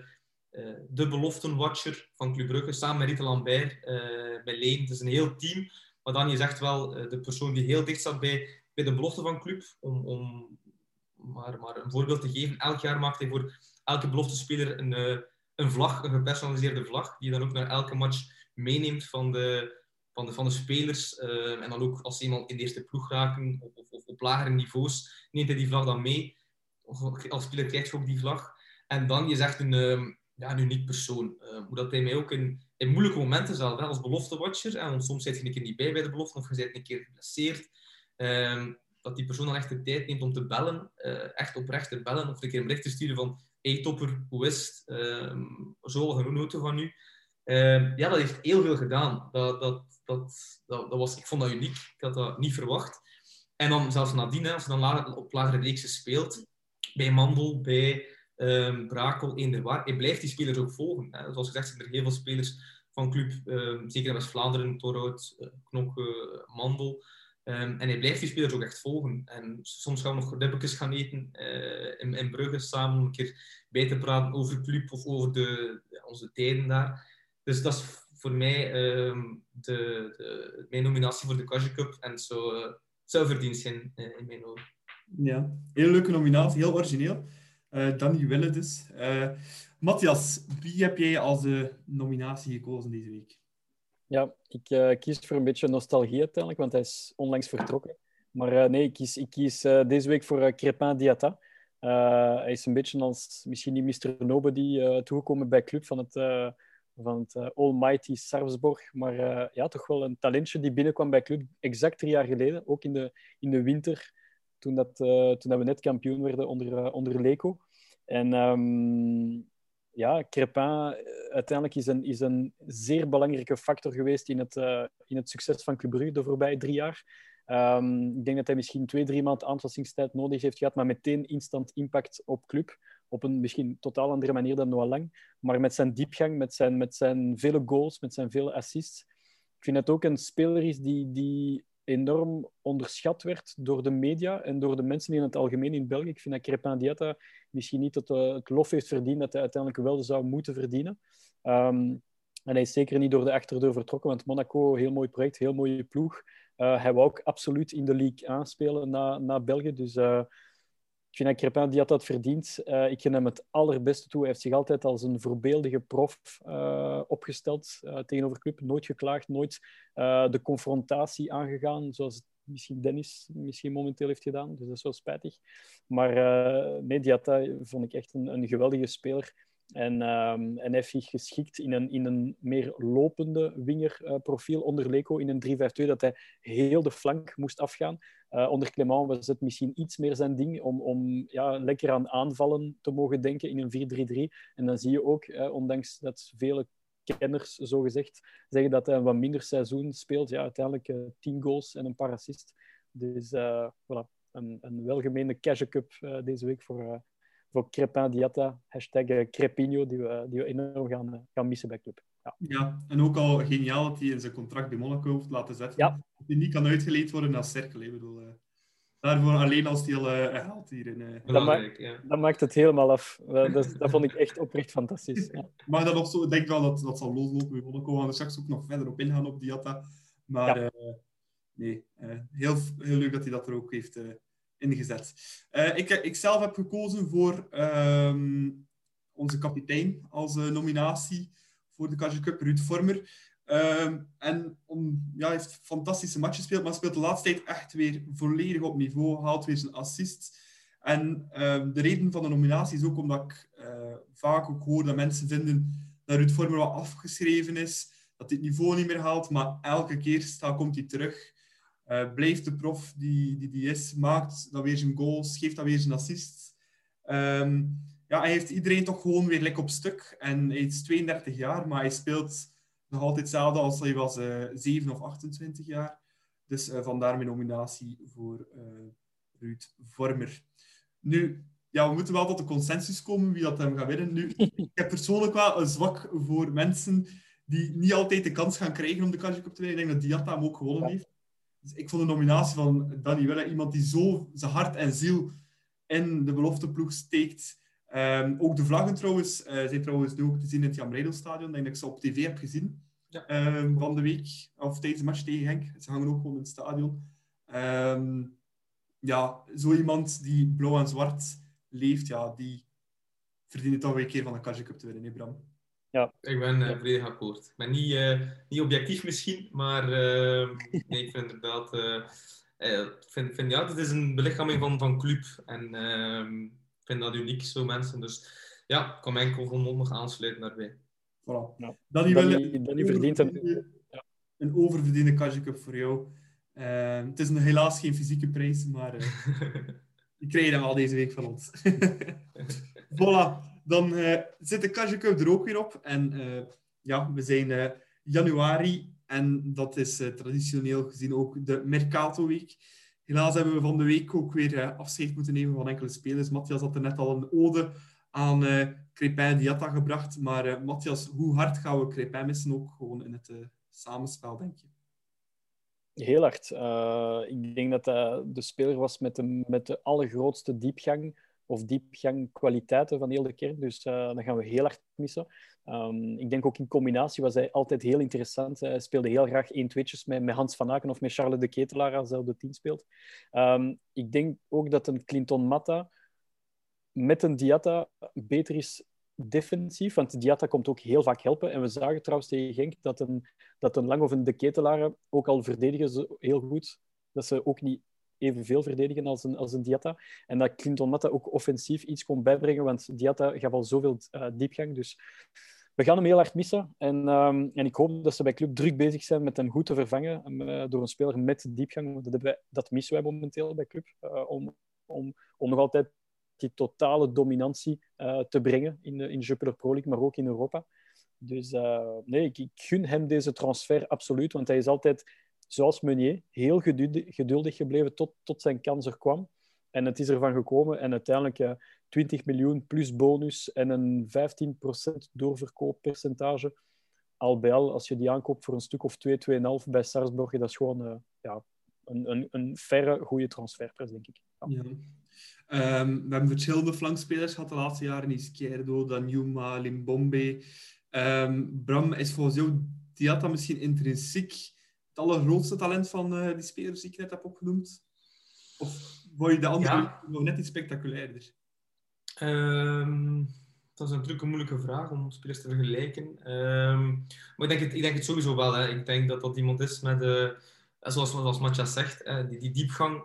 de beloftenwatcher van Club Brugge, samen met Rita Lambert bij Leen. Het is een heel team, maar Danny is echt wel de persoon die heel dicht staat bij, bij de belofte van club. Om, om maar, maar een voorbeeld te geven, elk jaar maakt hij voor elke beloftespeler een, een vlag, een gepersonaliseerde vlag, die hij dan ook naar elke match meeneemt van de, van de, van de spelers. Uh, en dan ook als ze eenmaal in de eerste ploeg raken of, of, op lagere niveaus, neemt hij die vlag dan mee. Als speler krijg je ook die vlag. En dan, je zegt een, uh, ja, een uniek persoon. Uh, hoe dat hij mij ook in, in moeilijke momenten zelf, hè, als beloftewatcher, en soms zit je een keer niet bij bij de belofte, of je een keer geblesseerd, ehm, dat die persoon dan echt de tijd neemt om te bellen, echt oprecht te bellen, of een keer een bericht te sturen van hey topper, hoe is het? Uh, zo van u. Uh, ja, dat heeft heel veel gedaan. Dat, dat, dat, dat, dat, was, ik vond dat uniek. Ik had dat niet verwacht. En dan zelfs nadien, als je dan lager, op lagere reeksen speelt, bij Mandel, bij um, Brakel, Eenderwaar, hij blijft die spelers ook volgen. Hè. Zoals gezegd zijn er heel veel spelers van club, zeker in West-Vlaanderen, Torhout, uh, Knokke, Mandel. Um, en hij blijft die spelers ook echt volgen. En soms gaan we nog ribbekjes gaan eten uh, in, in Brugge samen, om een keer bij te praten over club of over de, onze tijden daar. Dus dat is voor mij um, de, de, mijn nominatie voor de Kaja Cup. En zo uh, zou verdiend zijn uh, in mijn ogen. Ja, heel leuke nominatie, heel origineel. Uh, Danny Wille dus. Matthias, wie heb jij als nominatie gekozen deze week? Ja, ik kies voor een beetje nostalgie uiteindelijk, want hij is onlangs vertrokken. Maar nee, ik kies, ik kies deze week voor Crepin Diata. hij is een beetje als, misschien niet Mr. Nobody, toegekomen bij club van het van het Almighty Sarpsborg. Maar ja, toch wel een talentje die binnenkwam bij club exact drie jaar geleden. Ook in de, in de winter, toen, dat, toen dat we net kampioen werden onder, onder Leco. En um, ja, Crepin uiteindelijk is een, is een zeer belangrijke factor geweest in het, in het succes van Club Brugge de voorbije drie jaar. Um, ik denk dat hij misschien twee, drie maanden aanpassingstijd nodig heeft gehad, maar meteen instant impact op club op een misschien totaal andere manier dan Noah Lang. Maar met zijn diepgang, met zijn, met zijn vele goals, met zijn vele assists. Ik vind het ook een speler is die, die enorm onderschat werd door de media en door de mensen in het algemeen in België. Ik vind dat Crepin Diata misschien niet het, uh, het lof heeft verdiend dat hij uiteindelijk wel zou moeten verdienen. Um, en hij is zeker niet door de achterdeur vertrokken, want Monaco, heel mooi project, heel mooie ploeg. Uh, hij wou ook absoluut in de league aanspelen na, na België. Dus uh, ik vind dat Crepin die had dat verdiend. Uh, ik ken hem het allerbeste toe. Hij heeft zich altijd als een voorbeeldige prof uh, opgesteld uh, tegenover club. Nooit geklaagd, nooit de confrontatie aangegaan, zoals misschien Dennis misschien momenteel heeft gedaan. Dus dat is wel spijtig. Maar nee, Diatta vond ik echt een, een geweldige speler. En, um, en hij heeft zich geschikt in een, in een meer lopende wingerprofiel uh, onder Leco in een 3-5-2, dat hij heel de flank moest afgaan. Uh, onder Clement was het misschien iets meer zijn ding om, om ja, lekker aan aanvallen te mogen denken in een 4-3-3. En dan zie je ook, uh, ondanks dat vele kenners zo gezegd zeggen dat hij een wat minder seizoen speelt, ja, uiteindelijk 10 goals en een paar assists. Dus voilà, een, een welgemeende Cash Cup deze week voor voor Crepin Diatta, hashtag eh, Crepinho, die we, die we enorm gaan, eh, gaan missen bij club. Ja. ja, en ook al geniaal dat hij in zijn contract bij Monaco heeft laten zetten. Ja. Dat hij niet kan uitgeleend worden naar Cercle. Ik bedoel, uh, daarvoor alleen als hij al haalt hier. In, dat, ma ja. dat, maakt het helemaal af. dat, dat, vond ik echt oprecht fantastisch. Ja. Maar dat nog zo, ik denk wel dat dat zal loslopen bij Monaco. We gaan er straks ook nog verder op ingaan op Diatta. Maar ja. nee, heel, heel leuk dat hij dat er ook heeft ingezet. Uh, ik, ik zelf heb gekozen voor um, onze kapitein als uh, nominatie voor de Kaja Cup, Ruud Vormer. Um, en om, ja, hij heeft fantastische matchen gespeeld, maar speelt de laatste tijd echt weer volledig op niveau, haalt weer zijn assist. En um, de reden van de nominatie is ook omdat ik vaak ook hoor dat mensen vinden dat Ruud Vormer wat afgeschreven is, dat hij het niveau niet meer haalt, maar elke keer komt hij terug. Uh, blijft de prof die, die die is, maakt dan weer zijn goals, geeft dan weer zijn assists. Ehm, ja, hij heeft iedereen toch gewoon weer lekker op stuk. En hij is 32 jaar, maar hij speelt nog altijd hetzelfde als hij was uh, 7 of 28 jaar. Dus uh, vandaar mijn nominatie voor Ruud Vormer. Nu, ja, we moeten wel tot de consensus komen wie dat hem gaat winnen. Nu, ik heb persoonlijk wel een zwak voor mensen die niet altijd de kans gaan krijgen om de Kaja Cup te winnen. Ik denk dat Diatta hem ook gewonnen heeft. Dus ik vond de nominatie van Danny Welle iemand die zo zijn hart en ziel in de belofteploeg steekt. Um, ook de vlaggen trouwens, uh, zijn trouwens nu ook te zien in het Jan Breidel-stadion. Ik denk dat ik ze op tv heb gezien ja. um, van de week, of tijdens de match tegen Henk. Ze hangen ook gewoon in het stadion. Um, ja, zo iemand die blauw en zwart leeft, ja, die verdient toch weer een keer van een Kaja Cup te winnen, hè Bram? Ja. Ik ben uh, volledig akkoord. Ik ben niet, uh, niet objectief misschien, maar uh, nee, ik vind inderdaad... ik vind, vind, ja, het is een belichaming van, van club. En ehm, ik vind dat uniek, zo mensen. Dus ja, ik kan me enkel volmondig aansluiten daarbij. Voilà. Ja. Danny, Danny, Danny verdient een... Ja. Een oververdiende Cup voor jou. het is een, helaas geen fysieke prijs, maar je dan al deze week van ons. voilà dan uh, zit de Cup er ook weer op. En uh, ja, we zijn uh, januari en dat is traditioneel gezien ook de Mercato-week. Helaas hebben we van de week ook weer afscheid moeten nemen van enkele spelers. Matthias had er net al een ode aan uh, Crepin Diatta gebracht. Maar Matthias, hoe hard gaan we Crepin missen ook gewoon in het samenspel, denk je? Heel hard. ik denk dat de speler was met de, met de allergrootste diepgang of diepgang kwaliteiten van heel de kern. Dus uh, dat gaan we heel hard missen. Um, ik denk ook in combinatie was hij altijd heel interessant. Hij speelde heel graag 1 tweetjes met, met Hans van Aken of met Charles de Ketelaar als hij op de team speelt. Um, ik denk ook dat een Clinton Matta met een Diatta beter is defensief, want Diatta komt ook heel vaak helpen. En we zagen trouwens tegen Genk dat een, dat een Lang of een De Ketelaar ook al verdedigen ze heel goed. Dat ze ook niet evenveel verdedigen als een, als een Diatta. En dat Clinton Matta ook offensief iets kon bijbrengen, want Diatta gaf al zoveel uh, diepgang. Dus we gaan hem heel hard missen. En, um, en ik hoop dat ze bij Club druk bezig zijn met hem goed te vervangen uh, door een speler met diepgang. Dat, wij, dat missen wij momenteel bij Club. Uh, om, om, om nog altijd die totale dominantie te brengen in de, in Jupiler Pro League, maar ook in Europa. Dus nee, ik, ik gun hem deze transfer absoluut, want hij is altijd zoals Meunier, heel geduldig gebleven tot, tot zijn kans er kwam. En het is ervan gekomen en uiteindelijk uh, 20 miljoen plus bonus en een 15% doorverkooppercentage. Al bij al, als je die aankoopt voor een stuk of 2, 2,5 bij Sarsborg, dat is gewoon uh, ja, een, een, een verre goede transferprijs, denk ik. Ja. Um, we hebben verschillende flankspelers gehad de laatste jaren. Izquierdo, Danjuma, Limbombe. Um, Bram, is volgens jou Diata misschien intrinsiek het allergrootste talent van uh, die spelers die ik net heb opgenoemd? Of word je de andere ja. nog net iets spectaculairder? Um, dat is natuurlijk een moeilijke vraag om spelers te vergelijken. Um, maar ik denk, het, ik denk het sowieso wel. Hè. Ik denk dat dat iemand is met, uh, zoals, zoals Matja zegt, uh, die, die diepgang.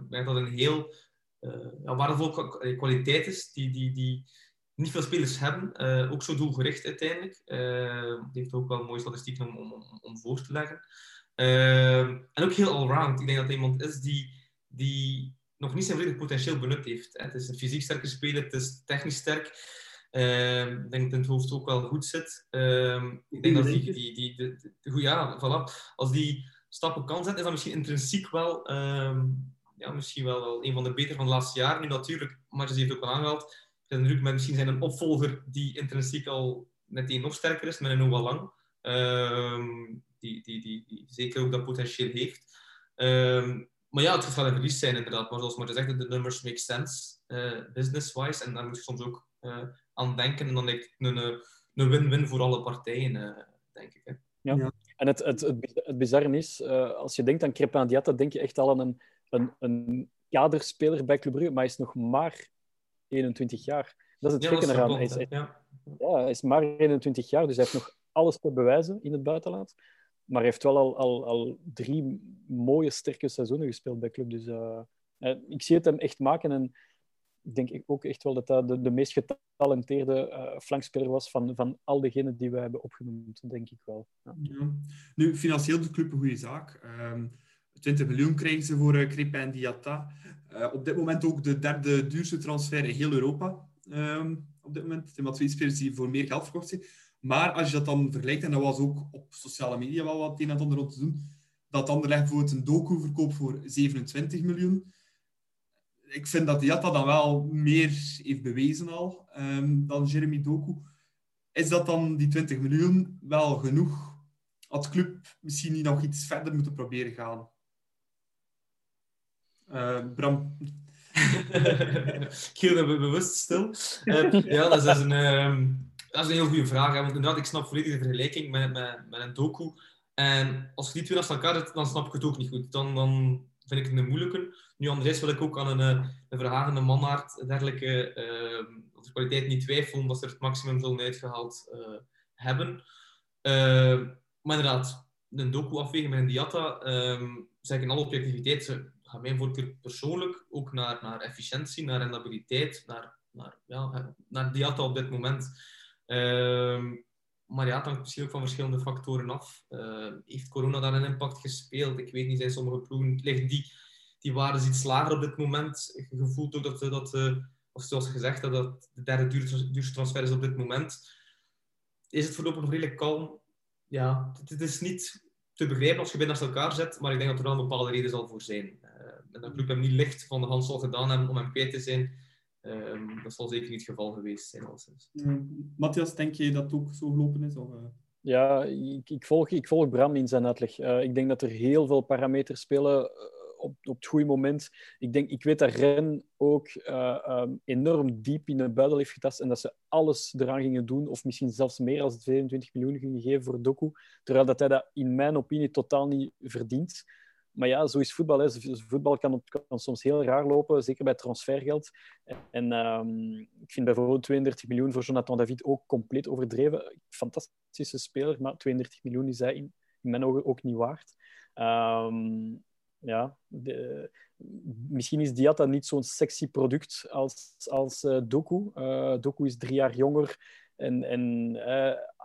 ik denk dat een heel ja, waardevolle kwaliteit is die, die, die niet veel spelers hebben. ook zo doelgericht uiteindelijk. die heeft ook wel mooie statistieken om, om, om voor te leggen. Uh, en ook heel allround. Ik denk dat hij iemand is die, die nog niet zijn volledig potentieel benut heeft. Het is een fysiek sterke speler, het is technisch sterk. Uh, ik denk dat het hoofd ook wel goed zit. Uh, ik denk dat die, die, die, die, ja, voilà. als die stappen kan zetten, is dat misschien intrinsiek wel, ja, misschien wel, wel een van de beter van de laatste jaren. Nu natuurlijk, Martens heeft ook al aangehaald, met misschien zijn een opvolger die intrinsiek al meteen nog sterker is, met een Noah Lang. Ehm, die, die, die, die, zeker ook dat potentieel heeft. Um, maar ja, het gaat wel een verlies zijn inderdaad. Maar zoals maar zegt, de numbers make sense, uh, business-wise. En daar moet je soms ook uh, aan denken. En dan denk ik een, een win-win voor alle partijen, uh, denk ik. Hè. Ja. ja. En het, het, het, het bizarre is, als je denkt aan Crepin Diatta, denk je echt al aan een, een, een kaderspeler bij Club Brugge, maar hij is nog maar 21 jaar. Dat is het gekke ja, eraan. Hij is, ja. ja, hij is maar 21 jaar, dus hij heeft nog alles te bewijzen in het buitenland. Maar hij heeft wel al, al, al drie mooie, sterke seizoenen gespeeld bij club. Dus uh, ik zie het hem echt maken. En ik denk ook echt wel dat dat de, de meest getalenteerde uh, flankspeler was van, van al degenen die we hebben opgenoemd, denk ik wel. Ja. Nu, financieel de club een goede zaak. Um, 20 miljoen krijgen ze voor uh, Crepin en Diatta. Uh, op dit moment ook de derde duurste transfer in heel Europa. Um, op dit moment. Het zijn wat twee spelers die voor meer geld verkocht zijn. Maar als je dat dan vergelijkt, en dat was ook op sociale media wel wat een en ander om te doen, dat Anderlecht bijvoorbeeld een doku verkoopt voor 27 miljoen. Ik vind dat Diatta dan wel meer heeft bewezen al um, dan Jeremy Doku. Is dat dan die 20 miljoen wel genoeg? Had club misschien niet nog iets verder moeten proberen gaan? Uh, Bram? ik me bewust stil. Uh, ja, dat is een, uh, dat is een heel goede vraag. Want inderdaad, ik snap volledig de vergelijking met, met, een doku. En als je die twee naast elkaar zet, dan snap ik het ook niet goed. Dan, dan vind ik het een moeilijke. Nu, anderzijds wil ik ook aan een, een verhagende mannaard dergelijke uh, de kwaliteit niet twijfelen, omdat ze er het maximum zullen uitgehaald uh, hebben. Uh, maar inderdaad, een doku afwegen met een diata, um, zeg ik in alle objectiviteit, gaat mijn voorkeur persoonlijk ook naar, naar efficiëntie, naar rendabiliteit, naar, naar, ja, naar diata op dit moment. Uh, maar ja, het hangt misschien ook van verschillende factoren af. Uh, heeft corona daar een impact gespeeld? Ik weet niet, zijn sommige ploegen, liggen die, die waarden iets lager op dit moment? Je voelt ook dat, dat uh, of zoals gezegd, dat, dat de derde duurste transfer is op dit moment. Is het voorlopig nog redelijk kalm? Ja, het, is niet te begrijpen als je bij naast elkaar zet, maar ik denk dat er wel een bepaalde reden zal voor zijn. En dat club hem niet licht van de hand zal gedaan hebben om hem kwijt te zijn, um, dat zal zeker niet het geval geweest zijn. Mm, Matthias, denk je dat het ook zo gelopen is? Of, uh... Ja, ik, ik, volg, ik volg Bram in zijn uitleg. Uh, ik denk dat er heel veel parameters spelen op, op het goede moment. Ik, denk, ik weet dat Ren ook uh, um, enorm diep in de buidel heeft getast en dat ze alles eraan gingen doen, of misschien zelfs meer dan 22 miljoen gingen geven voor Doku, terwijl dat hij dat in mijn opinie totaal niet verdient. Maar ja, zo is voetbal. Hè. Voetbal kan, kan, soms heel raar lopen, zeker bij transfergeld. En um, ik vind bijvoorbeeld 32 miljoen voor Jonathan David ook compleet overdreven. Fantastische speler, maar 32 miljoen is hij in, mijn ogen ook niet waard. Um, ja, misschien is Diatta niet zo'n sexy product als, als uh, Doku. Uh, Doku is drie jaar jonger en, en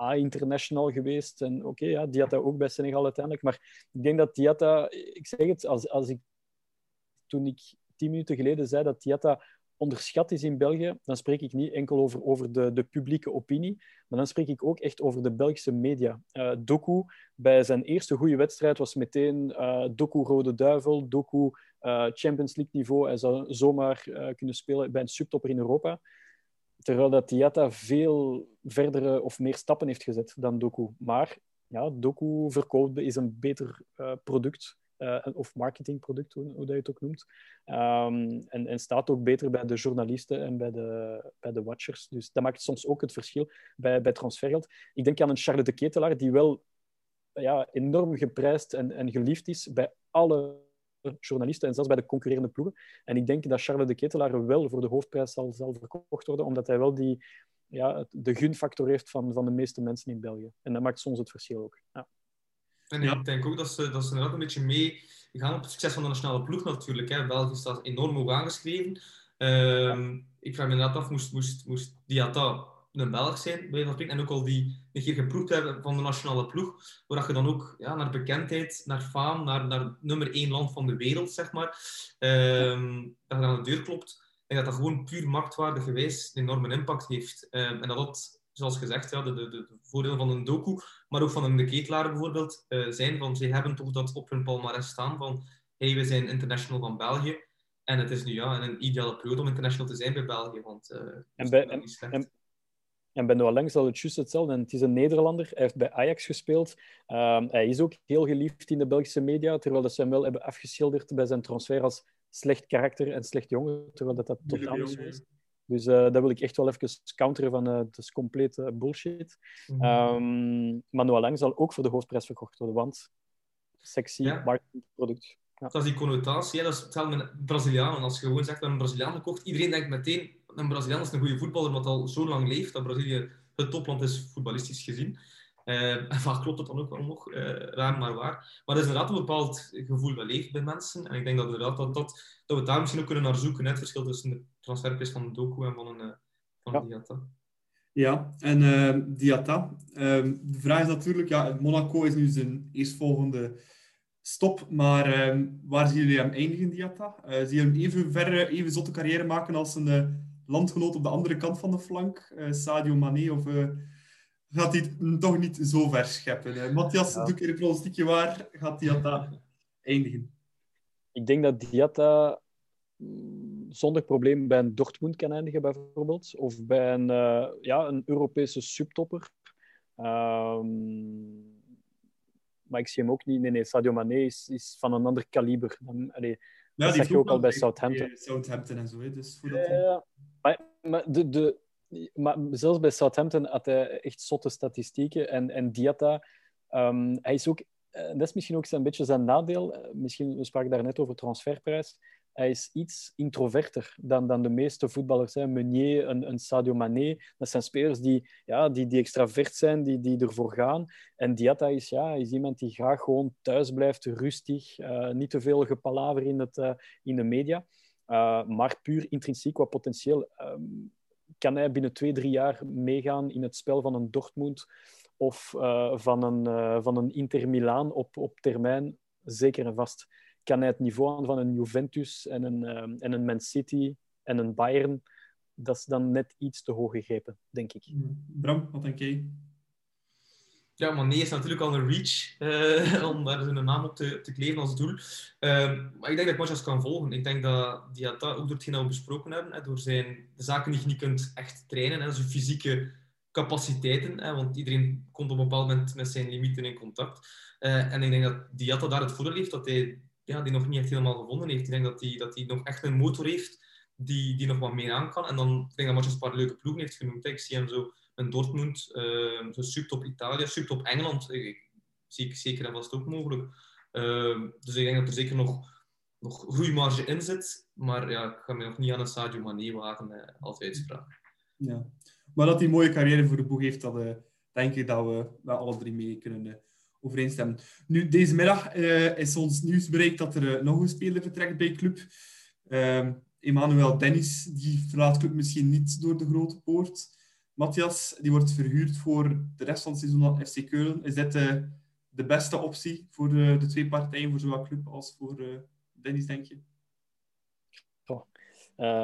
A-international geweest. En oké, okay, ja, Diatta ook bij Senegal uiteindelijk. Maar ik denk dat Diatta, ik zeg het, als, als ik, toen ik tien minuten geleden zei dat Diatta onderschat is in België, dan spreek ik niet enkel over, over de, de publieke opinie, maar dan spreek ik ook echt over de Belgische media. Uh, Doku, bij zijn eerste goede wedstrijd, was meteen uh, Doku Rode Duivel, Doku uh, Champions League niveau. Hij zou zomaar kunnen spelen bij een subtopper in Europa. Terwijl dat Diatta veel verdere of meer stappen heeft gezet dan Doku. Maar ja, Doku verkoopt is een beter product uh, of marketingproduct, hoe, hoe dat je het ook noemt. Um, en, en, staat ook beter bij de journalisten en bij de, bij de watchers. Dus dat maakt soms ook het verschil bij, bij transfergeld. Ik denk aan een Charles de Ketelaar, die wel ja, enorm geprijsd en, en geliefd is bij alle journalisten en zelfs bij de concurrerende ploegen. En ik denk dat Charles de Ketelaar wel voor de hoofdprijs zal, zal verkocht worden, omdat hij wel die, ja, de gunfactor heeft van, van de meeste mensen in België. En dat maakt soms het verschil ook. Ja. En ja. ik denk ook dat ze, dat ze inderdaad een beetje mee gaan op het succes van de nationale ploeg natuurlijk. Hè. België staat enorm hoog aangeschreven. Uh, ik vraag me inderdaad af, moest, moest, moest Diata een Belg zijn, bij van en ook al die een keer geproefd hebben van de nationale ploeg, waar je dan ook ja, naar bekendheid, naar faam, naar, naar nummer één land van de wereld, zeg maar, uh, dat je aan de deur klopt. En dat dat gewoon puur marktwaarde geweest een enorme impact heeft. Uh, en dat dat zoals gezegd, ja, de, de, de voordelen van een doku, maar ook van een de ketelaar bijvoorbeeld, uh, zijn van ze hebben toch dat op hun palmarès staan van hey, we zijn international van België. En het is nu ja, een ideale periode om international te zijn bij België. Want, uh, en, bij, en, en, en bij Noah Lang zal het juist hetzelfde. En het is een Nederlander. Hij heeft bij Ajax gespeeld. Um, hij is ook heel geliefd in de Belgische media, terwijl ze hem wel hebben afgeschilderd bij zijn transfer als slecht karakter en slecht jongen, terwijl dat, dat totaal niet zo is. Dus uh, dat wil ik echt wel even counteren van uh, het is complete bullshit. Mm -hmm. um, Manuel Lang zal ook voor de hoofdprijs verkocht worden, want sexy ja. marketingproduct. Ja. Dat is die connotatie, dat is hetzelfde met Brazilianen. Als je gewoon zegt dat een Braziliaan gekocht, iedereen denkt meteen een Braziliaan is een goede voetballer, wat al zo lang leeft, dat Brazilië het topland is, voetbalistisch gezien. Uh, en vaak klopt dat dan ook wel nog, uh, raar maar waar. Maar er is inderdaad een bepaald gevoel leeft bij mensen. En ik denk dat, inderdaad dat, dat, dat we daar misschien ook kunnen naar zoeken, het verschil tussen de transferprijs van doku en van een, uh, van Ja. Diatta. Ja, en eh, Diatta. Ehm, de vraag is natuurlijk, ja, Monaco is nu zijn eerstvolgende stop, maar ehm, waar zien jullie hem eindigen, Diatta? Eh zie je hem even ver, even zotte carrière maken als een eh, landgenoot op de andere kant van de flank, eh, Sadio Mané, of eh, gaat hij het toch niet zo ver scheppen? Eh, Matthias, Ja. doe ik een pronostiekje waar gaat Diatta eindigen? Ik denk dat Diatta mm, zonder probleem bij een Dortmund kan eindigen, bijvoorbeeld. Of bij een, ja, een Europese subtopper. Ehm, maar ik zie hem ook niet. Nee, nee, Sadio Mané is, is van een ander kaliber. Dan, allee, Ja, zag heeft je ook al bij Southampton. Southampton en zo, hè, dus voor dat maar, de, de, zelfs bij Southampton had hij echt zotte statistieken. En, en Diatta, ehm, hij is ook, eh, dat is misschien ook een beetje zijn nadeel. Eh, Misschien, we spraken daar net over transferprijs. Hij is iets introverter dan, dan de meeste voetballers. Hè. Meunier, een, een Sadio Mané. Dat zijn spelers die, ja, die, die extravert zijn, die, die ervoor gaan. En Diatta is, ja, is iemand die graag gewoon thuis blijft, rustig. eh, niet te veel gepalaver in, het, in de media. Uh, maar puur intrinsiek qua potentieel um, kan hij binnen twee, drie jaar meegaan in het spel van een Dortmund of uh, van, een, uh, van een Inter Milaan op, op termijn. Zeker en vast. Kan hij het niveau aan van een Juventus en een, um, en een Man City en een Bayern? Dat is dan net iets te hoog gegrepen, denk ik. Bram, wat denk jij? Ja, maar nee is natuurlijk al een reach uh, om daar zijn naam op te, te kleven als doel. Uh, maar ik denk dat Mojas kan volgen. Ik denk dat Diatta, ook door hetgeen dat we besproken hebben, hè, door zijn de zaken die je niet kunt echt trainen, hè, zijn fysieke capaciteiten, hè, want iedereen komt op een bepaald moment met zijn limieten in contact. Uh, en ik denk dat Diatta daar het voordeel heeft dat hij ja, die nog niet echt helemaal gevonden heeft. Ik denk dat hij, dat nog echt een motor heeft die, die nog wat meer aan kan. En dan ik denk dat Mojas een paar leuke ploegen heeft genoemd. Ik zie hem zo een Dortmund, uh, zo subtop Italië, subtop Engeland, zie ik zeker en vast ook mogelijk. Uh, dus ik denk dat er zeker nog, nog goede marge in zit, maar ja, ik ga me nog niet aan een Sadio Mané wagen uh, als uitspraak. Ja. Maar dat hij een mooie carrière voor de boeg heeft, dat uh, denk ik dat we wel alle drie mee kunnen uh, overeenstemmen. Nu, deze middag uh, is ons nieuws bereikt dat er nog een speler vertrekt bij club. Ehm, Emmanuel Dennis, die verlaat club misschien niet door de grote poort. Matthias, die wordt verhuurd voor de rest van het seizoen aan FC Keulen. Is dit uh, de beste optie voor de, de, twee partijen, voor zowel club als voor uh, Dennis, denk je?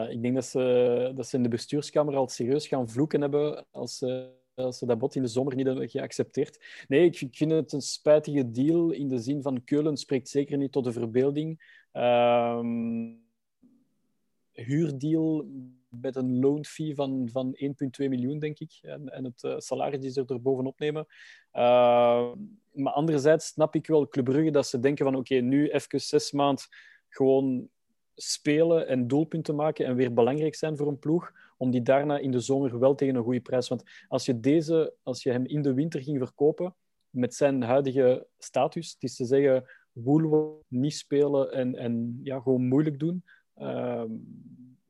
Ik denk dat ze, dat ze in de bestuurskamer al serieus gaan vloeken hebben als, als ze dat bod in de zomer niet hebben geaccepteerd. Nee, ik, ik vind het een spijtige deal in de zin van Keulen spreekt zeker niet tot de verbeelding. huurdeal met een loan fee van, van 1,2 miljoen, denk ik. En, en het uh, salaris die ze er bovenop nemen. Uh, maar anderzijds snap ik wel Club Brugge dat ze denken van oké, nu even zes maanden gewoon spelen en doelpunten maken en weer belangrijk zijn voor een ploeg, om die daarna in de zomer wel tegen een goede prijs. Want als je, deze, als je hem in de winter ging verkopen, met zijn huidige status, het is te zeggen, Woolworth niet spelen en, en ja, gewoon moeilijk doen. Uh,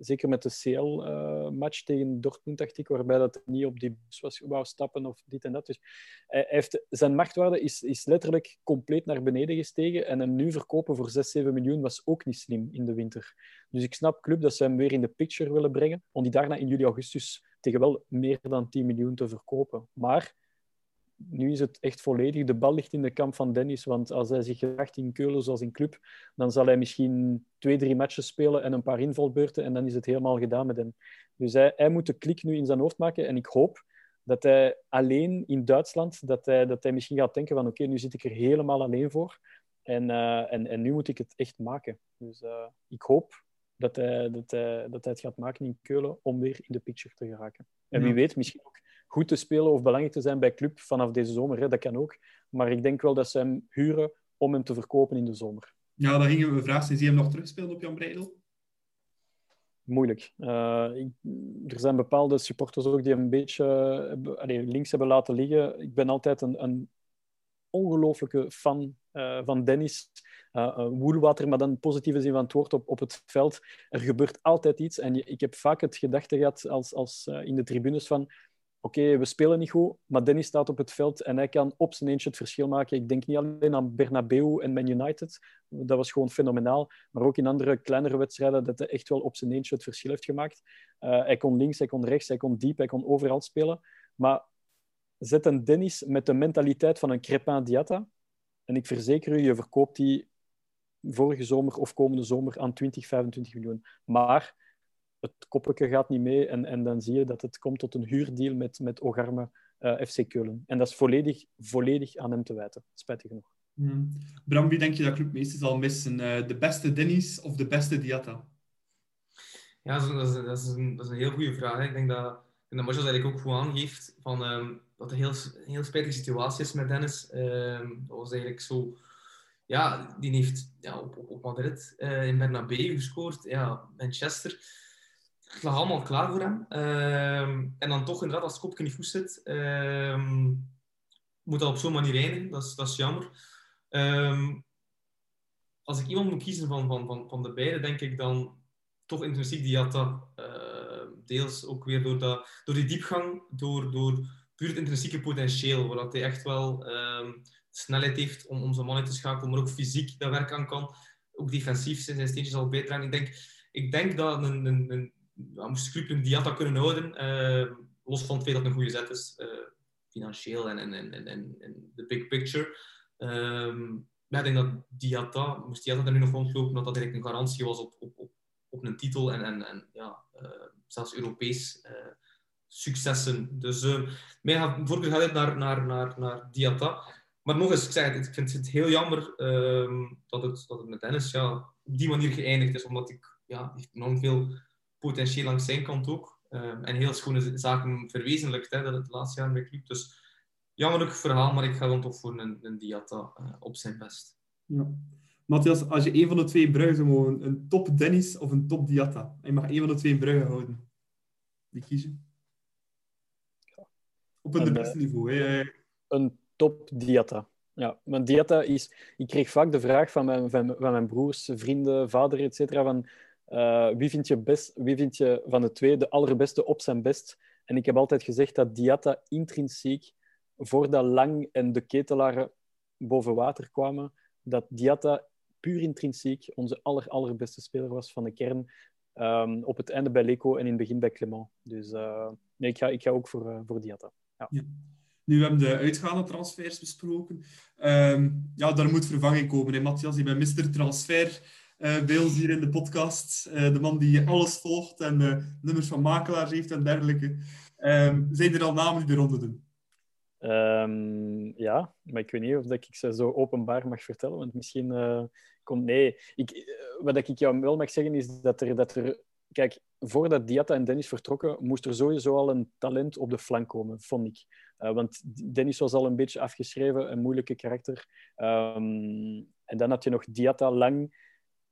zeker met de CL-match uh, tegen Dortmund, dacht ik, waarbij dat niet op die bus was, wou stappen of dit en dat. Dus heeft, zijn marktwaarde is, is letterlijk compleet naar beneden gestegen en hem nu verkopen voor 6, 7 miljoen was ook niet slim in de winter. Dus ik snap club dat ze hem weer in de picture willen brengen, om die daarna in juli, augustus tegen wel meer dan 10 miljoen te verkopen. Maar nu is het echt volledig. De bal ligt in de kamp van Dennis. Want als hij zich gedragt in Keulen zoals in club, dan zal hij misschien twee, drie matches spelen en een paar invalbeurten. En dan is het helemaal gedaan met hem. Dus hij, hij moet de klik nu in zijn hoofd maken. En ik hoop dat hij alleen in Duitsland, dat hij, dat hij misschien gaat denken van oké, okay, nu zit ik er helemaal alleen voor. En, uh, en, en nu moet ik het echt maken. Dus uh, ik hoop dat hij, dat, hij, dat hij het gaat maken in Keulen om weer in de picture te geraken. En wie weet, misschien ook goed te spelen of belangrijk te zijn bij club vanaf deze zomer. Hè? Dat kan ook. Maar ik denk wel dat ze hem huren om hem te verkopen in de zomer. Ja, dan gingen we vragen. Zie je hem nog terugspelen op Jan Breidel? Moeilijk. Uh, ik, er zijn bepaalde supporters ook die hem een beetje uh, links hebben laten liggen. Ik ben altijd een, een ongelooflijke fan uh, van Dennis. Uh, woelwater, maar dan positieve zin van het woord op, op het veld. Er gebeurt altijd iets. En je, ik heb vaak het gedachte gehad als, als, uh, in de tribunes van oké, we spelen niet goed, maar Dennis staat op het veld en hij kan op zijn eentje het verschil maken. Ik denk niet alleen aan Bernabeu en Man United, dat was gewoon fenomenaal, maar ook in andere kleinere wedstrijden dat hij echt wel op zijn eentje het verschil heeft gemaakt. Uh, hij kon links, hij kon rechts, hij kon diep, hij kon overal spelen. Maar zet een Dennis met de mentaliteit van een Crepin Diatta en ik verzeker u, je verkoopt die vorige zomer of komende zomer aan 20, 25 miljoen. Maar het koppelke gaat niet mee en, en dan zie je dat het komt tot een huurdeal met, met Ogarme uh, eh, FC Keulen. En dat is volledig, volledig aan hem te wijten, spijtig genoeg. Hmm. Bram, wie denk je dat Club meestal zal missen? Uh, de beste Dennis of de beste Diatta? Ja, dat is, dat is, een, dat is een heel goede vraag. Ik denk dat, en dat Marcel eigenlijk ook goed aangeeft van, um, dat er heel, een heel spijtige situatie is met Dennis. Um, dat was eigenlijk zo... Ja, die heeft ja, op, op Madrid uh, in Bernabeu gescoord. Ja, Manchester het lag allemaal klaar voor hem. Ehm, en dan toch inderdaad, als het kopje niet goed zit, ehm, moet dat op zo'n manier eindigen. Dat is, dat is jammer. Ehm, als ik iemand moet kiezen van, van, van, van de beide, denk ik dan toch intrinsiek Diatta. Uh, deels ook weer door, dat, door die diepgang, door, door puur het intrinsieke potentieel, waar hij echt wel snelheid heeft om, om zijn man te schakelen, maar ook fysiek dat werk aan kan. Ook defensief zijn zijn steentjes al aan. Ik denk, ik denk dat een, een, een ja, moest Scrupelen Diatta kunnen houden. Uh, los van het feit dat het een goede zet is, uh, financieel en, en, en, en, en de big picture. Um, ja, ik denk dat Diatta, moest Diatta er nu nog rondlopen, dat dat eigenlijk een garantie was op, op, op, op een titel en, en, en ja, uh, zelfs Europees successen. Dus mijn voorkeur gaat naar, naar, naar, naar Diatta. Maar nog eens, ik, zeg het, ik vind het heel jammer um, dat, het, dat het met Dennis ja, op die manier geëindigd is, omdat ik ja, enorm veel potentieel langs zijn kant ook. Um, en heel schone zaken verwezenlijkt, hè, dat het laatste jaar bij Club. Dus jammerlijk verhaal, maar ik ga dan toch voor een, een Diatta uh, op zijn best. Ja. Matthias, als je een van de twee Bruggen zou mogen, een top Dennis of een top Diatta, en je mag een van de twee Bruggen houden, wie kies je? Op een, een beste eh, niveau. Hè? Een top Diatta. Ja, mijn Diatta is... Ik kreeg vaak de vraag van mijn, van, van mijn broers, vrienden, vader, et cetera, van uh, wie, vind je best, wie vind je van de twee de allerbeste op zijn best? En ik heb altijd gezegd dat Diatta intrinsiek, voordat Lang en de ketelaren boven water kwamen, dat Diatta puur intrinsiek onze aller, allerbeste speler was van de kern. Um, op het einde bij Leco en in het begin bij Clement. Dus uh, nee, ik, ga, ik ga ook voor, uh, voor Diatta. Ja. Nu we hebben de uitgaande transfers besproken. Um, ja, daar moet vervanging komen. Hè, Matthias, je bent Mr. Transfer uh, bij ons hier in de podcast. Uh, de man die alles volgt en uh, nummers van makelaars heeft en dergelijke. Um, zijn er al namen die de ronde doen? Um, ja, maar ik weet niet of dat ik ze zo openbaar mag vertellen. Want misschien komt... Nee, ik, wat ik jou wel mag zeggen is dat er... Dat er kijk, voordat Diatta en Dennis vertrokken, moest er sowieso al een talent op de flank komen, vond ik. want Dennis was al een beetje afgeschreven, een moeilijke karakter. Um, en dan had je nog Diatta lang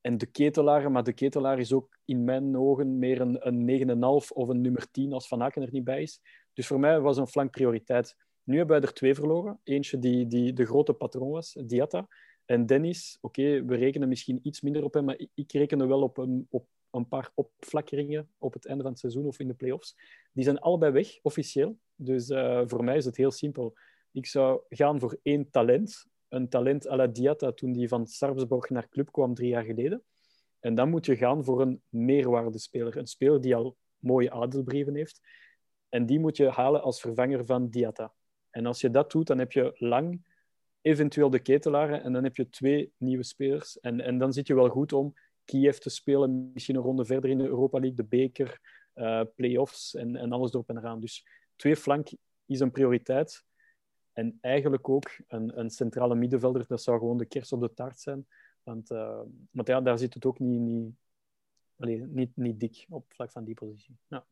en de ketelaar, maar de ketelaar is ook in mijn ogen meer een, een 9,5 of een nummer 10 als Van Aken er niet bij is. Dus voor mij was een flank prioriteit. Nu hebben wij er twee verloren. Eentje die, die de grote patroon was, Diatta. En Dennis, oké, we rekenen misschien iets minder op hem, maar ik reken wel op een, op een paar opflakkeringen op het einde van het seizoen of in de play-offs. Die zijn allebei weg, officieel. Dus uh, voor mij is het heel simpel. Ik zou gaan voor één talent een talent à la Diatta toen die van Sarpsborg naar club kwam drie jaar geleden. En dan moet je gaan voor een meerwaardespeler. Een speler die al mooie adelbrieven heeft. En die moet je halen als vervanger van Diatta. En als je dat doet, dan heb je lang eventueel de ketelaren en dan heb je twee nieuwe spelers. En, en dan zit je wel goed om Kiev te spelen, misschien een ronde verder in de Europa League, de beker, uh, play-offs en, en alles erop en eraan. Dus twee flank is een prioriteit. En eigenlijk ook een, een centrale middenvelder, dat zou gewoon de kers op de taart zijn. Want, uh, want ja, daar zit het ook niet, niet, allez, niet, niet dik op vlak van die positie. Ja.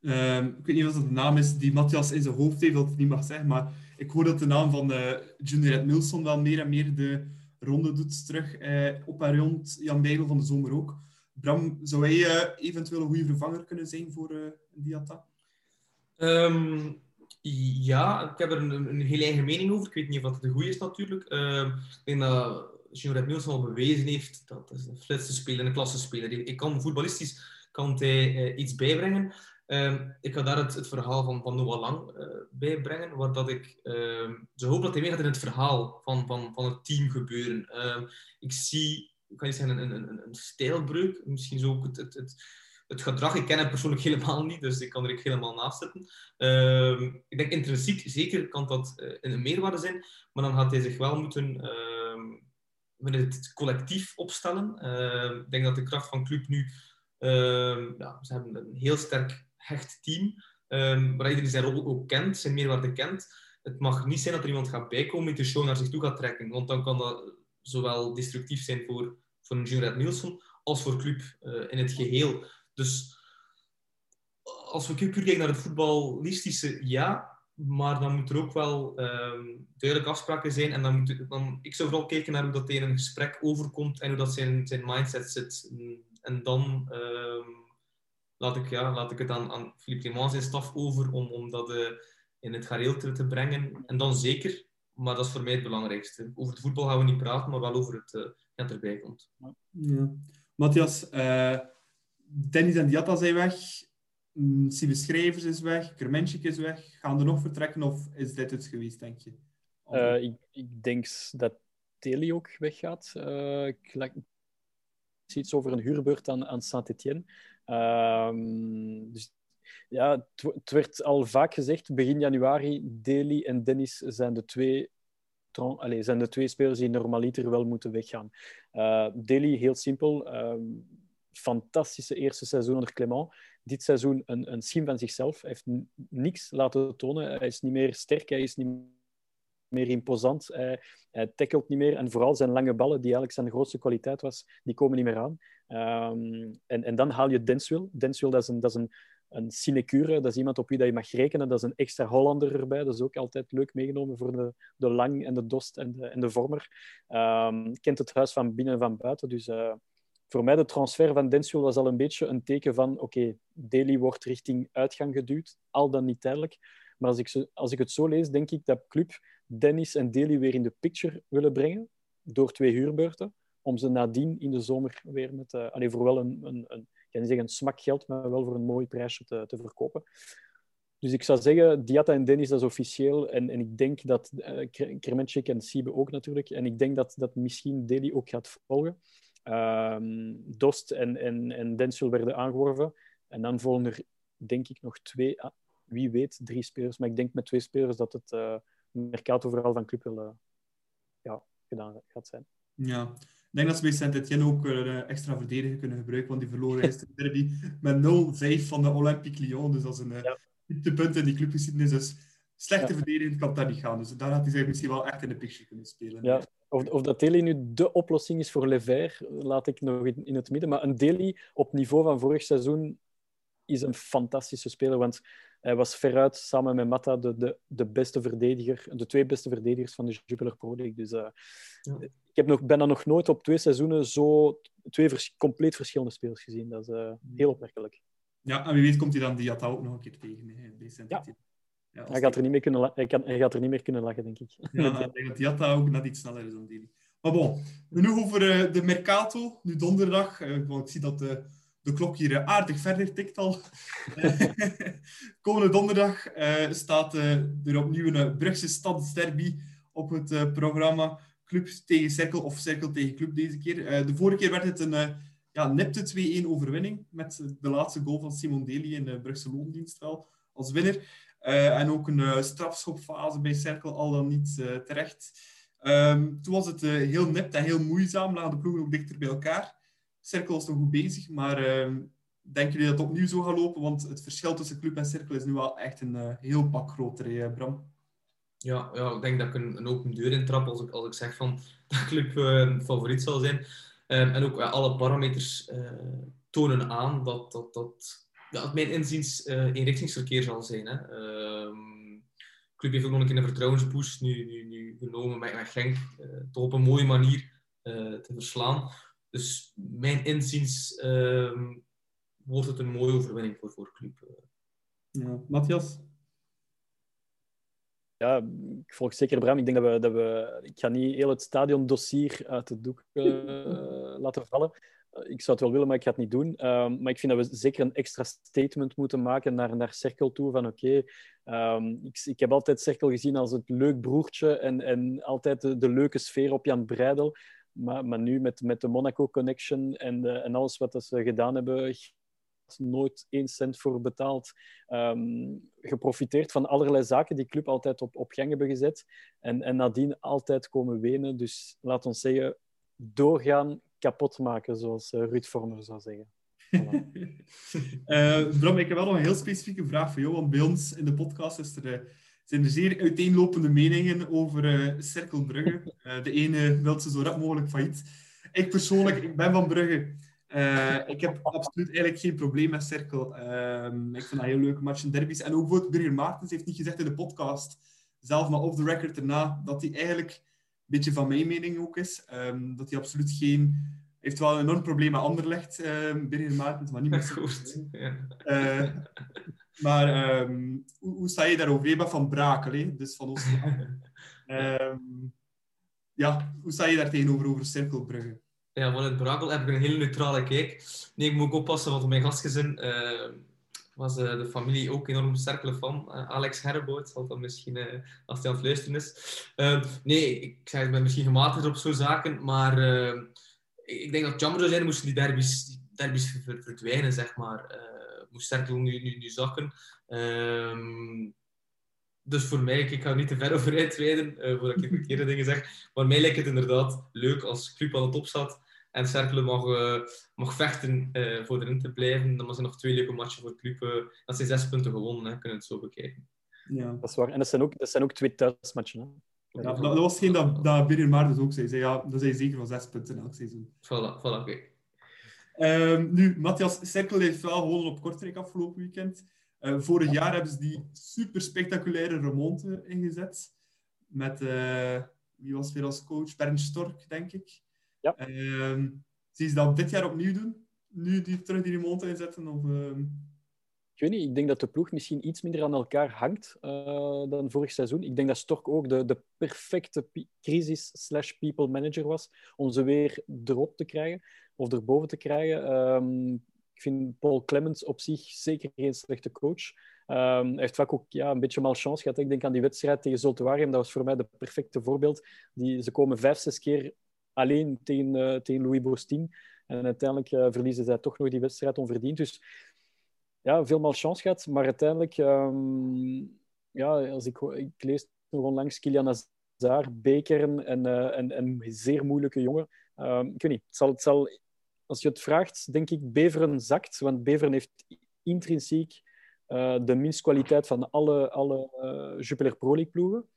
Um, ik weet niet of dat de naam is die Matthias in zijn hoofd heeft, dat het niet mag zeggen, maar ik hoor dat de naam van uh, Junior Milson wel meer en meer de ronde doet terug uh, op en rond Jan Bijbel van de zomer ook. Bram, zou hij eventueel een goede vervanger kunnen zijn voor uh, Diatta? Um, ja, ik heb er een, een heel eigen mening over. Ik weet niet of dat de goede is natuurlijk. Uh, ik denk dat Jean Nielsen al bewezen heeft dat is een flitse speler, een klasse speler. Ik kan voetballistisch kan hij uh, iets bijbrengen. Ehm, ik ga daar het, het verhaal van, van Noah Lang uh, bij brengen, waar dat ik uh, zo hoop dat hij meegaat in het verhaal van, van, van het team gebeuren. Ik zie, kan niet zeggen, een, een, een, stijlbreuk, misschien zo ook het, het, het, het, gedrag. Ik ken hem persoonlijk helemaal niet, dus ik kan er helemaal naast zitten. Ehm, ik denk intrinsiek, zeker kan dat uh, een meerwaarde zijn, maar dan gaat hij zich wel moeten met het collectief opstellen. ik denk dat de kracht van club nu ze hebben een heel sterk hecht team, waar iedereen zijn rol ook kent, zijn meerwaarde kent. Het mag niet zijn dat er iemand gaat bijkomen die de show naar zich toe gaat trekken, want dan kan dat zowel destructief zijn voor, voor een Juret Nielsen als voor club uh, in het geheel. Dus als we puur kijken naar het voetballistische, ja, maar dan moet er ook wel um, duidelijk afspraken zijn. En dan moet dan, ik zou vooral kijken naar hoe dat in een gesprek overkomt en hoe dat zijn, zijn mindset zit. En dan um, laat ik, ja, laat ik het aan, aan Philippe Clément zijn staf over om, om dat uh, in het gareel te, te, brengen. En dan zeker, maar dat is voor mij het belangrijkste. Over het voetbal gaan we niet praten, maar wel over het uh, dat erbij komt. Ja. Matthias, uh, Dennis en Diatta zijn weg. Mm, Siebe Schrijvers is weg. Kermenschik is weg. Gaan er nog vertrekken of is dit het geweest, denk je? ik, ik, denk dat Teli ook weggaat. ik, ik iets over een huurbeurt aan, aan Saint-Etienne. Um, dus ja, het, werd al vaak gezegd, begin januari, Deli en Dennis zijn de twee, allez, zijn de twee spelers die normaliter wel moeten weggaan. Uh, Deli, heel simpel, um, fantastische eerste seizoen onder Clement. Dit seizoen een, een schim van zichzelf. Hij heeft niks laten tonen. Hij is niet meer sterk, hij is niet meer imposant. Hij, hij tackelt niet meer. En vooral zijn lange ballen, die eigenlijk zijn grootste kwaliteit was, die komen niet meer aan. Um, en, en dan haal je Denswil. Denswil, dat is een, dat is een, een sinecure. Dat is iemand op wie dat je mag rekenen. Dat is een extra Hollander erbij. Dat is ook altijd leuk meegenomen voor de, de Lang en de Dost en de, en de Vormer. Um, kent het huis van binnen en van buiten. Dus uh, voor mij de transfer van Denswil was al een beetje een teken van oké, okay, Daly wordt richting uitgang geduwd. Al dan niet tijdelijk. Maar als ik, als ik het zo lees, denk ik dat Club Dennis en Daly weer in de picture willen brengen. Door twee huurbeurten om ze nadien in de zomer weer met, uh, allee, voor wel een, een, een, kan niet zeggen een smak geld, maar wel voor een mooi prijsje te, te verkopen. Dus ik zou zeggen, Diatta en Dennis, dat is officieel. En, en ik denk dat uh, Kremenchik en Siebe ook natuurlijk. En ik denk dat, dat misschien Deli ook gaat volgen. Uh, Dost en, en, en Denzel werden aangeworven. En dan volgen er, denk ik, nog twee, ah, wie weet, drie spelers. Maar ik denk met twee spelers dat het uh, Mercato vooral van Club wel, uh, ja, gedaan gaat zijn. Ja, ik denk dat ze bij Saint-Etienne ook een eh, extra verdediger kunnen gebruiken, want die verloren is de derby met 0-5 van de Olympique Lyon. Dus dat is een ja. punt in die clubgeschiedenis. Dus slechte ja. verdediging kan dat niet gaan. Dus daar had hij zich misschien wel echt in de picture kunnen spelen. Ja. Of, of dat Deli nu de oplossing is voor Lever, laat ik nog in, in het midden. Maar een Deli op niveau van vorig seizoen is een fantastische speler. Want hij was veruit samen met Mata de, de, de beste verdediger, de twee beste verdedigers van de Jupiler Pro League. Dus uh, ja. ik heb nog, ben dan nog nooit op twee seizoenen zo twee vers, compleet verschillende spelers gezien. Dat is uh, heel opmerkelijk. Ja, en wie weet komt hij dan Diatta ook nog een keer tegen. Hè, ja. Ja, hij, gaat er niet meer kunnen hij, kan, hij gaat er niet meer kunnen lachen, denk ik. Ja, ik denk dat Diatta ook net iets sneller is dan Deli. Maar bon, genoeg over uh, de Mercato. Nu donderdag, want ik zie dat de de klok hier eh, aardig verder tikt al. Komende donderdag staat er opnieuw een Brugse stadsderby op het programma. Club tegen Cirkel of Cirkel tegen Club deze keer. de vorige keer werd het een ja, nipte 2-1 overwinning met de laatste goal van Simon Deli in de Brugse loondienst wel als winnaar. En ook een strafschopfase bij Cirkel, al dan niet terecht. Um, toen was het heel nipt en heel moeizaam, lagen de ploegen ook dichter bij elkaar. Cirkel is nog goed bezig, maar uh, denken jullie dat het opnieuw zo gaat lopen? Want het verschil tussen club en cirkel is nu wel echt een heel pak groter, Bram. Ja, ja, ik denk dat ik een, open deur intrap als ik, als ik zeg van dat club favoriet zal zijn. Um, en ook alle parameters uh, tonen aan dat, dat, dat, ja, het mijn inziens uh, eenrichtingsverkeer zal zijn. Hè. Um, club heeft ook nog een keer een vertrouwensboost nu, nu, nu genomen met, met Genk. toch op een mooie manier te verslaan. Dus mijn inziens uh, wordt het een mooie overwinning voor, voor club. Eh. Ja. Matthias? Ja, ik volg zeker Bram. Ik denk dat we, dat we... Ik ga niet heel het stadiondossier uit het doek uh, laten vallen. Ik zou het wel willen, maar ik ga het niet doen. Ehm, maar ik vind dat we zeker een extra statement moeten maken naar, naar Cirkel toe. Van oké, ehm, ik, ik heb altijd Cirkel gezien als het leuk broertje en, en altijd de, leuke sfeer op Jan Breidel. Maar, maar nu met, met de Monaco Connection en, de, en alles wat ze gedaan hebben, nooit één cent voor betaald. Um, geprofiteerd van allerlei zaken die club altijd op, op gang hebben gezet. En, en nadien altijd komen wenen. Dus laat ons zeggen, doorgaan, kapot maken, zoals uh, Ruud Vormer zou zeggen. Uh, Bram, ik heb wel nog een heel specifieke vraag voor jou. Want bij ons in de podcast is er, uh, zijn er zeer uiteenlopende meningen over uh, Cirkel Brugge. de ene wil ze zo rap mogelijk failliet. Ik persoonlijk, ik ben van Brugge. Ik heb absoluut eigenlijk geen probleem met Cirkel. Uh, ik vind dat heel leuke matchen, derbies. En ook bijvoorbeeld Birger Maartens heeft niet gezegd in de podcast, zelf maar off the record erna, dat hij eigenlijk beetje van mijn mening ook is. Um, dat hij absoluut geen... heeft wel een enorm probleem met Anderlecht, um, Birger Maartens, maar niet met Goed. Ja. Uh, maar um, hoe, hoe, sta je daarover? Je bent van Brakel, hè? dus van ons. ja, hoe sta je daar tegenover over Cirkelbrugge? Ja, vanuit Brakel heb ik een hele neutrale kijk. Nee, ik moet ook oppassen, want mijn gastgezin uh, was uh, de familie ook enorm sterke fan. Uh, Alex Herreboot zal dat misschien, als hij aan het luisteren is. nee, ik zeg, ik ben misschien gematigd op zo'n zaken, maar ik denk dat het jammer zou zijn, moesten die derbies verdwijnen, zeg maar. moest Sterkel nu, nu, nu zakken. Ehm, dus voor mij, ik ga niet te ver over uitweiden, voordat ik verkeerde dingen zeg. Maar mij lijkt het inderdaad leuk als club aan de top staat en Cercle mag, uh, mag vechten uh, voor erin te blijven. Dan zijn nog twee leuke matchen voor de club. Uh, dat zijn zes punten gewonnen, hè. kunnen het zo bekijken. Ja. Dat is waar. En dat zijn ook, dat zijn ook twee thuismatchen. Hè? Ja, dat, dat, was geen dat, dat Birger Maartens ook zei. zei ja, dat zijn zeker van zes punten elk seizoen. Voilà, voilà oké. Um, nu, Matthias Cercle heeft wel gewonnen op Kortrijk afgelopen weekend. Uh, vorig jaar hebben ze die super spectaculaire remonte ingezet. Met, uh, wie was weer als coach? Bernd Stork, denk ik. Ja. Uh, zie je dat dit jaar opnieuw doen? Nu die, terug die remonte inzetten? Of, uh... Ik weet niet, ik denk dat de ploeg misschien iets minder aan elkaar hangt uh, dan vorig seizoen. Ik denk dat Stork ook de, de perfecte crisis-slash-people manager was om ze weer erop te krijgen of erboven te krijgen. Um, ik vind Paul Clemens op zich zeker geen slechte coach. Um, hij heeft vaak ook ja, een beetje malchance gehad. Ik denk aan die wedstrijd tegen Zoltuarium. Dat was voor mij de perfecte voorbeeld. Die, ze komen vijf, zes keer alleen tegen, uh, tegen Louis Bostin. En uiteindelijk uh, verliezen zij toch nog die wedstrijd onverdiend. Dus ja, veel malchance gehad. Maar uiteindelijk, um, ja, als ik, ik lees nog onlangs Kilian Azar, Bekeren en, uh, en, en zeer moeilijke jongen. Um, ik weet niet, zal, het zal, als je het vraagt, denk ik Beveren zakt. Want Beveren heeft intrinsiek de minst kwaliteit van alle, alle uh, Jupiler Pro League ploegen.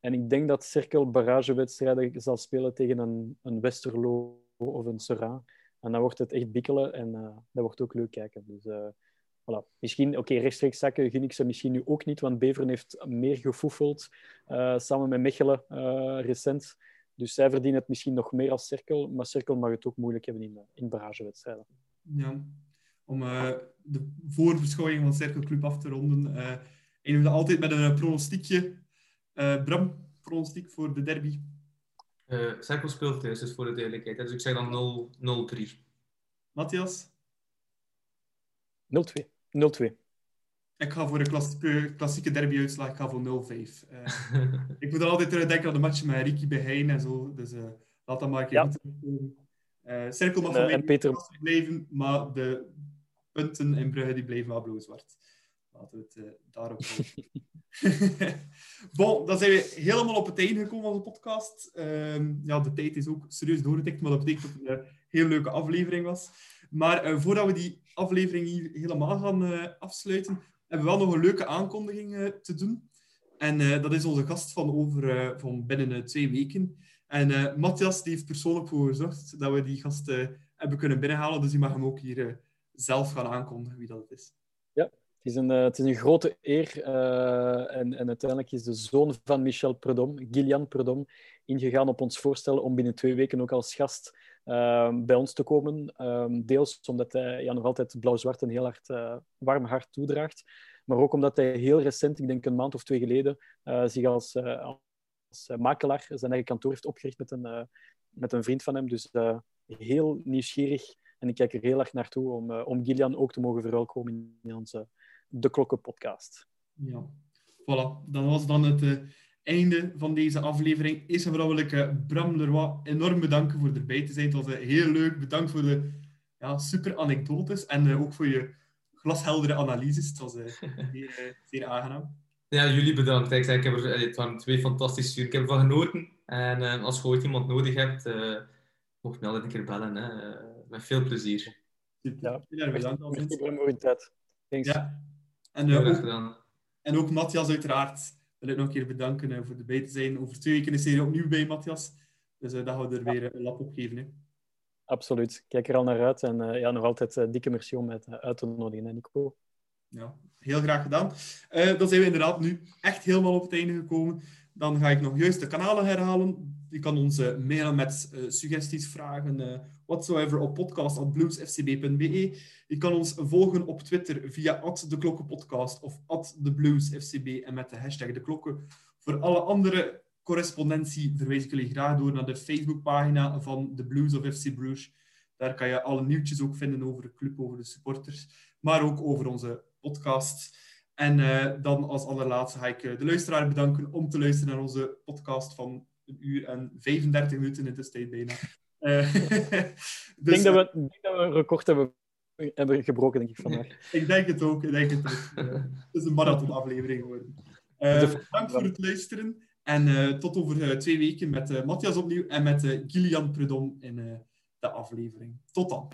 En ik denk dat Cirkel barragewedstrijden zal spelen tegen een, een Westerlo of een Sera. En dan wordt het echt bikkelen en uh, dat wordt ook leuk kijken. Dus uh, voilà. Misschien, oké, okay, rechtstreeks zakken gun ik ze misschien nu ook niet, want Beveren heeft meer gefoefeld uh, samen met Mechelen recent. Dus zij verdienen het misschien nog meer als Cirkel, maar Cirkel mag het ook moeilijk hebben in, in barragewedstrijden. Ja, om de voorbeschouwing van Cirkel Club af te ronden. en we altijd met een pronostiekje uh, Bram, pronostiek voor de derby? Uh, Cirkel speelt thuis, dus voor de duidelijkheid. Dus ik zeg dan 0-3. Matthias? 0-2. 0-2. Ik ga voor de klassieke, klassieke derby-uitslag. Ik ga voor 0-5. Uh, ik moet er altijd terugdenken aan de match met Ricky bij Heijn en zo. Dus uh, laat dat maar een keer ja. uh, Cirkel mag van mij Peter... blijven, maar de punten in Brugge die blijven wel blauw-zwart. Laten we het uh, daarop bon, dan zijn we helemaal op het einde gekomen van de podcast. Uh, ja, de tijd is ook serieus doorgetikt, maar dat betekent dat het een heel leuke aflevering was. Maar uh, voordat we die aflevering hier helemaal gaan uh, afsluiten, hebben we wel nog een leuke aankondiging te doen. En dat is onze gast van, over, van binnen twee weken. En Matthias die heeft persoonlijk voor gezorgd dat we die gast hebben kunnen binnenhalen. Dus die mag hem ook hier zelf gaan aankondigen wie dat is. Het is een, is een grote eer. Uh, en, en, uiteindelijk is de zoon van Michel Predom, Gillian Predom, ingegaan op ons voorstel om binnen twee weken ook als gast uh, bij ons te komen. Ehm, deels omdat hij ja, nog altijd blauw-zwart een heel hard, warm hart toedraagt. Maar ook omdat hij heel recent, ik denk een maand of twee geleden, zich als, als makelaar zijn eigen kantoor heeft opgericht met een, met een vriend van hem. Dus heel nieuwsgierig En ik kijk er heel erg naartoe om, om Gillian ook te mogen verwelkomen in onze De Klokken podcast. Ja, voilà. Dat was dan het uh, einde van deze aflevering. Eerst en vooral wil ik uh, Bram Leroy enorm bedanken voor erbij te zijn. Het was heel leuk. Bedankt voor de ja, super anekdotes en ook voor je glasheldere analyses. Het was zeer, zeer aangenaam. Ja, jullie bedankt. Ik, zeg, ik heb er, het waren twee fantastische uur. Ik heb ervan genoten. En uh, als je ooit iemand nodig hebt, uh, mocht me altijd een keer bellen. Hè. Uh, met veel plezier. Ja, ja bedankt. Merci voor je tijd. Thanks. Ja. En, ook, gedaan. en ook Matthias uiteraard wil ik nog een keer bedanken voor erbij te zijn. Over twee weken is hij opnieuw bij, Matthias. Dus dat gaan we er weer een lap op geven. Hè. Absoluut. Kijk er al naar uit. En ja, nog altijd dikke merci om het uit te nodigen, hè, Nico. Ja, heel graag gedaan. Uh, dan zijn we inderdaad nu echt helemaal op het einde gekomen. Dan ga ik nog juist de kanalen herhalen. Je kan ons uh, mailen met uh, suggesties, vragen, whatsoever op podcast.bluesfcb.be. Je kan ons volgen op Twitter via @deklokkenpodcast of @thebluesfcb en met de hashtag de klokken. Voor alle andere correspondentie verwijs ik jullie graag door naar de Facebookpagina van de Blues of FC Bruges. Daar kan je alle nieuwtjes ook vinden over de club, over de supporters, maar ook over onze podcast. En uh, dan als allerlaatste ga ik uh, de luisteraar bedanken om te luisteren naar onze podcast van een uur en 35 minuten in de tijd bijna. Uh, dus, ik, denk dat we, ik denk dat we een record hebben, hebben gebroken, denk ik, vandaag. ik denk het ook. Ik denk het, ook. het is een marathonaflevering geworden. bedankt voor het luisteren. En tot over twee weken met Matthias opnieuw en met Gillian Prudom in de aflevering. Tot dan.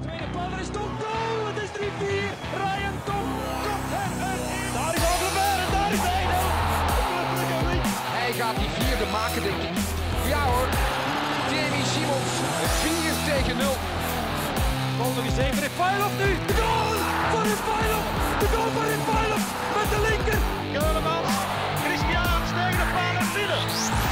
Tweede bal, is is 3-4. Ryan Tom Komt er een in. Daar is Overbeer en daar is Edo. Hij gaat die vierde maken, denk ik. Ja hoor. Jamie Simons. 4 tegen 0. Bal nog in even. Refailov nu. De goal voor Refailov. De goal voor Refailov. Met de linker. Keulemans. Christian. tegen de paal en binnen.